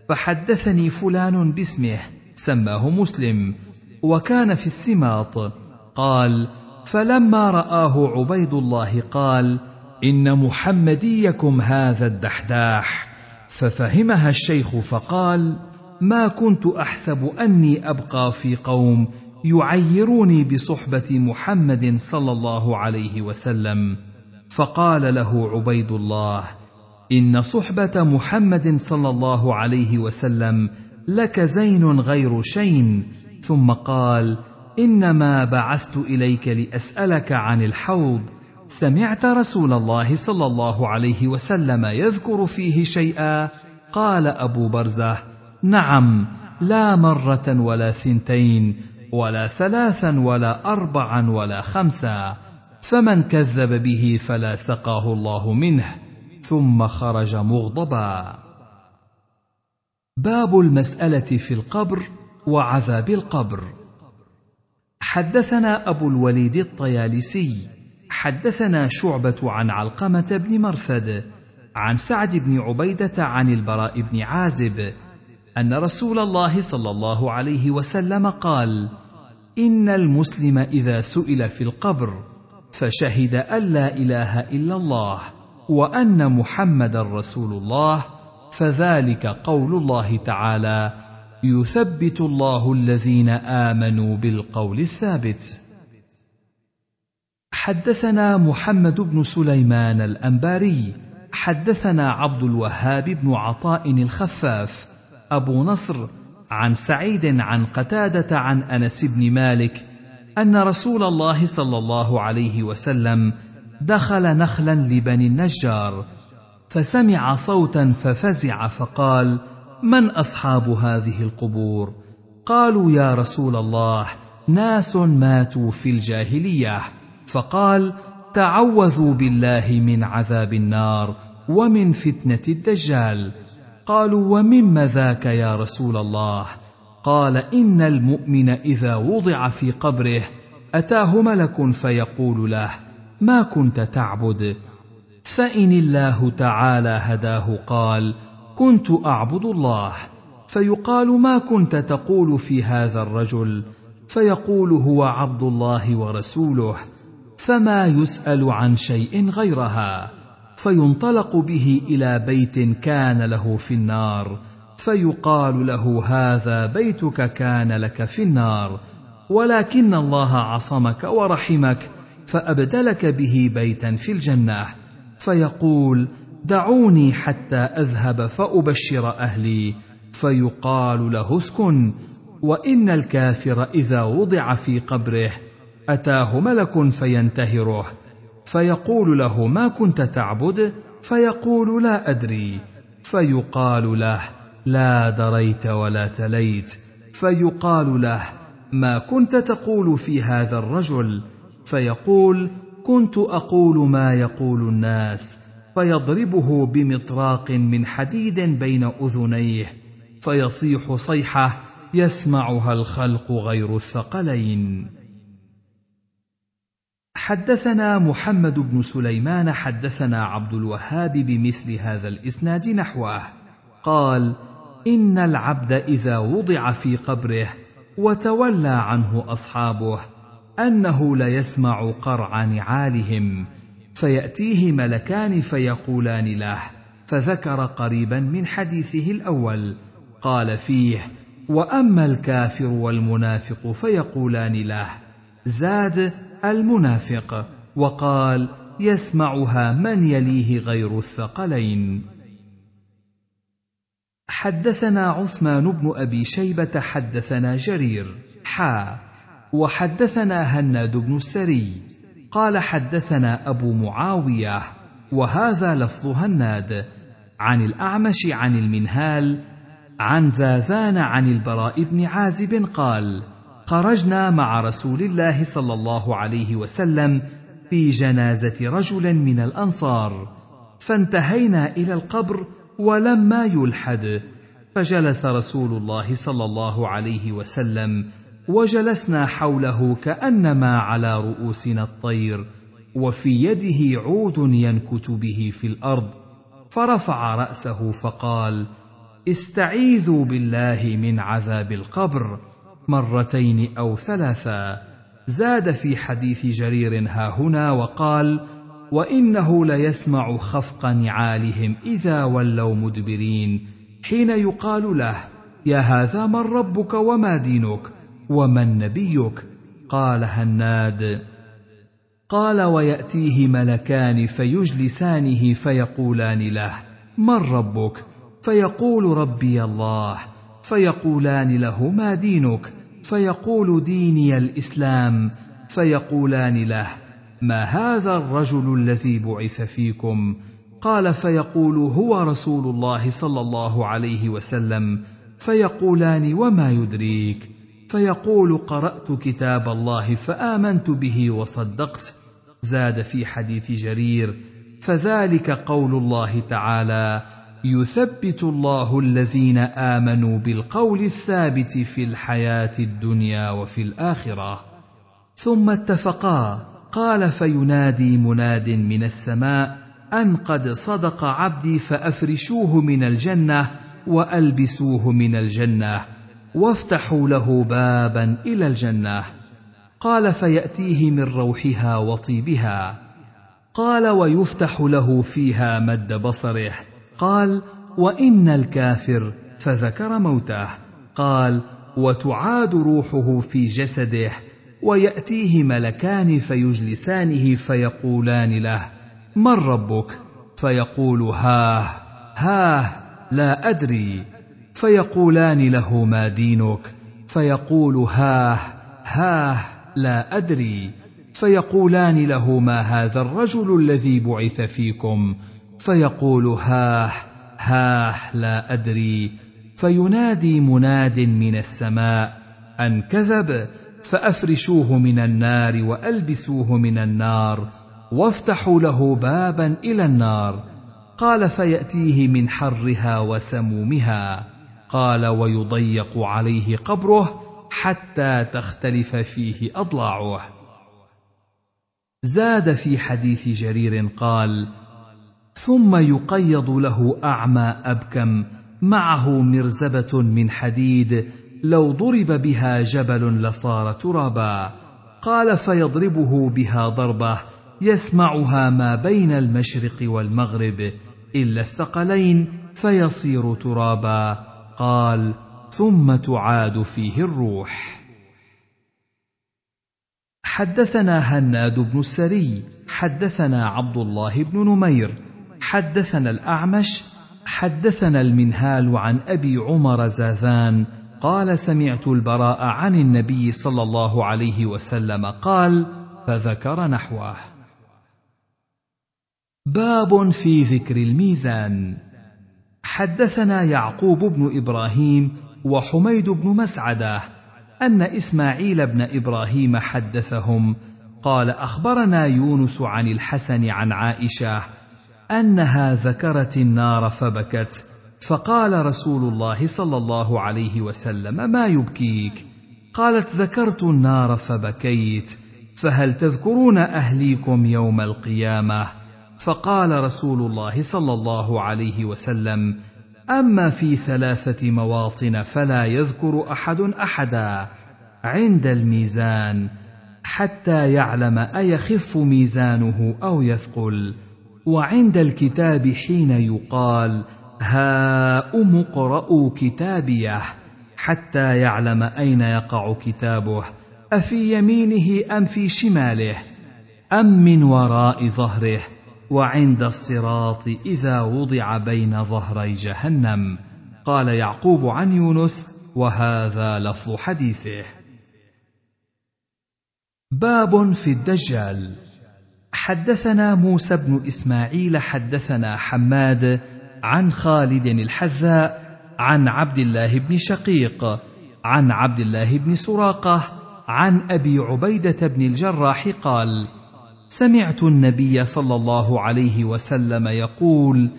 فحدثني فلان باسمه سماه مسلم وكان في السماط. قال فلما رآه عبيد الله قال إن محمديكم هذا الدحداح ففهمها الشيخ فقال ما كنت أحسب أني أبقى في قوم يعيروني بصحبة محمد صلى الله عليه وسلم فقال له عبيد الله إن صحبة محمد صلى الله عليه وسلم لك زين غير شين. ثم قال إنما بعثت إليك لأسألك عن الحوض. سمعت رسول الله صلى الله عليه وسلم يذكر فيه شيئا؟ قال أبو برزة نعم لا مرة ولا ثنتين ولا ثلاثا ولا أربعا ولا خمسا. فمن كذب به فلا سقاه الله منه ثم خرج مغضبا. باب المسألة في القبر وعذاب القبر. حدثنا أبو الوليد الطيالسي حدثنا شعبة عن علقمة بن مرثد عن سعد بن عبيدة عن البراء بن عازب أن رسول الله صلى الله عليه وسلم قال إن المسلم إذا سئل في القبر فشهد أن لا إله إلا الله وأن محمدا رسول الله فذلك قول الله تعالى يثبت الله الذين آمنوا بالقول الثابت. حدثنا محمد بن سليمان الأنباري حدثنا عبد الوهاب بن عطاء الخفاف أبو نصر عن سعيد عن قتادة عن أنس بن مالك أن رسول الله صلى الله عليه وسلم دخل نخلا لبني النجار فسمع صوتا ففزع فقال من أصحاب هذه القبور؟ قالوا يا رسول الله ناس ماتوا في الجاهلية. فقال تعوذوا بالله من عذاب النار ومن فتنة الدجال. قالوا ومم ذاك يا رسول الله؟ قال إن المؤمن إذا وضع في قبره أتاه ملك فيقول له ما كنت تعبد؟ فإن الله تعالى هداه قال كنت أعبد الله. فيقال ما كنت تقول في هذا الرجل؟ فيقول هو عبد الله ورسوله فما يسأل عن شيء غيرها. فينطلق به إلى بيت كان له في النار فيقال له هذا بيتك كان لك في النار ولكن الله عصمك ورحمك فأبدلك به بيتا في الجنة. فيقول دعوني حتى أذهب فأبشر أهلي. فيقال له اسكن وإن الكافر إذا وضع في قبره أتاه ملك فينتهره. فيقول له ما كنت تعبد؟ فيقول لا أدري. فيقال له لا دريت ولا تليت. فيقال له ما كنت تقول في هذا الرجل؟ فيقول كنت أقول ما يقول الناس فيضربه بمطراق من حديد بين أذنيه فيصيح صيحة يسمعها الخلق غير الثقلين. حدثنا محمد بن سليمان حدثنا عبد الوهاب بمثل هذا الإسناد نحوه. قال إن العبد إذا وضع في قبره وتولى عنه أصحابه أنه ليسمع قرع نعالهم فيأتيه ملكان فيقولان له فذكر قريبا من حديثه الأول قال فيه وأما الكافر والمنافق فيقولان له زاد المنافق وقال يسمعها من يليه غير الثقلين. حدثنا عثمان بن أبي شيبة حدثنا جرير. حا وحدثنا هناد بن السري قال حدثنا أبو معاوية. وهذا لفظ هناد. عن الأعمش عن المنهال. عن زاذان عن البراء بن عازب قال خرجنا مع رسول الله صلى الله عليه وسلم في جنازة رجل من الأنصار. فانتهينا إلى القبر ولما يلحد فجلس رسول الله صلى الله عليه وسلم وجلسنا حوله كأنما على رؤوسنا الطير وفي يده عود ينكت به في الأرض فرفع رأسه فقال استعيذوا بالله من عذاب القبر. مرتين أو ثلاثا زاد في حديث جرير ها هنا وقال وإنه ليسمع خفق نعالهم إذا ولوا مدبرين. حين يقال له يا هذا من ربك وما دينك ومن نبيك قال هناد. قال ويأتيه ملكان فيجلسانه فيقولان له من ربك؟ فيقول ربي الله. فيقولان له ما دينك؟ فيقول ديني الإسلام. فيقولان له ما هذا الرجل الذي بعث فيكم؟ قال فيقول هو رسول الله صلى الله عليه وسلم. فيقولان وما يدريك؟ فيقول قرأت كتاب الله فآمنت به وصدقت. زاد في حديث جرير فذلك قول الله تعالى يثبت الله الذين آمنوا بالقول الثابت في الحياة الدنيا وفي الآخرة. ثم اتفقا قال فينادي مناد من السماء أن قد صدق عبدي فأفرشوه من الجنة وألبسوه من الجنة وافتحوا له بابا إلى الجنة. قال فيأتيه من روحها وطيبها. قال ويفتح له فيها مد بصره. قال وإن الكافر فذكر موته. قال وتعاد روحه في جسده. ويأتيه ملكان فيجلسانه فيقولان له من ربك؟ فيقول هاه هاه لا أدري. فيقولان له ما دينك؟ فيقول هاه هاه لا أدري. فيقولان له ما هذا الرجل الذي بعث فيكم؟ فيقول هاه هاه لا أدري. فينادي مناد من السماء أن كذب؟ فأفرشوه من النار وألبسوه من النار وافتحوا له بابا إلى النار. قال فيأتيه من حرها وسمومها. قال ويضيق عليه قبره حتى تختلف فيه أضلاعه. زاد في حديث جرير قال ثم يقيض له أعمى أبكم معه مرزبة من حديد لو ضرب بها جبل لصار ترابا قال فيضربه بها ضربة يسمعها ما بين المشرق والمغرب إلا الثقلين فيصير ترابا قال ثم تعاد فيه الروح. حدثنا هناد بن السري حدثنا عبد الله بن نمير حدثنا الأعمش حدثنا المنهال عن أبي عمر زاذان قال سمعت البراء عن النبي صلى الله عليه وسلم قال فذكر نحوه. باب في ذكر الميزان. حدثنا يعقوب بن إبراهيم وحميد بن مسعدة أن إسماعيل بن إبراهيم حدثهم. قال أخبرنا يونس عن الحسن عن عائشة أنها ذكرت النار فبكت فقال رسول الله صلى الله عليه وسلم ما يبكيك؟ قالت ذكرت النار فبكيت فهل تذكرون أهليكم يوم القيامة؟ فقال رسول الله صلى الله عليه وسلم أما في ثلاثة مواطن فلا يذكر أحد أحدا عند الميزان حتى يعلم أيخف ميزانه أو يثقل. وعند الكتاب حين يقال هاؤم اقرءوا كتابيه حتى يعلم أين يقع كتابه أفي يمينه أم في شماله أم من وراء ظهره وعند الصراط إذا وضع بين ظهري جهنم. قال يعقوب عن يونس وهذا لفظ حديثه. باب في الدجال. حدثنا موسى بن إسماعيل حدثنا حماد عن خالد الحذاء عن عبد الله بن شقيق عن عبد الله بن سراقة عن أبي عبيدة بن الجراح قال سمعت النبي صلى الله عليه وسلم يقول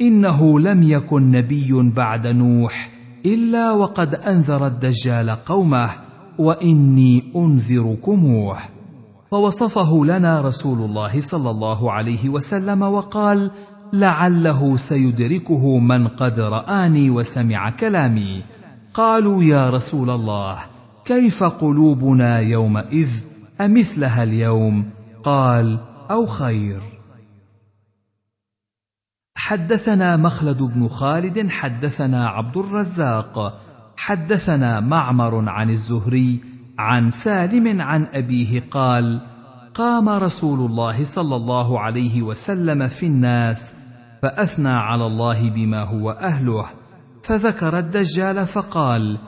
إنه لم يكن نبي بعد نوح إلا وقد أنذر الدجال قومه وإني أنذركموه. فوصفه لنا رسول الله صلى الله عليه وسلم وقال لعله سيدركه من قد رآني وسمع كلامي. قالوا يا رسول الله كيف قلوبنا يومئذ؟ أمثلها اليوم. قال أو خير. حدثنا مخلد بن خالد حدثنا عبد الرزاق حدثنا معمر عن الزهري عن سالم عن أبيه قال قام رسول الله صلى الله عليه وسلم في الناس فأثنى على الله بما هو أهله فذكر الدجال فقال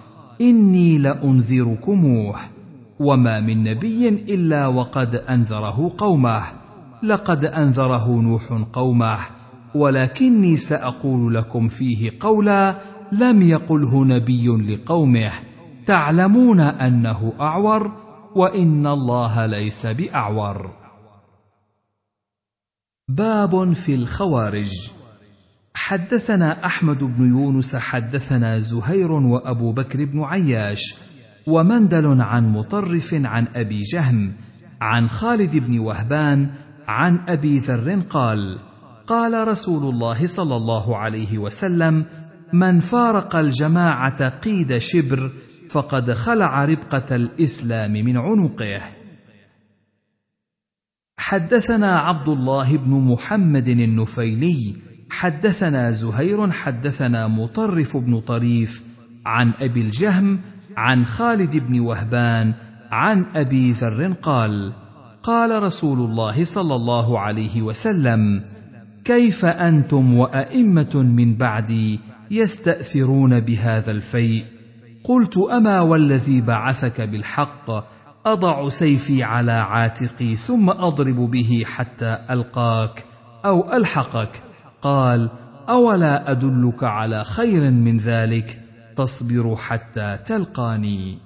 إني لأنذركموه وما من نبي إلا وقد أنذره قومه لقد أنذره نوح قومه ولكني سأقول لكم فيه قولا لم يقله نبي لقومه تعلمون أنه أعور وإن الله ليس بأعور. باب في الخوارج. حدثنا أحمد بن يونس حدثنا زهير وأبو بكر بن عياش ومندل عن مطرف عن أبي جهم عن خالد بن وهبان عن أبي ذر قال قال رسول الله صلى الله عليه وسلم من فارق الجماعة قيد شبر فقد خلع ربقة الإسلام من عنقه. حدثنا عبد الله بن محمد النفيلي حدثنا زهير حدثنا مطرف بن طريف عن أبي الجهم عن خالد بن وهبان عن أبي ذر قال قال رسول الله صلى الله عليه وسلم كيف أنتم وأئمة من بعدي يستأثرون بهذا الفيء؟ قلت أما والذي بعثك بالحق أضع سيفي على عاتقي ثم أضرب به حتى ألقاك أو ألحقك. قال أولا أدلك على خير من ذلك؟ تصبر حتى تلقاني.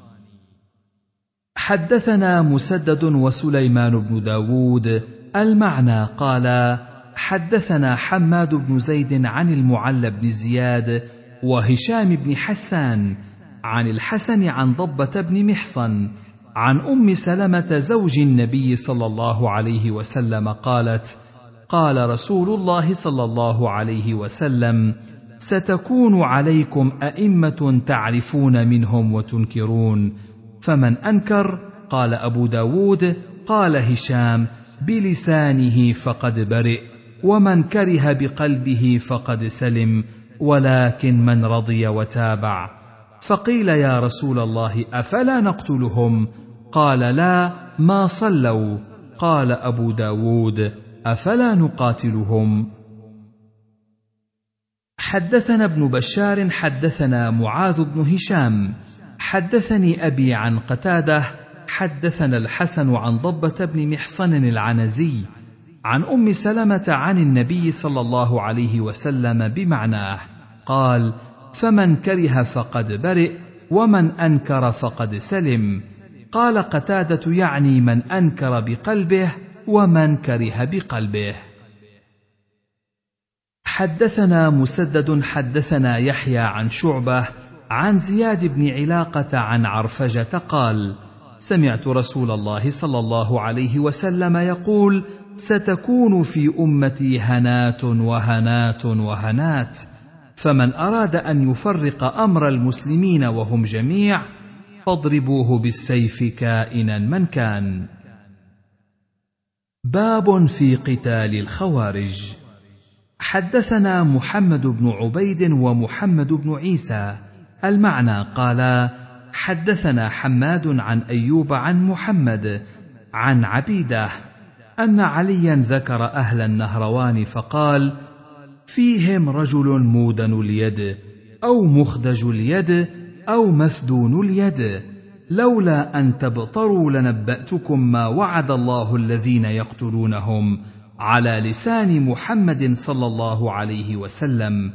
حدثنا مسدد وسليمان بن داود المعنى قال حدثنا حماد بن زيد عن المعلى بن زياد وهشام بن حسان عن الحسن عن ضبة بن محصن عن أم سلمة زوج النبي صلى الله عليه وسلم قالت قال رسول الله صلى الله عليه وسلم ستكون عليكم أئمة تعرفون منهم وتنكرون فمن أنكر قال أبو داود قال هشام بلسانه فقد برئ ومن كره بقلبه فقد سلم ولكن من رضي وتابع. فقيل يا رسول الله أفلا نقتلهم؟ قال لا ما صلوا. قال أبو داود أفلا نقاتلهم؟ حدثنا ابن بشار حدثنا معاذ بن هشام. حدثني أبي عن قتادة حدثنا الحسن عن ضبة بن محصن العنزي عن أم سلمة عن النبي صلى الله عليه وسلم بمعناه. قال فمن كره فقد برئ ومن أنكر فقد سلم. قال قتادة يعني من أنكر بقلبه ومن كره بقلبه. حدثنا مسدد حدثنا يحيى عن شعبة عن زياد بن علاقة عن عرفجة قال سمعت رسول الله صلى الله عليه وسلم يقول ستكون في أمتي هنات وهنات وهنات. فمن أراد أن يفرق أمر المسلمين وهم جميع فاضربوه بالسيف كائنا من كان. باب في قتال الخوارج. حدثنا محمد بن عبيد ومحمد بن عيسى. المعنى قال حدثنا حماد عن أيوب عن محمد عن عبيدة أن عليا ذكر أهل النهروان فقال فيهم رجل مودن اليد أو مخدج اليد أو مثدون اليد. لولا أن تبطروا لنبأتكم ما وعد الله الذين يقتلونهم على لسان محمد صلى الله عليه وسلم.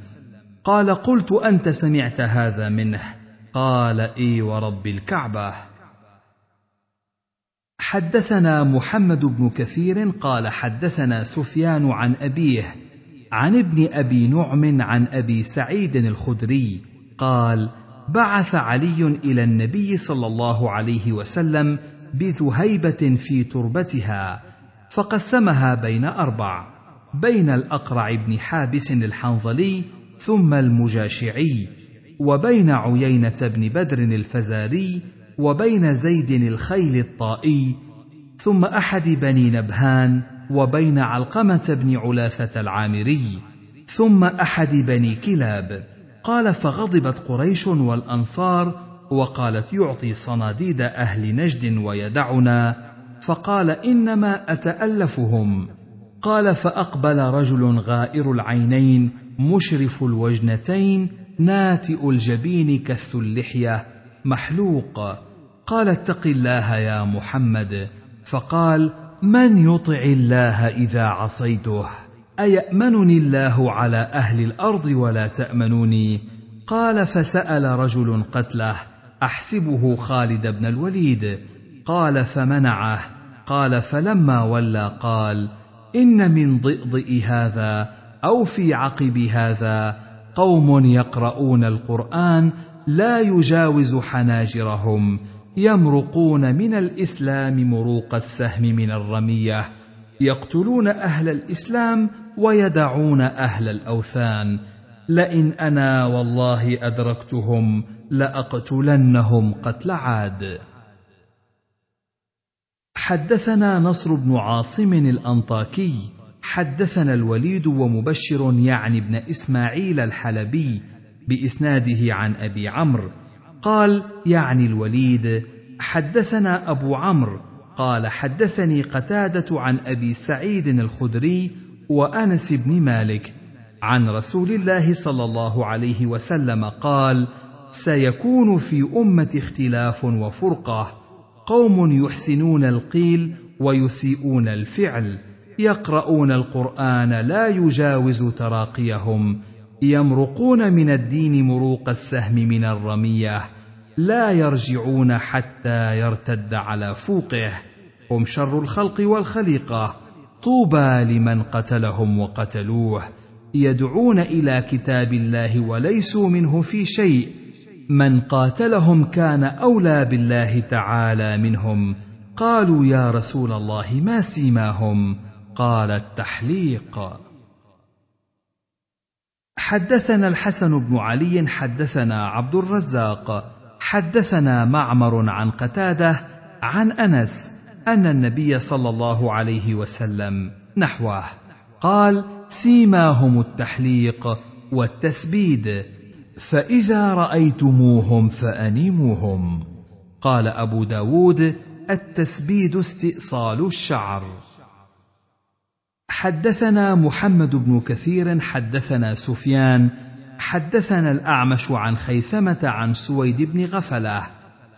قال قلت أنت سمعت هذا منه. قال إي ورب الكعبة. حدثنا محمد بن كثير قال حدثنا سفيان عن أبيه عن ابن أبي نعم عن أبي سعيد الخدري قال بعث علي إلى النبي صلى الله عليه وسلم بذهيبة في تربتها فقسمها بين أربع بين الأقرع بن حابس الحنظلي ثم المجاشعي وبين عيينة بن بدر الفزاري وبين زيد الخيل الطائي ثم أحد بني نبهان وبين علقمة بن علاثه العامري ثم أحد بني كلاب. قال فغضبت قريش والأنصار وقالت يعطي صناديد أهل نجد ويدعنا. فقال إنما أتألفهم. قال فأقبل رجل غائر العينين مشرف الوجنتين ناتئ الجبين كث اللحيه محلوق. قال اتق الله يا محمد. فقال من يطع الله إذا عصيته؟ أيأمنني الله على أهل الأرض ولا تأمنوني؟ قال فسأل رجل قتله أحسبه خالد بن الوليد؟ قال فمنعه. قال فلما ولى قال إن من ضئضئ هذا أو في عقب هذا قوم يقرؤون القرآن لا يجاوز حناجرهم يمرقون من الإسلام مروق السهم من الرمية يقتلون أهل الإسلام ويدعون أهل الأوثان. لئن أنا والله أدركتهم لأقتلنهم قتل عاد. حدثنا نصر بن عاصم الأنطاكي حدثنا الوليد ومبشر يعني ابن إسماعيل الحلبي بإسناده عن أبي عمرو قال يعني الوليد حدثنا أبو عمرو قال حدثني قتادة عن أبي سعيد الخدري وأنس بن مالك عن رسول الله صلى الله عليه وسلم قال سيكون في امه اختلاف وفرقة قوم يحسنون القيل ويسيئون الفعل يقرؤون القرآن لا يجاوز تراقيهم يمرقون من الدين مروق السهم من الرمية لا يرجعون حتى يرتد على فوقه. هم شر الخلق والخليقة. طوبى لمن قتلهم وقتلوه. يدعون إلى كتاب الله وليسوا منه في شيء. من قاتلهم كان أولى بالله تعالى منهم. قالوا يا رسول الله ما سيماهم؟ قال التحليق. حدثنا الحسن بن علي حدثنا عبد الرزاق. حدثنا معمر عن قتادة عن أنس أن النبي صلى الله عليه وسلم نحوه قال سيماهم التحليق والتسبيد فإذا رأيتموهم فأنيموهم. قال أبو داود التسبيد استئصال الشعر. حدثنا محمد بن كثير حدثنا سفيان حدثنا الأعمش عن خيثمة عن سويد بن غفلة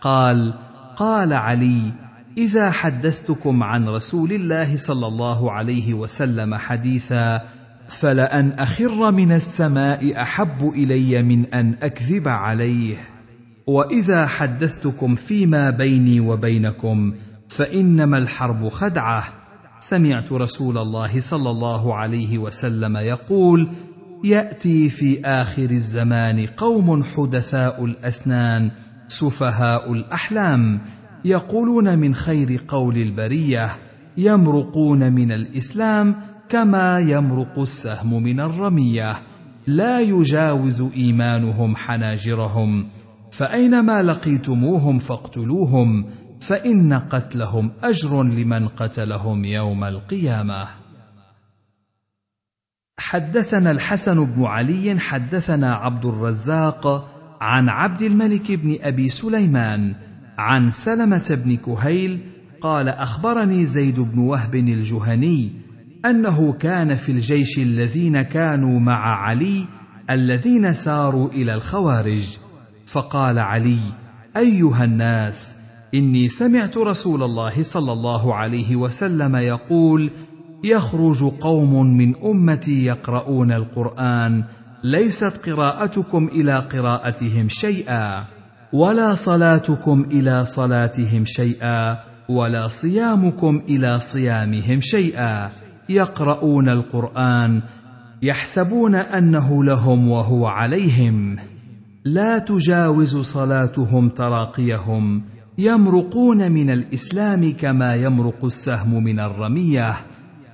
قال قال علي إذا حدثتكم عن رسول الله صلى الله عليه وسلم حديثا فلأن أخر من السماء أحب إلي من أن أكذب عليه. وإذا حدثتكم فيما بيني وبينكم فإنما الحرب خدعة. سمعت رسول الله صلى الله عليه وسلم يقول يأتي في آخر الزمان قوم حدثاء الأسنان سفهاء الأحلام يقولون من خير قول البرية يمرقون من الإسلام كما يمرق السهم من الرمية لا يجاوز إيمانهم حناجرهم فأينما لقيتموهم فاقتلوهم فإن قتلهم أجر لمن قتلهم يوم القيامة. حدثنا الحسن بن علي حدثنا عبد الرزاق عن عبد الملك بن أبي سليمان عن سلمة بن كهيل قال أخبرني زيد بن وهب الجهني أنه كان في الجيش الذين كانوا مع علي الذين ساروا إلى الخوارج. فقال علي أيها الناس إني سمعت رسول الله صلى الله عليه وسلم يقول يخرج قوم من أمتي يقرؤون القرآن ليست قراءتكم إلى قراءتهم شيئا ولا صلاتكم إلى صلاتهم شيئا ولا صيامكم إلى صيامهم شيئا. يقرؤون القرآن يحسبون أنه لهم وهو عليهم. لا تجاوز صلاتهم تراقيهم يمرقون من الإسلام كما يمرق السهم من الرمية.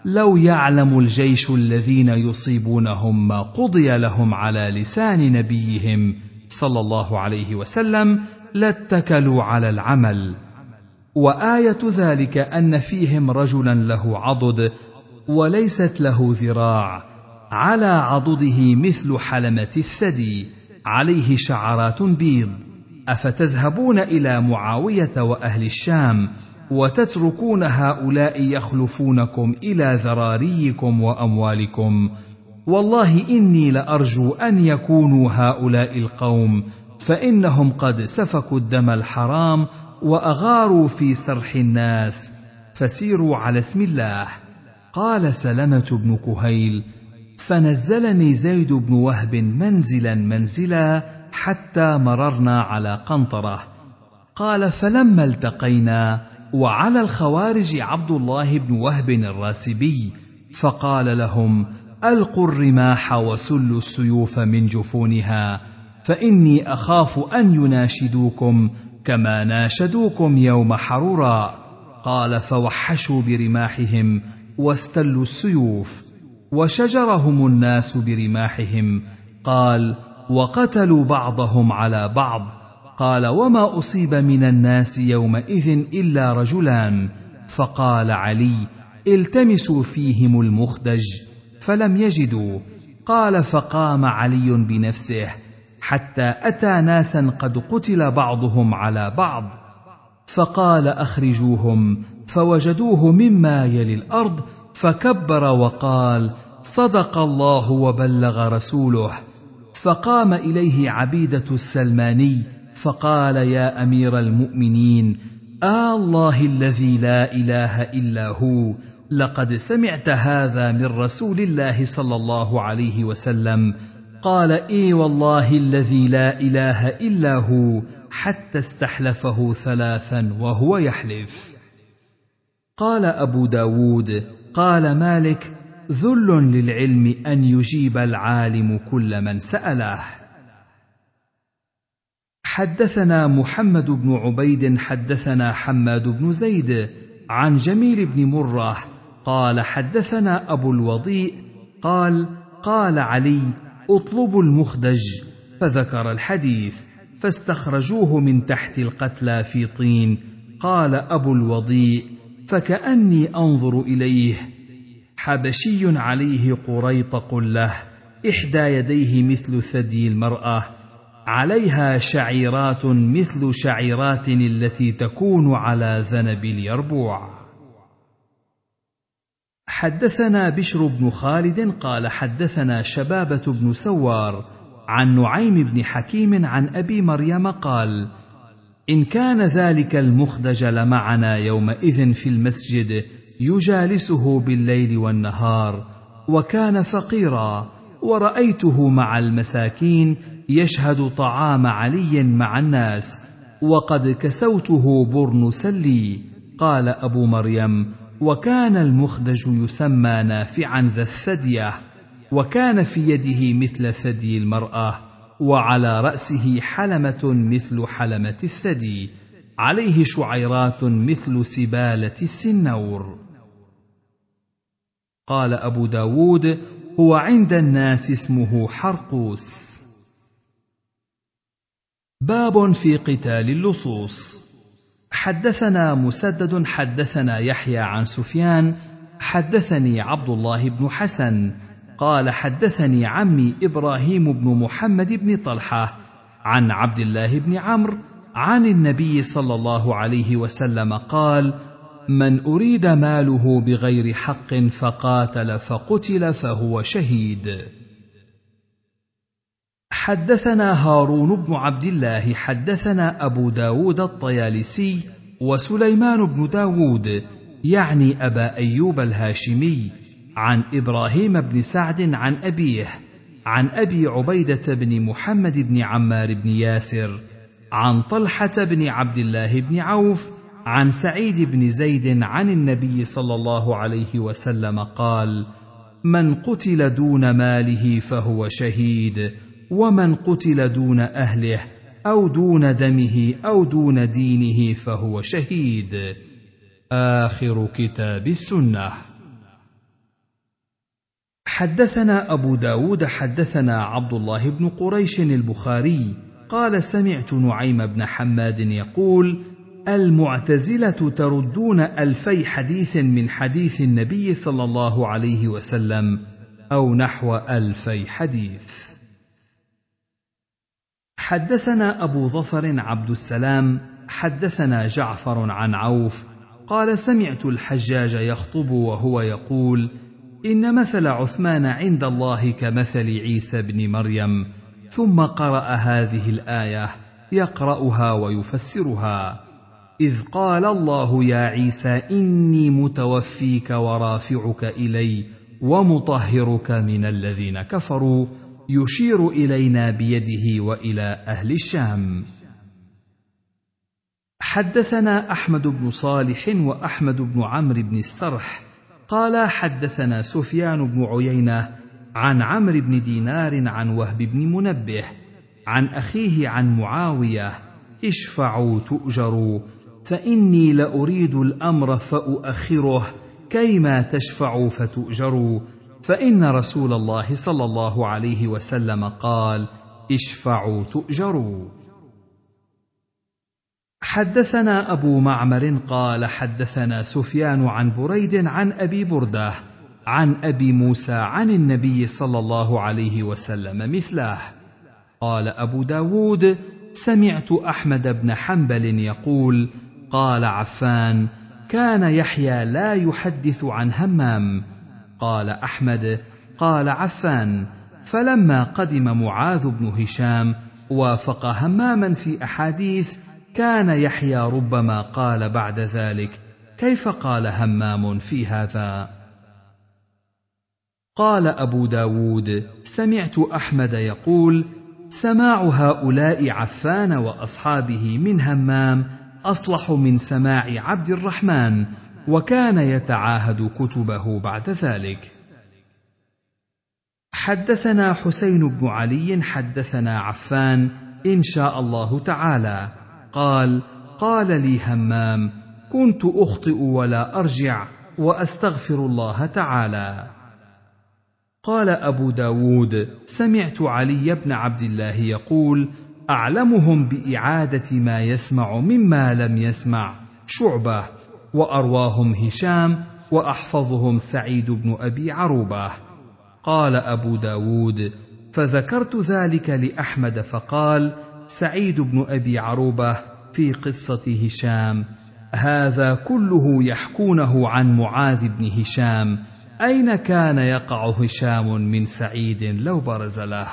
لو يعلم الجيش الذين يصيبونهم ما قضي لهم على لسان نبيهم صلى الله عليه وسلم لاتكلوا على العمل. وآية ذلك أن فيهم رجلا له عضد وليست له ذراع على عضده مثل حلمة الثدي عليه شعرات بيض. أفتذهبون إلى معاوية وأهل الشام وتتركون هؤلاء يخلفونكم إلى ذراريكم وأموالكم. والله إني لأرجو أن يكونوا هؤلاء القوم فإنهم قد سفكوا الدم الحرام وأغاروا في سرح الناس. فسيروا على اسم الله. قال سلمة بن كهيل فنزلني زيد بن وهب منزلا منزلا حتى مررنا على قنطرة. قال فلما التقينا وعلى الخوارج عبد الله بن وهب الراسبي فقال لهم ألقوا الرماح وسلوا السيوف من جفونها فإني أخاف أن يناشدوكم كما ناشدوكم يوم حروراء قال فوحشوا برماحهم واستلوا السيوف وشجرهم الناس برماحهم. قال وقتلوا بعضهم على بعض قال وما أصيب من الناس يومئذ إلا رجلان. فقال علي التمسوا فيهم المخدج. فلم يجدوا. قال فقام علي بنفسه حتى أتى ناسا قد قتل بعضهم على بعض. فقال أخرجوهم. فوجدوه مما يلي الأرض. فكبر وقال صدق الله وبلغ رسوله. فقام إليه عبيدة السلماني فقال يا أمير المؤمنين آه الله الذي لا إله إلا هو لقد سمعت هذا من رسول الله صلى الله عليه وسلم. قال إي والله الذي لا إله إلا هو حتى استحلفه ثلاثا وهو يحلف. قال أبو داود قال مالك ذل للعلم أن يجيب العالم كل من سأله. حدثنا محمد بن عبيد حدثنا حماد بن زيد عن جميل بن مرة قال حدثنا أبو الوضيء قال قال علي اطلبوا المخدج. فذكر الحديث فاستخرجوه من تحت القتلى في طين. قال أبو الوضيء فكأني أنظر إليه. حبشي عليه قريطق له إحدى يديه مثل ثدي المرأة. عليها شعيرات مثل شعيرات التي تكون على ذنب اليربوع. حدثنا بشر بن خالد قال حدثنا شبابة بن سوار عن نعيم بن حكيم عن أبي مريم قال إن كان ذلك المخدج لمعنا يومئذ في المسجد يجالسه بالليل والنهار وكان فقيرا ورأيته مع المساكين يشهد طعام علي مع الناس وقد كسوته برنسا لي قال أبو مريم وكان المخدج يسمى نافعا ذا الثدية وكان في يده مثل ثدي المرأة وعلى رأسه حلمة مثل حلمة الثدي عليه شعيرات مثل سبالة السنور. قال أبو داود هو عند الناس اسمه حرقوس. باب في قتال اللصوص. حدثنا مسدد حدثنا يحيى عن سفيان حدثني عبد الله بن حسن قال حدثني عمي إبراهيم بن محمد بن طلحة عن عبد الله بن عمرو عن النبي صلى الله عليه وسلم قال من أريد ماله بغير حق فقاتل فقتل فهو شهيد. حدثنا هارون بن عبد الله حدثنا أبو داود الطيالسي وسليمان بن داود يعني أبا أيوب الهاشمي عن إبراهيم بن سعد عن أبيه عن أبي عبيدة بن محمد بن عمار بن ياسر عن طلحة بن عبد الله بن عوف عن سعيد بن زيد عن النبي صلى الله عليه وسلم قال من قتل دون ماله فهو شهيد ومن قتل دون أهله أو دون دمه أو دون دينه فهو شهيد. آخر كتاب السنة. حدثنا أبو داود حدثنا عبد الله بن قريش البخاري قال سمعت نعيم بن حماد يقول المعتزلة تردون ألفي حديث من حديث النبي صلى الله عليه وسلم أو نحو ألفي حديث. حدثنا أبو ظفر عبد السلام حدثنا جعفر عن عوف قال سمعت الحجاج يخطب وهو يقول إن مثل عثمان عند الله كمثل عيسى بن مريم ثم قرأ هذه الآية يقرأها ويفسرها إذ قال الله يا عيسى إني متوفيك ورافعك إلي ومطهرك من الذين كفروا يشير إلينا بيده وإلى أهل الشام. حدثنا أحمد بن صالح وأحمد بن عمرو بن السرح. قال حدثنا سفيان بن عيينة عن عمرو بن دينار عن وهب بن منبه عن أخيه عن معاوية اشفعوا تؤجروا فإني لأريد الأمر فأؤخره كيما تشفعوا فتؤجروا فإن رسول الله صلى الله عليه وسلم قال اشفعوا تؤجروا. حدثنا أبو معمر قال حدثنا سفيان عن بريد عن أبي بردة عن أبي موسى عن النبي صلى الله عليه وسلم مثله. قال أبو داود سمعت أحمد بن حنبل يقول قال عفان كان يحيى لا يحدث عن همام قال أحمد قال عفان فلما قدم معاذ بن هشام وافق هماما في أحاديث كان يحيى ربما قال بعد ذلك كيف قال همام في هذا؟ قال أبو داود سمعت أحمد يقول سماع هؤلاء عفان وأصحابه من همام أصلح من سماع عبد الرحمن وكان يتعاهد كتبه بعد ذلك. حدثنا حسين بن علي حدثنا عفان إن شاء الله تعالى. قال قال لي همام كنت أخطئ ولا أرجع وأستغفر الله تعالى. قال أبو داود سمعت علي بن عبد الله يقول أعلمهم بإعادة ما يسمع مما لم يسمع شعبة. وأرواهم هشام وأحفظهم سعيد بن أبي عروبة. قال أبو داود فذكرت ذلك لأحمد فقال سعيد بن أبي عروبة في قصة هشام. هذا كله يحكونه عن معاذ بن هشام. أين كان يقع هشام من سعيد لو برز له؟